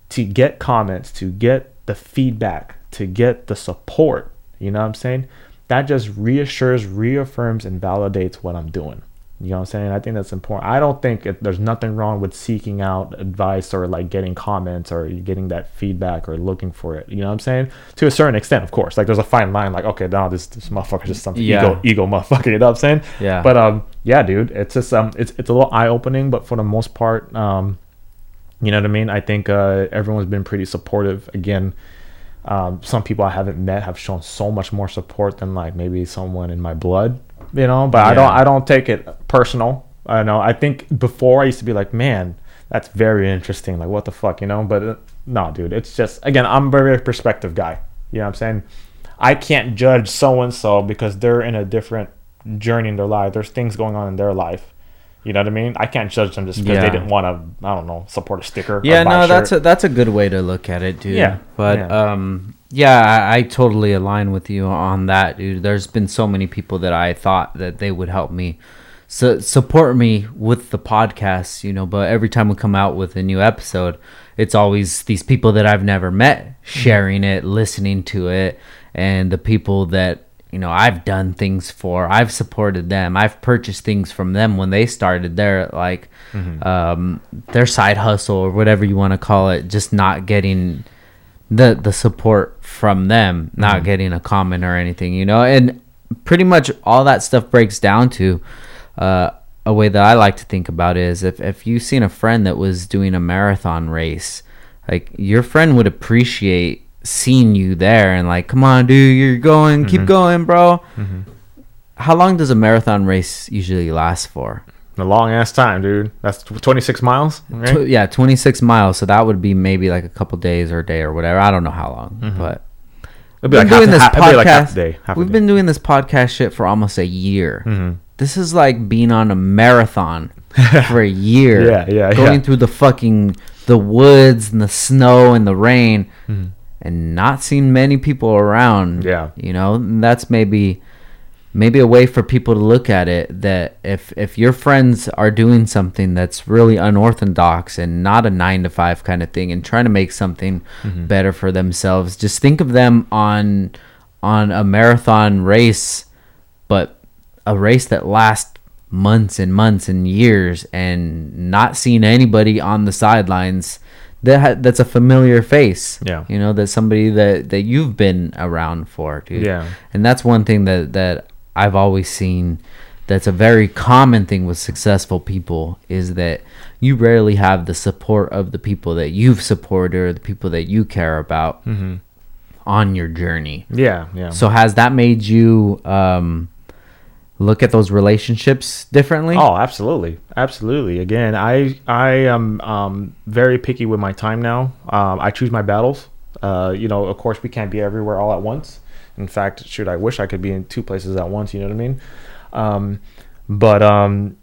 to get comments, to get the feedback, to get the support, you know what I'm saying? That just reassures, reaffirms, and validates what I'm doing. You know what I'm saying? I think that's important. I don't think it, there's nothing wrong with seeking out advice or like getting comments or getting that feedback or looking for it. You know what I'm saying? To a certain extent, of course. Like there's a fine line. Like okay, no, this this motherfucker just something Yeah. ego ego motherfucker. You know what I'm saying? Yeah. But um, yeah, dude, it's just um, it's it's a little eye opening, but for the most part, um, you know what I mean? I think uh, everyone's been pretty supportive. Again, um, some people I haven't met have shown so much more support than like maybe someone in my blood, you know. But I don't, I don't take it personal. I know. I think before I used to be like, man, that's very interesting. Like, what the fuck, you know? But uh, no, dude, it's just again, I'm a very perspective guy. You know what I'm saying? I can't judge so and so because they're in a different journey in their life. There's things going on in their life. You know what I mean? I can't judge them just because Yeah. they didn't want to. I don't know, support a sticker. yeah no a that's a that's a good way to look at it dude Yeah, but yeah. um Yeah, I, I totally align with you on that, dude. There's been so many people that I thought that they would help me, su- support me with the podcast, you know. But every time we come out with a new episode, it's always these people that I've never met sharing it, listening to it, and the people that you know I've done things for. I've supported them. I've purchased things from them when they started their like um, their side hustle or whatever you want to call it. Just not getting the the support from them, not getting a comment or anything, you know, and pretty much all that stuff breaks down to uh, a way that I like to think about is if if you've seen a friend that was doing a marathon race, like your friend would appreciate seeing you there and like, come on, dude, you're going, keep mm-hmm. going, bro. Mm-hmm. How long does a marathon race usually last for? A long ass time, dude. That's 26 miles. Right? Tw- yeah, 26 miles. So that would be maybe like a couple days or a day or whatever. I don't know how long, mm-hmm. but It'd be we've like been half, doing this half, it'd be like half podcast. day. Half we've been doing this podcast shit for almost a year. Mm-hmm. This is like being on a marathon for a year. Yeah, yeah, Going yeah. through the fucking the woods and the snow and the rain, and not seeing many people around. Yeah. you know and that's maybe maybe a way for people to look at it that if if your friends are doing something that's really unorthodox and not a 9 to 5 kind of thing and trying to make something Mm-hmm. better for themselves just think of them on on a marathon race but a race that lasts months and months and years and not seeing anybody on the sidelines that ha- that's a familiar face Yeah. you know that's somebody that that you've been around for dude Yeah. and that's one thing that that I've always seen that's a very common thing with successful people is that you rarely have the support of the people that you've supported or the people that you care about on your journey. Yeah, yeah. So has that made you um, look at those relationships differently? Oh, absolutely, absolutely. Again, I I am um, very picky with my time now. Um, I choose my battles. Uh, you know, of course, we can't be everywhere all at once. In fact, shoot, I wish I could be in two places at once. You know what I mean? Um, but um,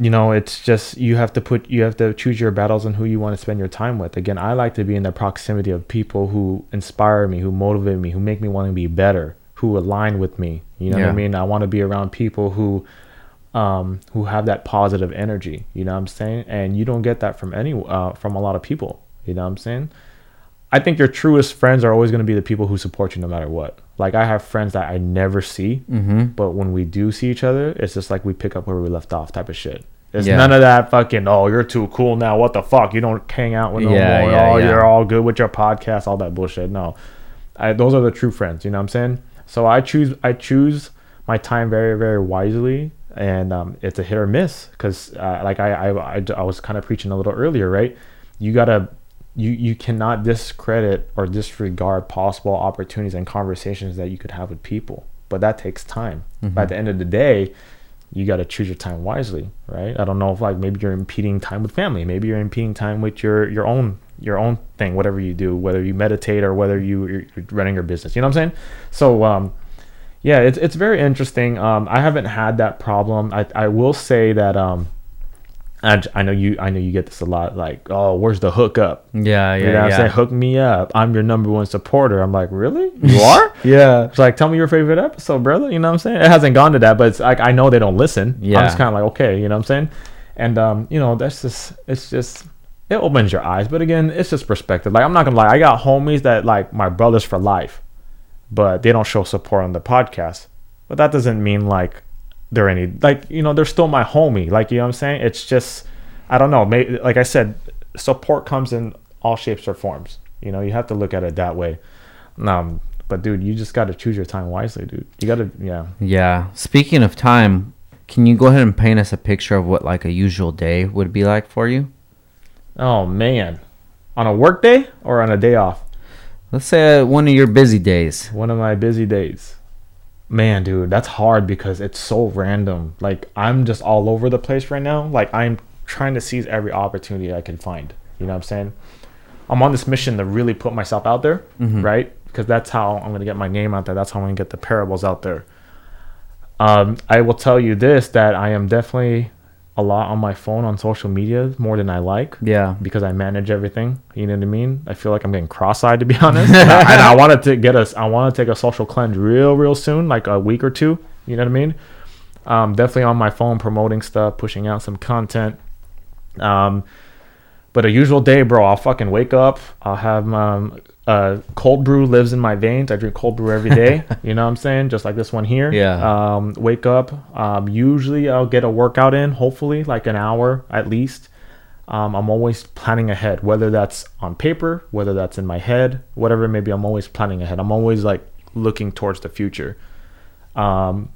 you know, it's just you have to put you have to choose your battles and who you want to spend your time with. Again, I like to be in the proximity of people who inspire me, who motivate me, who make me want to be better, who align with me. You know what I mean? I want to be around people who um, who have that positive energy. You know what I'm saying? And you don't get that from any uh, from a lot of people. You know what I'm saying? I think your truest friends are always going to be the people who support you no matter what. Like I have friends that I never see, Mm-hmm. but when we do see each other, it's just like we pick up where we left off type of shit. It's Yeah. none of that fucking oh you're too cool now. What the fuck? You don't hang out with no Yeah, more. yeah, oh, yeah. you're all good with your podcast. All that bullshit. No, I, those are the true friends. You know what I'm saying? So I choose I choose my time very very wisely, and um, it's a hit or miss because uh, like I, I I I was kind of preaching a little earlier, right? You gotta you you cannot discredit or disregard possible opportunities and conversations that you could have with people, but that takes time. But at the end of the day, you got to choose your time wisely, right? I don't know if like maybe you're impeding time with family, maybe you're impeding time with your your own your own thing, whatever you do, whether you meditate or whether you you're you're running your business. You know what I'm saying? So um, yeah, it's it's very interesting. Um, I haven't had that problem. I I will say that um, I, I know you I know you get this a lot. Like, oh, where's the hookup? Yeah, yeah You know what yeah, I'm saying? Hook me up. I'm your number one supporter. I'm like, really? You are? yeah. It's like, tell me your favorite episode, brother. You know what I'm saying? It hasn't gone to that, but it's like I know they don't listen. Yeah. I'm just kind of like, okay, you know what I'm saying? And um, you know, that's just it's just it opens your eyes. But again, it's just perspective. Like I'm not gonna lie, I got homies that like my brothers for life, but they don't show support on the podcast. But that doesn't mean like they're any like you know they're still my homie. Like you know what I'm saying? It's just I don't know. Maybe like I said, support comes in all shapes or forms. You know, you have to look at it that way. Um, but dude, you just got to choose your time wisely, dude. You got to, yeah. Yeah. Speaking of time, can you go ahead and paint us a picture of what like a usual day would be like for you? Oh man, on a work day or on a day off? Let's say uh, one of your busy days. One of my busy days. Man, dude, that's hard because it's so random. Like I'm just all over the place right now. Like I'm trying to seize every opportunity I can find. You know what I'm saying? I'm on this mission to really put myself out there, right? Because that's how I'm gonna get my name out there. That's how I'm gonna get the parables out there. Um, I will tell you this: that I am definitely a lot on my phone on social media more than I like. Yeah. Because I manage everything. You know what I mean? I feel like I'm getting cross-eyed to be honest. and, I, I wanted to get us. I want to take a social cleanse real, real soon, like a week or two. You know what I mean? Um, definitely on my phone promoting stuff, pushing out some content. Um, but a usual day, bro, I'll fucking wake up. I'll have um, uh, cold brew lives in my veins. I drink cold brew every day. you know what I'm saying? Just like this one here. Yeah. Um, wake up. Um, usually I'll get a workout in, hopefully like an hour at least. Um, I'm always planning ahead, whether that's on paper, whether that's in my head, whatever it may be. I'm always planning ahead. I'm always like looking towards the future. Um,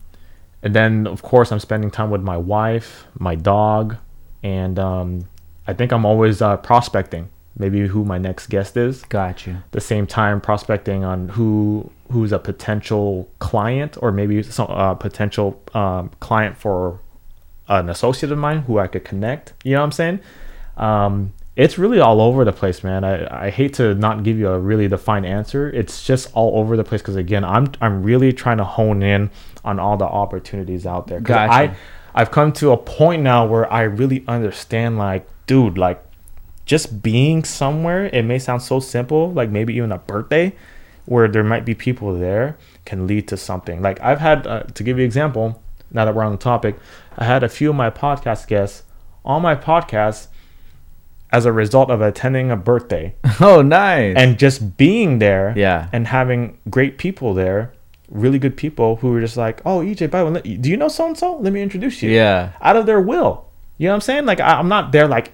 and then of course I'm spending time with my wife, my dog, and um, I think I'm always uh, prospecting. Maybe who my next guest is Got you. the same time prospecting on who who's a potential client or maybe some uh, potential um, client for an associate of mine who I could connect. You know what I'm saying? Um, it's really all over the place, man. I, I hate to not give you a really defined answer. It's just all over the place because again, I'm I'm really trying to hone in on all the opportunities out there. Gotcha. I I've come to a point now where I really understand, like, dude, like just being somewhere it may sound so simple like maybe even a birthday where there might be people there can lead to something like i've had uh, to give you an example now that we're on the topic i had a few of my podcast guests on my podcast as a result of attending a birthday Oh, nice. and just being there Yeah. and having great people there really good people who were just like oh ej by the way, do you know so and so let me introduce you yeah. out of their will. You know what I'm saying? Like I, I'm not there like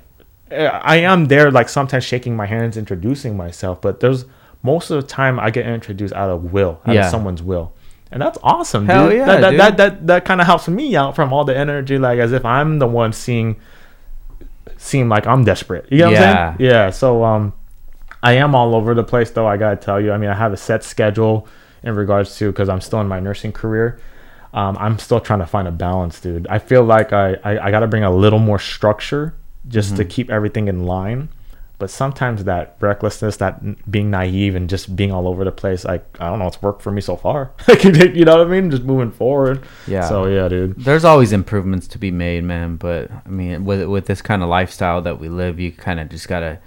I am there like sometimes shaking my hands, introducing myself, but there's most of the time I get introduced out of will, out Yeah. of someone's will. And that's awesome, Hell dude. yeah, that, that, dude. that that that kind of helps me out from all the energy, like as if I'm the one seeing seem like I'm desperate. You know what Yeah. I'm saying? Yeah. So um I am all over the place though, I gotta tell you. I mean I have a set schedule in regards to because I'm still in my nursing career. Um, I'm still trying to find a balance, dude. I feel like I, I, I got to bring a little more structure just to mm-hmm. keep everything in line. But sometimes that recklessness, that being naive and just being all over the place, like, I don't know, it's worked for me so far. Like, you know what I mean? Just moving forward. Yeah. So, yeah, dude. There's always improvements to be made, man. But I mean, with with this kind of lifestyle that we live, you kind of just gotta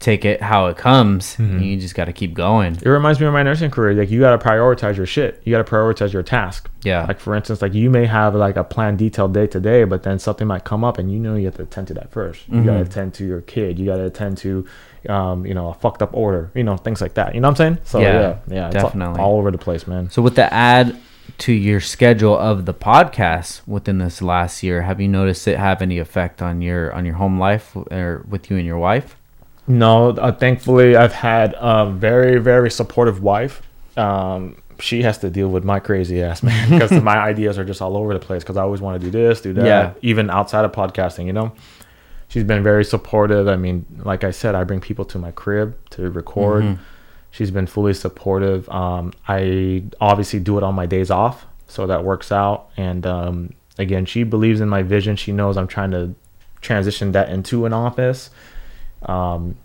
take it how it comes. and you just gotta keep going. It reminds me of my nursing career. Like, you got to prioritize your shit. You got to prioritize your task. Yeah. Like, for instance, like, you may have like a planned detailed day to day, but then something might come up and you know you have to attend to that 1st You got to attend to your kid. You got to attend to, um, you know, a fucked up order, you know, things like that. You know what I'm saying? So, Yeah, yeah, yeah, it's all- definitely. all over the place, man. So with the add to your schedule of the podcast within this last year, have you noticed it have any effect on your on your home life or with you and your wife? No, uh, thankfully, I've had a very, very supportive wife. Um, she has to deal with my crazy ass man because my ideas are just all over the place. Because I always want to do this, do that, Yeah. even outside of podcasting. You know, she's been very supportive. I mean, like I said, I bring people to my crib to record. She's been fully supportive. Um, I obviously do it on my days off, so that works out. And um, again, she believes in my vision. She knows I'm trying to transition that into an office. Um,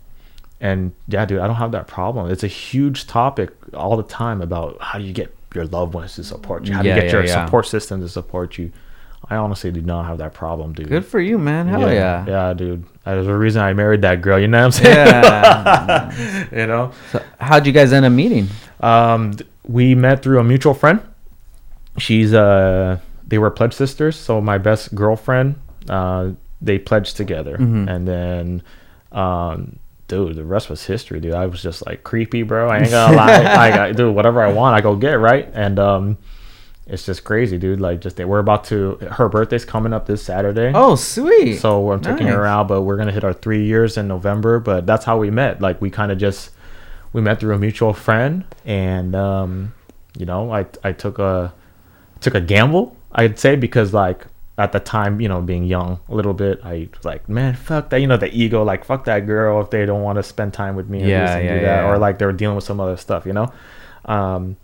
and yeah, dude, I don't have that problem. It's a huge topic all the time about how do you get your loved ones to support you? How do Yeah, you get yeah, your yeah. support system to support you? I honestly do not have that problem, dude. Good for you, man. Hell yeah. yeah, dude. There's a reason I married that girl. You know what I'm saying? Yeah. you know. so how'd you guys end up meeting? Um, we met through a mutual friend. She's uh, they were pledge sisters. So my best girlfriend, uh, they pledged together, Mm-hmm. and then, um, dude, the rest was history, dude. I was just like creepy, bro. I ain't gonna lie. I do whatever I want, I go get right, and um, it's just crazy, dude. Like, just they we're about to. Her birthday's coming up this Saturday. Oh, sweet. So I'm taking Nice. her out, but we're gonna hit our three years in November. But that's how we met. Like we kind of just we met through a mutual friend, and um, you know, I I took a took a gamble, I'd say, because like at the time, you know, being young a little bit, I was like, man, fuck that, you know, the ego, like fuck that girl if they don't want to spend time with me, or, Yeah, and yeah, do that, yeah. or like they're dealing with some other stuff, you know. Um,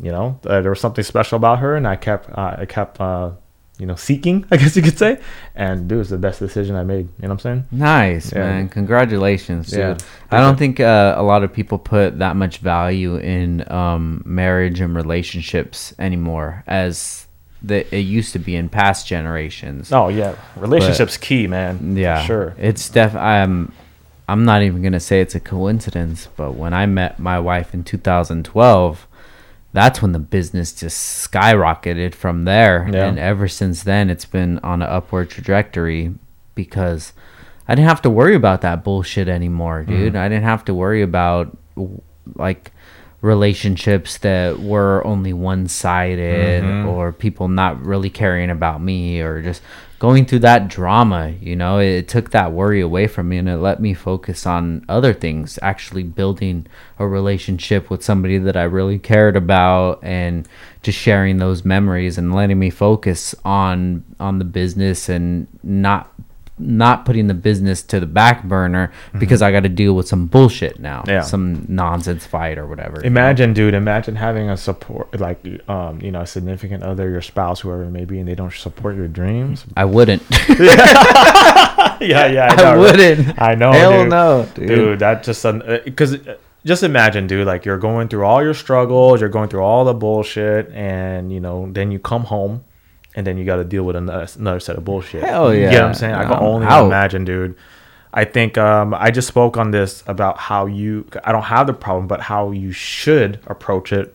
you know, uh, there was something special about her, and I kept uh, I kept uh, you know seeking, I guess you could say, and dude, it was the best decision I made. You know what I'm saying? Nice, man. Congratulations, dude. Yeah. I don't think uh, a lot of people put that much value in um, marriage and relationships anymore as that it used to be in past generations. Oh yeah, relationships key, man. Yeah, sure. It's def. I'm. I'm not even gonna say it's a coincidence, but when I met my wife in 2012, that's when the business just skyrocketed from there, Yeah. and ever since then, it's been on an upward trajectory because I didn't have to worry about that bullshit anymore, dude. Mm. I didn't have to worry about like relationships that were only one sided mm-hmm. or people not really caring about me or just going through that drama, you know, it, took that worry away from me and it let me focus on other things, actually building a relationship with somebody that I really cared about and just sharing those memories and letting me focus on on the business and not not putting the business to the back burner because I got to deal with some bullshit now, Mm-hmm. Yeah. some nonsense fight or whatever. you know? Imagine, dude. Imagine having a support, like, um, you know, a significant other, your spouse, whoever it may be, and they don't support your dreams. I wouldn't. yeah, yeah. I know, right? wouldn't. I know, Hell dude. no, dude. dude. That just because just imagine, dude. Like you're going through all your struggles, you're going through all the bullshit, and you know, then you come home, and then you got to deal with another, another set of bullshit. Hell You get yeah. what I'm saying? I can only out. imagine, dude. I think um, I just spoke on this about how you. I don't have the problem, but how you should approach it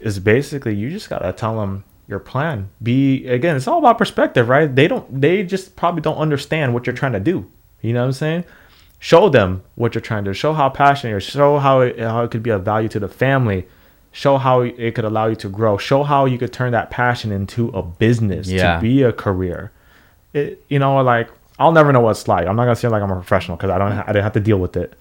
is basically you just gotta tell them your plan. Be again, it's all about perspective, right? They don't. They just probably don't understand what you're trying to do. You know what I'm saying? Show them what you're trying to. do. Show how passionate you're. Show how it, how it could be of value to the family. Show how it could allow you to grow. Show how you could turn that passion into a business Yeah. to be a career. It, you know, like I'll never know what it's like. I'm not gonna say like I'm a professional because I don't. I didn't have to deal with it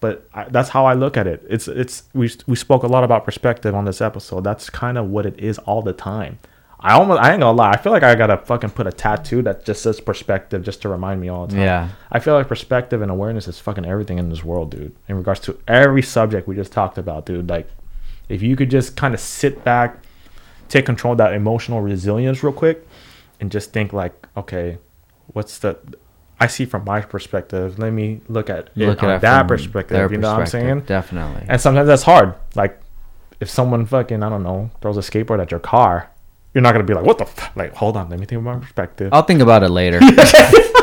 but I, that's how I look at it. It's it's we we spoke a lot about perspective on this episode. That's kind of what it is all the time. I almost I ain't gonna lie. I feel like I gotta fucking put a tattoo that just says perspective just to remind me all the time. Yeah. I feel like perspective and awareness is fucking everything in this world, dude. In regards to every subject we just talked about, dude. Like, if you could just kind of sit back, take control of that emotional resilience real quick, and just think like, okay, what's the I see from my perspective. Let me look at it Look at that perspective. You know what I'm saying? Definitely. And sometimes that's hard. Like if someone fucking I don't know throws a skateboard at your car, you're not gonna be like, what the f-? like? Hold on, let me think about my perspective. I'll think about it later.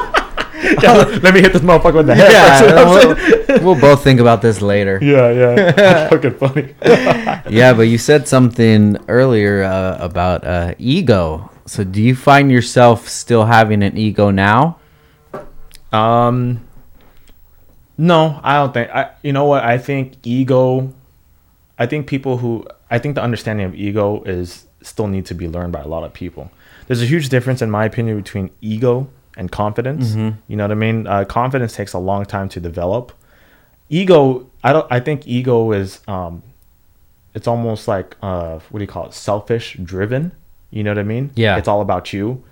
let me hit this motherfucker with the head. first, you know what I'm saying? we'll, we'll both think about this later. yeah, yeah. That's fucking funny. Yeah, but you said something earlier uh, about uh, ego. So, do you find yourself still having an ego now? Um, no, I don't think. I you know what? I think ego. I think people who I think the understanding of ego is still need to be learned by a lot of people. There's a huge difference, in my opinion, between ego and confidence. You know what I mean? Uh, confidence takes a long time to develop. Ego, I don't. I think ego is um, it's almost like uh, what do you call it? Selfish driven. You know what I mean? Yeah. It's all about you.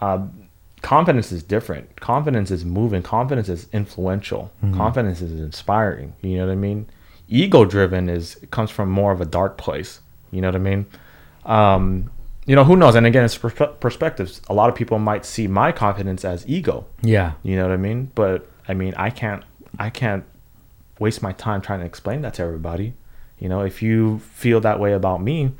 Um, confidence is different. Confidence is moving. Confidence is influential. Confidence is inspiring. You know what I mean? Ego driven is it comes from more of a dark place. You know what I mean? Um, you know who knows? And again, it's perspe- perspectives. A lot of people might see my confidence as ego. Yeah. You know what I mean? But I mean, I can't. I can't waste my time trying to explain that to everybody. You know, if you feel that way about me,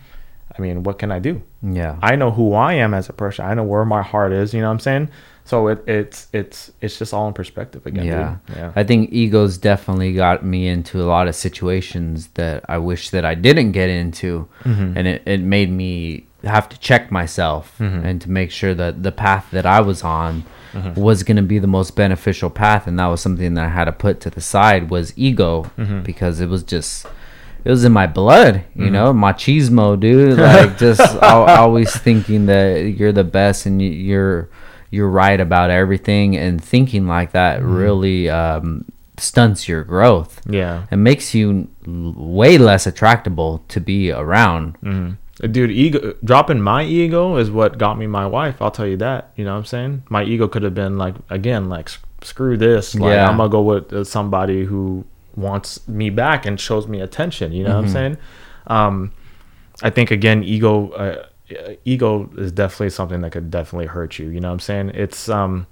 I mean, what can I do? Yeah. I know who I am as a person. I know where my heart is. You know what I'm saying? So it, it's it's it's just all in perspective again. yeah. dude. yeah. I think egos definitely got me into a lot of situations that I wish that I didn't get into. Mm-hmm. And it, it made me have to check myself Mm-hmm. and to make sure that the path that I was on Mm-hmm. was going to be the most beneficial path. And that was something that I had to put to the side was ego Mm-hmm. because it was just. It was in my blood, you know, machismo, dude. Like just al- always thinking that you're the best and you- you're you're right about everything and thinking like that really um, stunts your growth yeah. and makes you way less attractable to be around Uh, Dude, ego dropping my ego is what got me my wife. I'll tell you that. You know what I'm saying? My ego could have been like again, like screw this. Like Yeah. I'm gonna go with uh, somebody who wants me back and shows me attention. You know what I'm saying? Um, I think again, ego, uh, uh, ego is definitely something that could definitely hurt you. You know what I'm saying? It's um,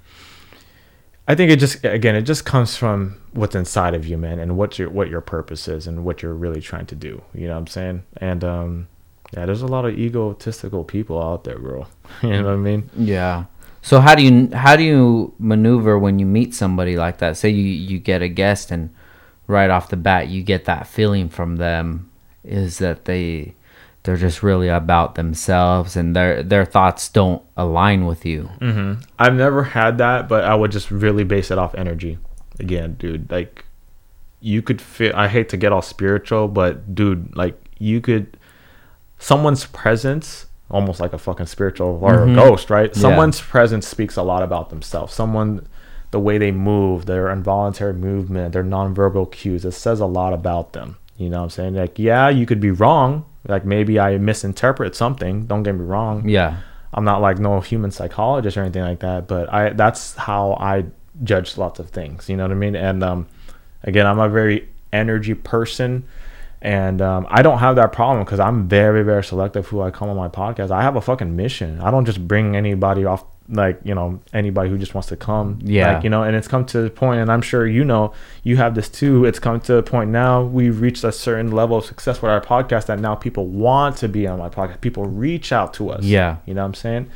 I think it just again, it just comes from what's inside of you, man, and what your what your purpose is and what you're really trying to do. You know what I'm saying? And um, Yeah, there's a lot of egotistical people out there, bro. you know what I mean? Yeah. So how do you how do you maneuver when you meet somebody like that? Say you you get a guest and right off the bat you get that feeling from them is that they they're just really about themselves and their their thoughts don't align with you. Mm-hmm. I've never had that, but I would just really base it off energy. Again, dude, like you could feel. I hate to get all spiritual, but dude, like you could. Someone's presence, almost like a fucking spiritual or Mhm. a ghost, right? Yeah. Someone's presence speaks a lot about themselves. Someone, the way they move, their involuntary movement, their nonverbal cues, it says a lot about them. You know what I'm saying? Like, yeah, you could be wrong. Like maybe I misinterpret something. Don't get me wrong. Yeah. I'm not like no human psychologist or anything like that, but I that's how I judge lots of things. You know what I mean? And um, again, I'm a very energy person, and um, I don't have that problem because I'm very very selective who I come on my podcast. I have a fucking mission. I don't just bring anybody off like you know anybody who just wants to come. Yeah. Like, you know, and it's come to the point, and I'm sure you know you have this too. It's come to the point now we've reached a certain level of success with our podcast that now people want to be on my podcast. People reach out to us. Yeah. You know what I'm saying?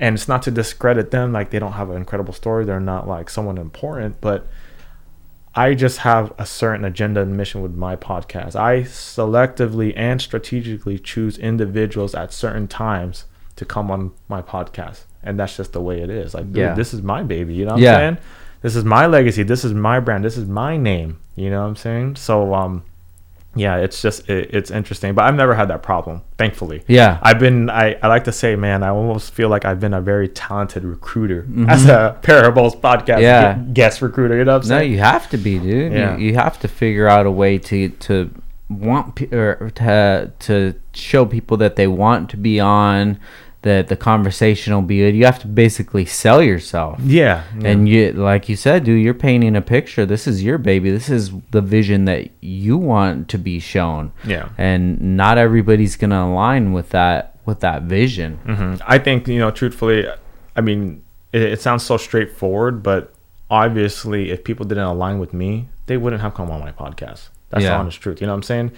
And it's not to discredit them, like they don't have an incredible story. They're not like someone important, but I just have a certain agenda and mission with my podcast. I selectively and strategically choose individuals at certain times to come on my podcast. And that's just the way it is. Like, dude, Yeah. this is my baby. You know what Yeah. I'm saying? This is my legacy. This is my brand. This is my name. You know what I'm saying? So, um, yeah, it's just it, it's interesting, but I've never had that problem, thankfully. Yeah. I've been I, I like to say, man, I almost feel like I've been a very talented recruiter as a Parables podcast Mm-hmm. Yeah. guest recruiter. You know what I'm No, you have to be, dude. Yeah. You, you have to figure out a way to to want or to to show people that they want to be on, that the conversation will be good. You have to basically sell yourself. yeah, yeah. And you, like you said, dude, you're painting a picture. This is your baby. This is the vision that you want to be shown. Yeah. And not everybody's gonna align with that with that vision. Mhm. I think you know, truthfully, I mean, it, it sounds so straightforward, but obviously, if people didn't align with me, they wouldn't have come on my podcast. That's the honest truth. You know what I'm saying?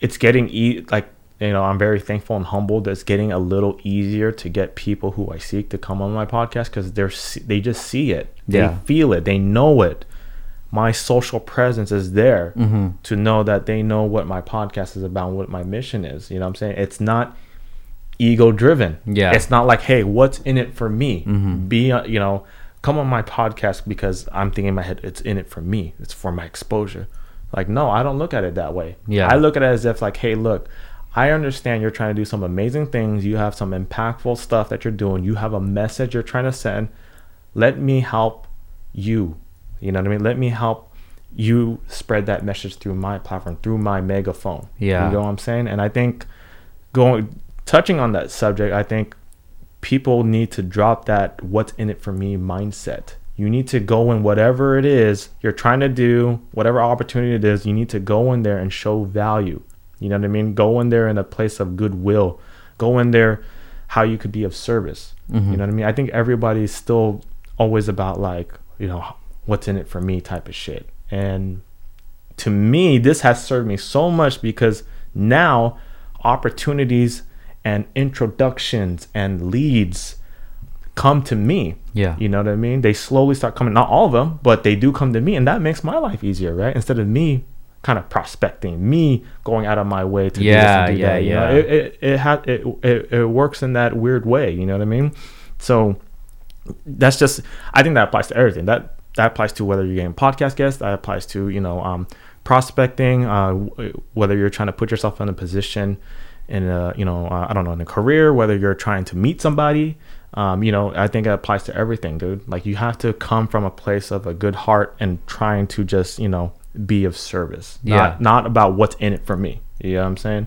It's getting e- like you know, I'm very thankful and humbled. that It's getting a little easier to get people who I seek to come on my podcast because they're they just see it, they feel it, they know it. My social presence is there Mm-hmm. to know that they know what my podcast is about, and what my mission is. You know what I'm saying? It's not ego driven. Yeah. It's not like, hey, what's in it for me? Mhm. Be, uh, you know, come on my podcast because I'm thinking in my head, it's in it for me. It's for my exposure. Like, no, I don't look at it that way. Yeah. I look at it as if, like, hey, look, I understand you're trying to do some amazing things. You have some impactful stuff that you're doing. You have a message you're trying to send. Let me help you. You know what I mean? Let me help you spread that message through my platform, through my megaphone. Yeah. You know what I'm saying? And I think going touching on that subject, I think people need to drop that what's in it for me mindset. You need to go in whatever it is you're trying to do, whatever opportunity it is, you need to go in there and show value. You know what I mean? Go in there in a place of goodwill. Go in there how you could be of service. Mhm. You know what I mean? I think everybody's still always about like, you know, what's in it for me type of shit. And to me, this has served me so much because now opportunities and introductions and leads come to me. Yeah. You know what I mean? They slowly start coming. Not all of them, but they do come to me, and that makes my life easier, right? Instead of me kind of prospecting, me going out of my way to Yeah, do this and do yeah, that. You know? yeah. It it it, ha- it it it works in that weird way. You know what I mean? So that's just I think that applies to everything. That that applies to whether you're getting podcast guests. That applies to you know um, prospecting. Uh, w- whether you're trying to put yourself in a position in a you know uh, I don't know in a career. Whether you're trying to meet somebody. Um, you know I think it applies to everything, dude. Like you have to come from a place of a good heart and trying to just you know be of service. Yeah. Not, not about what's in it for me. You know what I'm saying?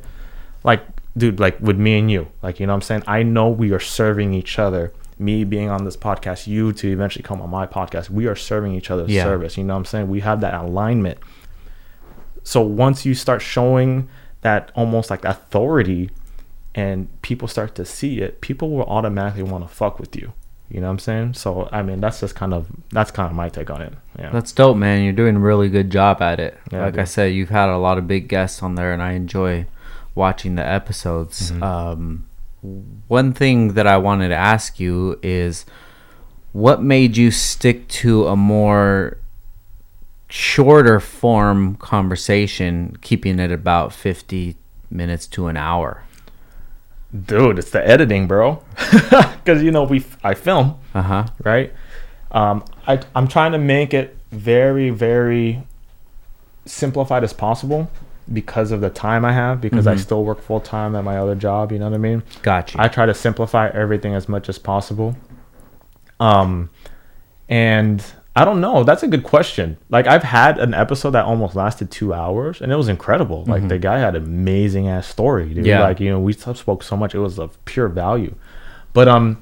like dude like with me and you like you know what i'm saying i know we are serving each other me being on this podcast you to eventually come on my podcast we are serving each other's Yeah. service you know what i'm saying we have that alignment so once you start showing that almost like authority and people start to see it people will automatically want to fuck with you you know what i'm saying so i mean that's just kind of that's kind of my take on it yeah That's dope, man. You're doing a really good job at it. Yeah, like I dude. said, you've had a lot of big guests on there, and I enjoy watching the episodes. Mm-hmm. Um, one thing that I wanted to ask you is what made you stick to a more shorter form conversation, keeping it about 50 minutes to an hour? Dude, it's the editing, bro. Because you know we I film Uh huh. right. Um, I I'm trying to make it very very simplified as possible because of the time I have because I still work full time at my other job. You know what I mean? Gotcha. I try to simplify everything as much as possible. Um, and I don't know. That's a good question. Like I've had an episode that almost lasted two hours, and it was incredible. Like the guy had an amazing ass story, dude. Yeah. Like you know, we spoke so much; it was of pure value. But um,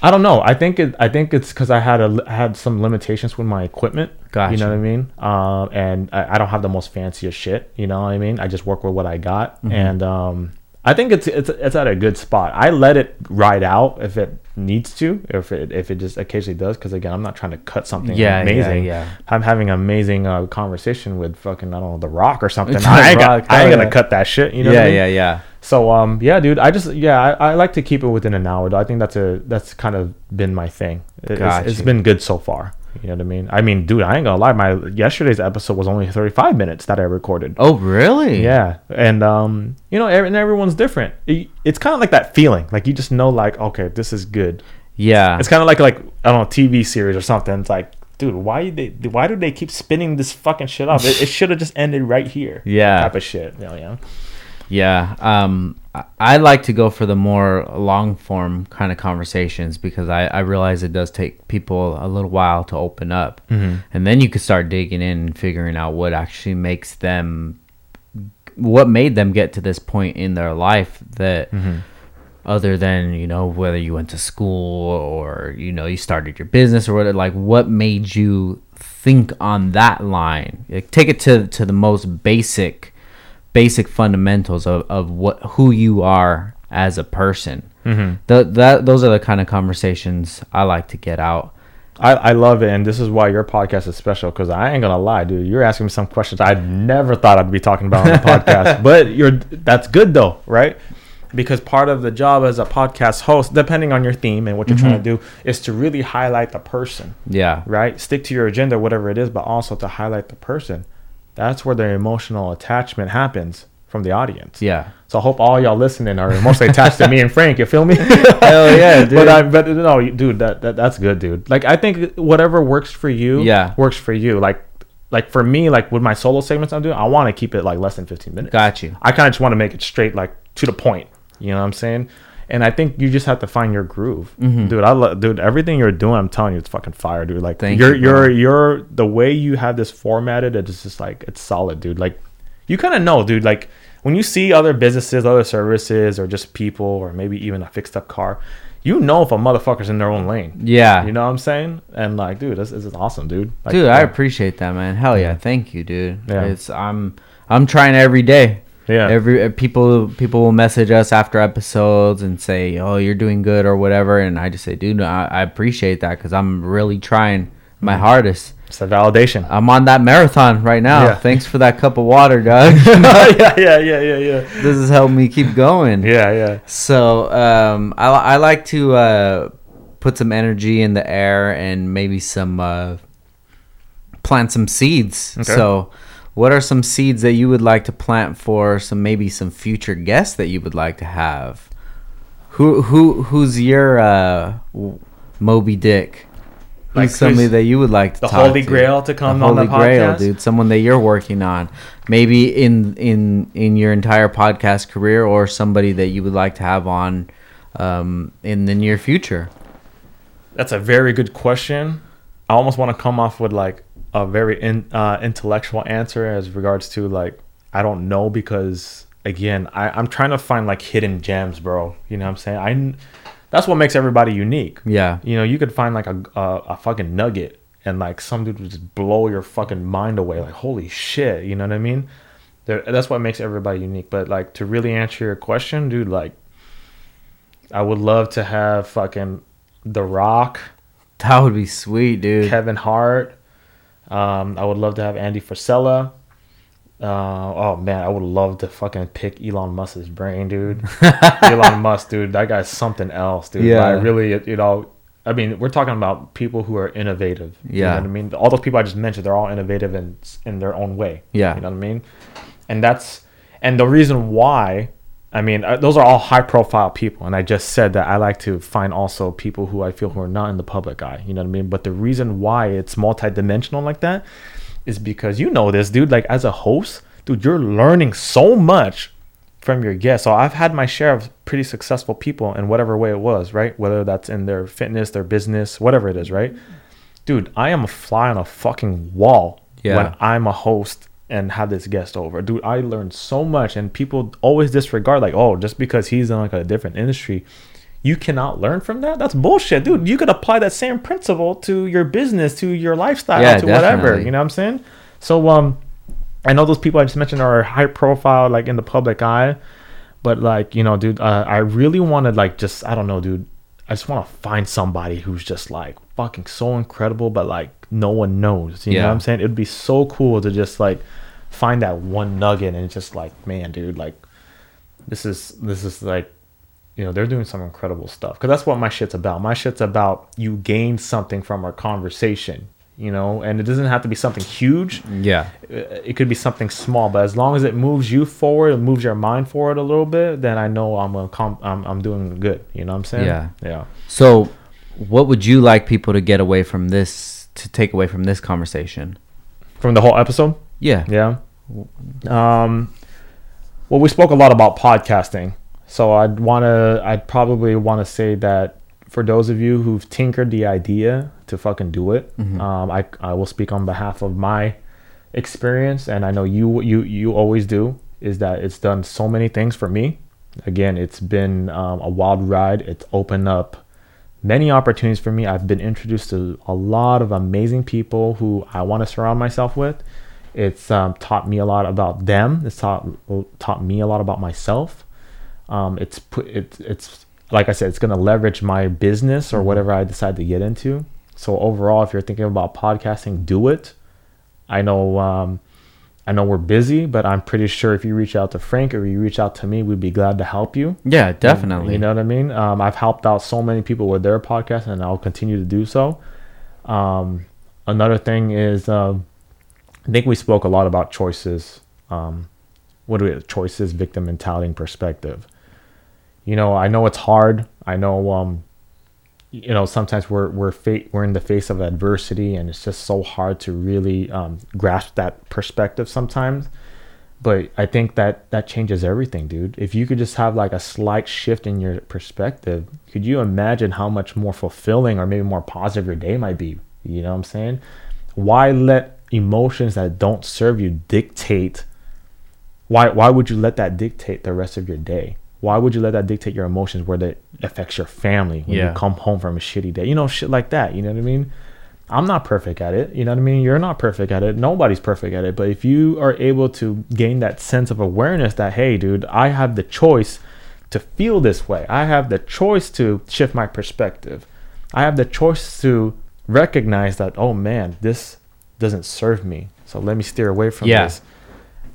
I don't know. I think it. I think it's because I had a I had some limitations with my equipment. Gotcha. You know what I mean? Um, and I, I don't have the most fanciest shit. You know what I mean? I just work with what I got, Mm-hmm. and um, I think it's it's it's at a good spot. I let it ride out if it needs to, if it if it just occasionally does. Because again, I'm not trying to cut something Yeah, yeah, amazing. yeah. I'm having an amazing uh, conversation with fucking I don't know The Rock or something. I ain't, Rock, got, I ain't oh, gonna cut that shit. You know? yeah, what I mean? yeah, yeah. So um yeah, dude, I just yeah, I, I like to keep it within an hour. Though. I think that's a that's kind of been my thing. It- it's, it's been good so far. You know what I mean? I mean, dude, I ain't gonna lie. My yesterday's episode was only 35 minutes that I recorded. Oh, really? Yeah, and um, you know, and everyone's different. It's kind of like that feeling, like you just know, like okay, this is good. Yeah. It's kind of like like I don't know, TV series or something. It's like, dude, why they why do they keep spinning this fucking shit up? It, it should have just ended right here. Yeah. type of shit. You know, yeah. Yeah, um, I- like to go for the more long form kind of conversations because I, I realize it does take people a little while to open up, Mm-hmm. and then you can start digging in and figuring out what actually makes them, what made them get to this point in their life that. Mm-hmm. Other than you know whether you went to school or you know you started your business or what like what made you think on that line like take it to to the most basic basic fundamentals of, of what who you are as a person. Mm-hmm. The, that those are the kind of conversations I like to get out. I, I love it, and this is why your podcast is special. Because I ain't gonna lie, dude, you're asking me some questions I never thought I'd be talking about on the podcast. But you're that's good though, right? Because part of the job as a podcast host, depending on your theme and what you're trying to do, is to really highlight the person, Yeah, right? Stick to your agenda, whatever it is, but also to highlight the person. That's where the emotional attachment happens from the audience. yeah, So I hope all y'all listening are emotionally attached to me and Frank. You feel me? Hell yeah, dude. But I, but no, dude, that, that that's good, dude. Like I think whatever works for you, Yeah. works for you. Like, like for me, like with my solo segments I'm doing, I want to keep it like less than 15 minutes. got you. I kind of just want to make it straight, like to the point. You know what I'm saying? And I think you just have to find your groove, mm-hmm. dude. I love, dude. Everything you're doing, I'm telling you, it's fucking fire, dude. Like Thank you're, you, you're, you're the way you have this formatted. It's just like it's solid, dude. Like you kind of know, dude. Like when you see other businesses, other services, or just people, or maybe even a fixed up car, you know if a motherfucker's in their own lane. Yeah, You know what I'm saying? And like, dude, this, this is awesome, dude. Like, dude, I yeah. appreciate that, man. Hell yeah, thank you, dude. Yeah. It's I'm I'm trying every day. Yeah. Every uh, people people will message us after episodes and say, "Oh, you're doing good" or whatever, and I just say, "Dude, I, I appreciate that because I'm really trying my Mm-hmm. hardest. it's a validation. I'm on that marathon right now. Yeah. Thanks for that cup of water, Doug. yeah, yeah, yeah, yeah, yeah. this has helped me keep going. Yeah, yeah. So um, I, I like to uh, put some energy in the air and maybe some uh, plant some seeds. Okay. So what are some seeds that you would like to plant for some maybe some future guests that you would like to have? Who who who's your uh, Moby Dick? Who's Like, somebody that you would like to the Holy to? Grail to come the on Holy the Grail, podcast? dude. Someone that you're working on, maybe in in in your entire podcast career, or somebody that you would like to have on um, in the near future. That's a very good question. I almost want to come off with like a very in, uh, intellectual answer as regards to like I don't know because again I, I'm trying to find like hidden gems, bro. You know what I'm saying? I that's what makes everybody unique. Yeah, You know, you could find like a a, a fucking nugget and like some dude would just blow your fucking mind away. Like holy shit, you know what I mean? There, that's what makes everybody unique. But like to really answer your question, dude, like I would love to have fucking The Rock. that would be sweet, dude. Kevin Hart. Um, I would love to have Andy Frisella. Uh, oh man, I would love to fucking pick Elon Musk's brain, dude. Elon Musk, dude, that guy's something else, dude. Yeah. I really, you know, I mean, we're talking about people who are innovative. You know Yeah. what I mean? All those people I just mentioned, they're all innovative in in their own way. Yeah. You know what I mean? And that's and the reason why. I mean, uh, those are all high profile people, and I just said that I like to find also people who I feel who are not in the public eye. You know what I mean? But the reason why it's multidimensional like that is because you know this, dude. Like as a host, dude, you're learning so much from your guests. So I've had my share of pretty successful people in whatever way it was, right? Whether that's in their fitness, their business, whatever it is, right? Dude, I am a fly on a fucking wall Yeah. when I'm a host and have this guest over. Dude, I learned so much and people always disregard like, oh, just because he's in like a different industry, you cannot learn from that. That's bullshit, dude. You could apply that same principle to your business, to your lifestyle, Yeah, to whatever. You know what I'm saying? So um I know those people I just mentioned are high profile, like in the public eye, but like you know, dude, uh, I really want to like just I don't know, dude. I just want to find somebody who's just like fucking so incredible, but like no one knows. You know what I'm saying? It'd be so cool to just like find that one nugget and just like, man, dude, like this is this is like you know they're doing some incredible stuff because that's what my shit's about my shit's about you gain something from our conversation you know and it doesn't have to be something huge Yeah. Uh, it could be something small but as long as it moves you forward and moves your mind forward a little bit then i know i'm a com- I'm, I'm doing good you know what i'm saying Yeah. yeah So, what would you like people to get away from this, to take away from this conversation? from the whole episode Yeah. Yeah. Um, well, we spoke a lot about podcasting, so I'd want to. I'd probably want to say that for those of you who've tinkered the idea to fucking do it, um, I I will speak on behalf of my experience, and I know you you you always do. Is that it's done so many things for me. Again, it's been um, a wild ride. It's opened up many opportunities for me. I've been introduced to a lot of amazing people who I want to surround myself with. It's um, taught me a lot about them. It's taught taught me a lot about myself. Um, it's put it's it's like I said, it's gonna leverage my business or whatever I decide to get into. So overall, if you're thinking about podcasting, do it. I know um, I know we're busy, but I'm pretty sure if you reach out to Frank or you reach out to me, we'd be glad to help you. Yeah, definitely. You know what I mean? Um, I've helped out so many people with their podcast, and I'll continue to do so. Um, another thing is, um, I think we spoke a lot about choices. Um, what do we choices, victim mentality, and perspective. You know, I know it's hard. I know, um, you know, sometimes we're we're fa- we're in the face of adversity, and it's just so hard to really um, grasp that perspective sometimes but I think that that changes everything, dude. If you could just have like a slight shift in your perspective, could you imagine how much more fulfilling or maybe more positive your day might be? You know what I'm saying? Why let emotions that don't serve you dictate why why would you let that dictate the rest of your day? Why would you let that dictate your emotions where that affects your family when Yeah. you come home from a shitty day? You know, shit like that. You know what I mean? I'm not perfect at it. You know what I mean? You're not perfect at it. Nobody's perfect at it. But if you are able to gain that sense of awareness that, hey, dude, I have the choice to feel this way, I have the choice to shift my perspective, I have the choice to recognize that, oh man, this doesn't serve me. So let me steer away from Yeah. this.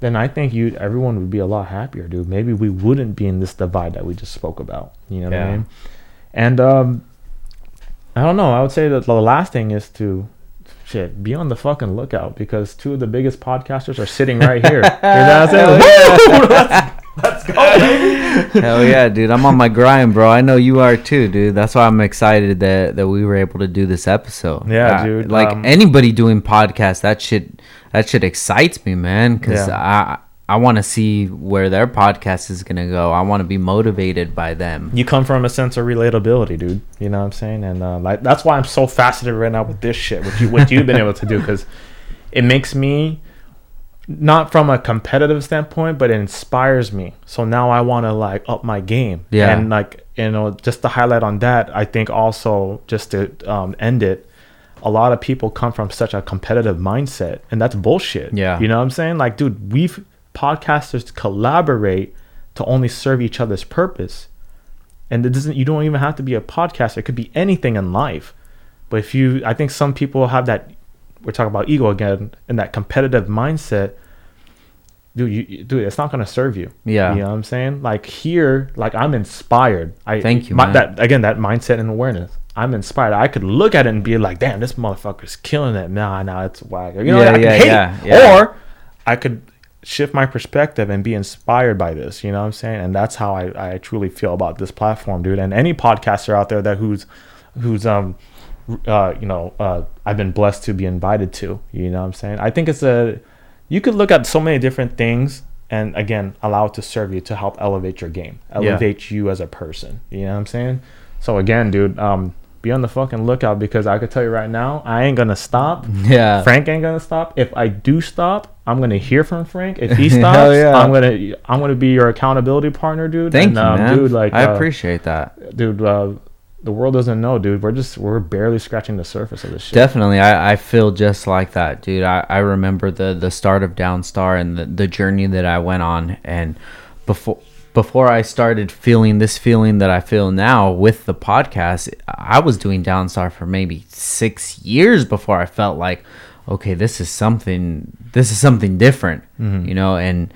Then I think you everyone would be a lot happier, dude. Maybe we wouldn't be in this divide that we just spoke about. You know what I mean? And um I don't know. I would say that the last thing is to shit be on the fucking lookout because two of the biggest podcasters are sitting right here. you know what I'm let's, let's go. Hell yeah, dude. I'm on my grind, bro. I know you are too, dude. That's why I'm excited that that we were able to do this episode. Yeah, Uh, dude, Like um, anybody doing podcasts, that shit that shit excites me, man, cuz Yeah. I I want to see where their podcast is going to go. I want to be motivated by them. You come from a sense of relatability, dude. You know what I'm saying? And uh, like that's why I'm so fascinated right now with this shit, what you what you've been able to do, because it makes me not from a competitive standpoint, but it inspires me. So now I want to like up my game. Yeah. And like you know, just to highlight on that, I think also just to um, end it, a lot of people come from such a competitive mindset, and that's bullshit. Yeah. You know what I'm saying? Like, dude, we've podcasters collaborate to only serve each other's purpose and it doesn't you don't even have to be a podcaster it could be anything in life but if you i think some people have that we're talking about ego again and that competitive mindset dude, you, dude, it's not gonna serve you. Yeah. you know what I'm saying. Like here, like I'm inspired. I Thank you, my. That again, that mindset and awareness. I'm inspired. I could look at it and be like, damn, this motherfucker's killing it. Nah, nah, it's whack. You know, Yeah, I could yeah, hate yeah, it. yeah. Or I could shift my perspective and be inspired by this. You know what I'm saying? And that's how I, I truly feel about this platform, dude. And any podcaster out there that who's who's um uh you know uh I've been blessed to be invited to. You know what I'm saying? I think it's a you could look at so many different things and again allow it to serve you to help elevate your game, elevate you as a person. You know what I'm saying? So again, dude, um be on the fucking lookout because I could tell you right now, I ain't gonna stop. Yeah. Frank ain't gonna stop. If I do stop, I'm gonna hear from Frank. If he stops, yeah. I'm gonna I'm gonna be your accountability partner, dude. Thank And, you, um, man. dude. Like, I uh, appreciate that. dude. Uh, the world doesn't know, dude. We're just we're barely scratching the surface of this shit. Definitely, I, I feel just like that, dude. I, I remember the the start of Downstar and the, the journey that I went on, and before before I started feeling this feeling that I feel now with the podcast, I was doing Downstar for maybe six years before I felt like, okay, this is something. This is something different, mm-hmm. you know, and.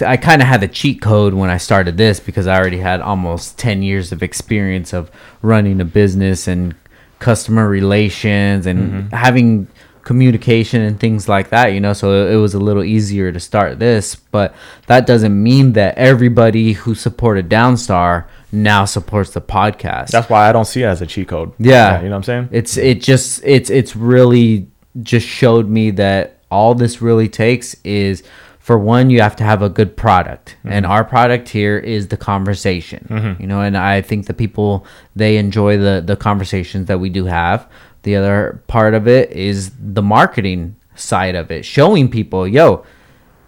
I kind of had the cheat code when I started this because I already had almost 10 years of experience of running a business and customer relations and mm-hmm. having communication and things like that, you know. So it was a little easier to start this, but that doesn't mean that everybody who supported Downstar now supports the podcast. That's why I don't see it as a cheat code. Yeah. you know what I'm saying. It's it just it's it's really just showed me that all this really takes is for one you have to have a good product mm-hmm. and our product here is the conversation mm-hmm. you know and i think the people they enjoy the the conversations that we do have the other part of it is the marketing side of it showing people yo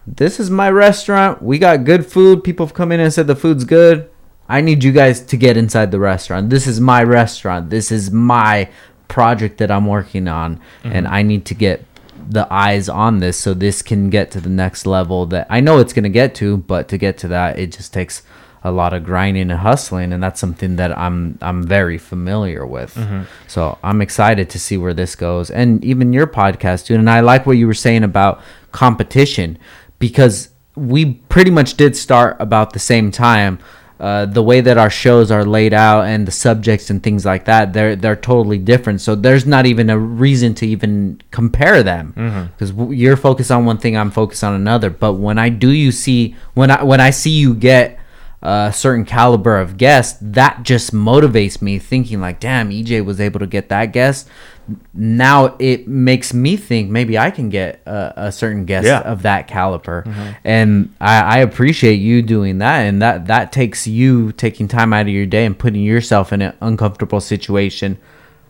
this is my restaurant. We got good food. People have come in and said the food's good. I need you guys to get inside the restaurant. This is my restaurant. This is my project that I'm working on. Mm-hmm. And I need to get the eyes on this so this can get to the next level that I know it's going to get to, but to get to that, it just takes a lot of grinding and hustling and that's something that I'm I'm very familiar with. Mm-hmm. So I'm excited to see where this goes and even your podcast dude and I like what you were saying about competition because we pretty much did start about the same time. Uh, the way that our shows are laid out and the subjects and things like that, they're they're totally different. So there's not even a reason to even compare them because w you're focused on one thing, I'm focused on another. But when I do you see when I when I see you get a certain caliber of guest, that just motivates me thinking like, damn, EJ was able to get that guest. Now it makes me think maybe I can get a, a certain guest Yeah. of that caliber, and I, I appreciate you doing that. And that that takes you taking time out of your day and putting yourself in an uncomfortable situation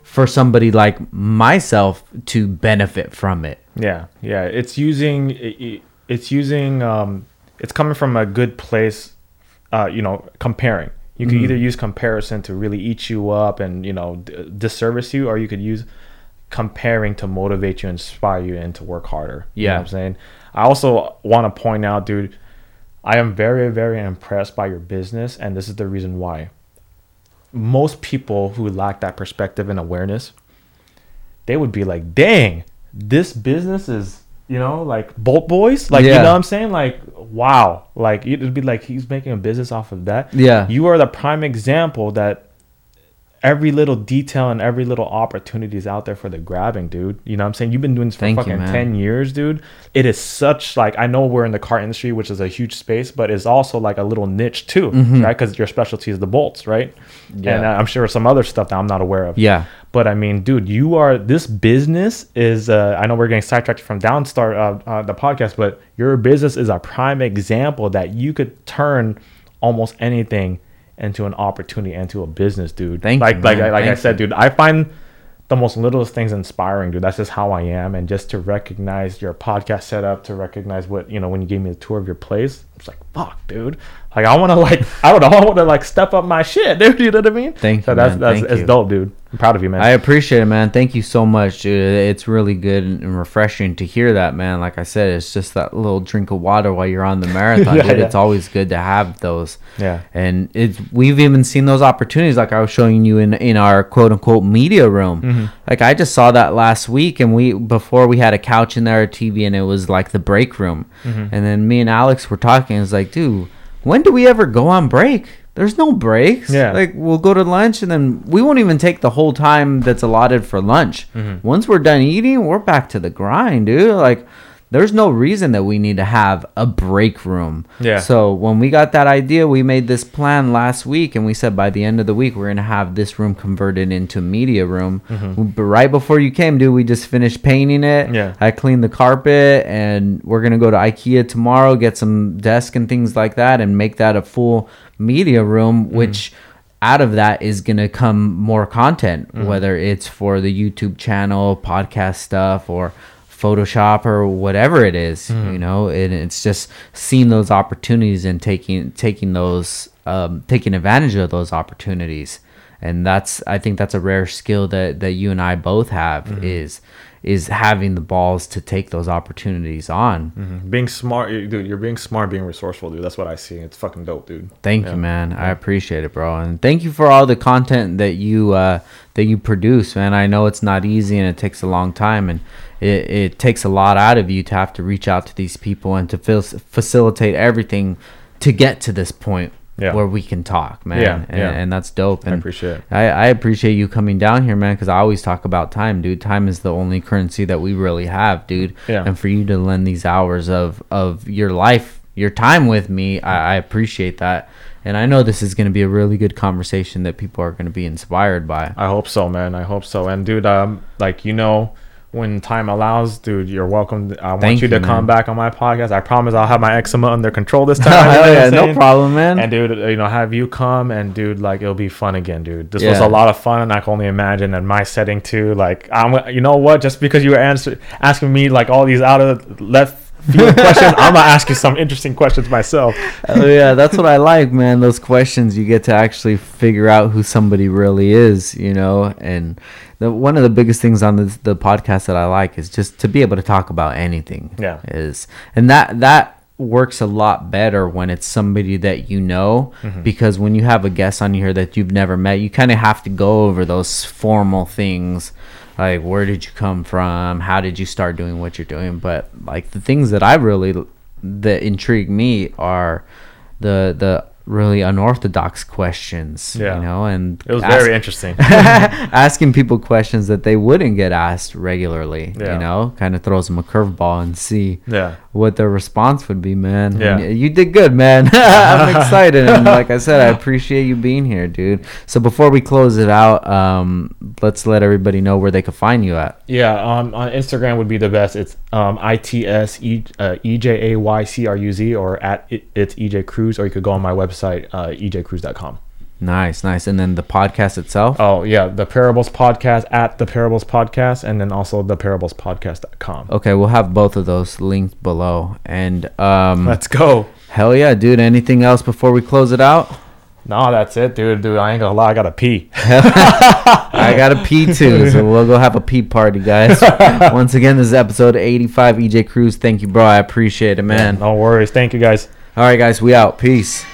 for somebody like myself to benefit from it. Yeah, yeah. It's using it- it- it's using um it's coming from a good place uh you know, comparing. You Mm-hmm. either use comparison to really eat you up and, you know, d- disservice you or you could use comparing to motivate you, inspire you and to work harder. You know Yeah. what I'm saying? I also want to point out, dude, I am very very impressed by your business and this is the reason why. Most people who lack that perspective and awareness they would be like, dang, this business is, you know, like Bolt Boys. Like, you know what I'm saying? Like, wow. Like, it'd be like he's making a business off of that. Yeah. You are the prime example that every little detail and every little opportunity is out there for the grabbing, dude. You know what I'm saying? You've been doing this for Thank fucking man. 10 years, dude. It is such, like, I know we're in the car industry, which is a huge space, but it's also like a little niche too, right? Because your specialty is the bolts, right? Mm-hmm. Yeah. And uh, I'm sure some other stuff that I'm not aware of. Yeah. But I mean, dude, you are this business is. Uh, I know we're getting sidetracked from Downstar, uh, uh, the podcast, but your business is a prime example that you could turn almost anything into an opportunity into a business, dude. Thank like, you, like, man. like I said, dude, I find the most littlest things inspiring, dude. That's just how I am, and just to recognize your podcast setup, to recognize what you know when you gave me the tour of your place, it's like, fuck, dude. Like I want to like, I don't know, I want to like step up my shit, dude. You know what I mean? Thank so you, that's man. that's Thank you. dope, dude. I'm proud of you, man. I appreciate it, man. Thank you so much, dude. It's really good and refreshing to hear that, man. Like I said, it's just that little drink of water while you're on the marathon, Yeah, dude. yeah. It's always good to have those. Yeah. And it's we've even seen those opportunities, like I was showing you in in our quote unquote media room. Mm-hmm. Like I just saw that last week, and we before we had a couch in there, a TV, and it was like the break room. Mm-hmm. And then me and Alex were talking. It's like, dude, when do we ever go on break? There's no breaks. Yeah. Like we'll go to lunch and then we won't even take the whole time that's allotted for lunch. Mm-hmm. Once we're done eating, we're back to the grind, dude. Like there's no reason that we need to have a break room. Yeah. So when we got that idea, we made this plan last week and we said by the end of the week we're gonna have this room converted into media room. Mm-hmm. But right before you came, dude, we just finished painting it. Yeah. I cleaned the carpet and we're gonna go to IKEA tomorrow, get some desk and things like that, and make that a full media room, mm-hmm. which out of that is gonna come more content, mm-hmm. whether it's for the YouTube channel, podcast stuff, or Photoshop or whatever it is, you know, and it's just seeing those opportunities and taking taking those um, taking advantage of those opportunities, and that's I think that's a rare skill that that you and I both have is is having the balls to take those opportunities on. being smart, dude. You're being smart, being resourceful, dude. That's what I see. It's fucking dope, dude. Thank you, man. I appreciate it, bro. And thank you for all the content that you uh, that you produce, man. I know it's not easy and it takes a long time, and it, it takes a lot out of you to have to reach out to these people and to fil- facilitate everything to get to this point Yeah. where we can talk, man. Yeah, and, yeah. and that's dope. I appreciate it. I, I appreciate you coming down here, man, because I always talk about time, dude. Time is the only currency that we really have, dude. Yeah. And for you to lend these hours of of your life, your time with me, I, I appreciate that. And I know this is going to be a really good conversation that people are going to be inspired by. I hope so, man. I hope so. And dude, um, like you know, when time allows, dude, you're welcome. I want Thank you to you, come man. back on my podcast. I promise I'll have my eczema under control this time. Hell You know what yeah, no problem, man. And dude, you know, have you come and dude, like it'll be fun again, dude. This was a lot of fun, and I can only imagine in my setting too. Like I'm, you know what? Just because you were answer, asking me like all these out of left I'm gonna ask you some interesting questions myself. oh yeah, that's what I like, man. Those questions you get to actually figure out who somebody really is, you know. And the, one of the biggest things on this, the podcast that I like is just to be able to talk about anything. Yeah. is and that that works a lot better when it's somebody that you know mm-hmm. because when you have a guest on here that you've never met, you kind of have to go over those formal things like where did you come from how did you start doing what you're doing but like the things that i really that intrigue me are the the really unorthodox questions Yeah. you know and It was ask- very interesting. asking people questions that they wouldn't get asked regularly Yeah. you know kind of throws them a curveball and see Yeah. What their response would be man Yeah. And you did good man i'm excited and like i said i appreciate you being here dude so before we close it out um let's let everybody know where they can find you at Yeah, um, on Instagram would be the best. It's um, I T S E uh, E J A Y C R U Z or at it, it's EJ Cruz, or you could go on my website uh, ejcruz.com. nice nice and then the podcast itself Oh yeah, the Parables Podcast at the Parables Podcast, and then also the Parables Podcast.com. okay we'll have both of those linked below and um Let's go. hell yeah dude anything else before we close it out No, that's it, dude. Dude, I ain't gonna lie, I gotta pee. I got a pee too, so we'll go have a pee party, guys. Once again, this is episode 85. EJ Cruz, thank you, bro. I appreciate it, man. No worries. Thank you guys. All right, guys, we out. Peace.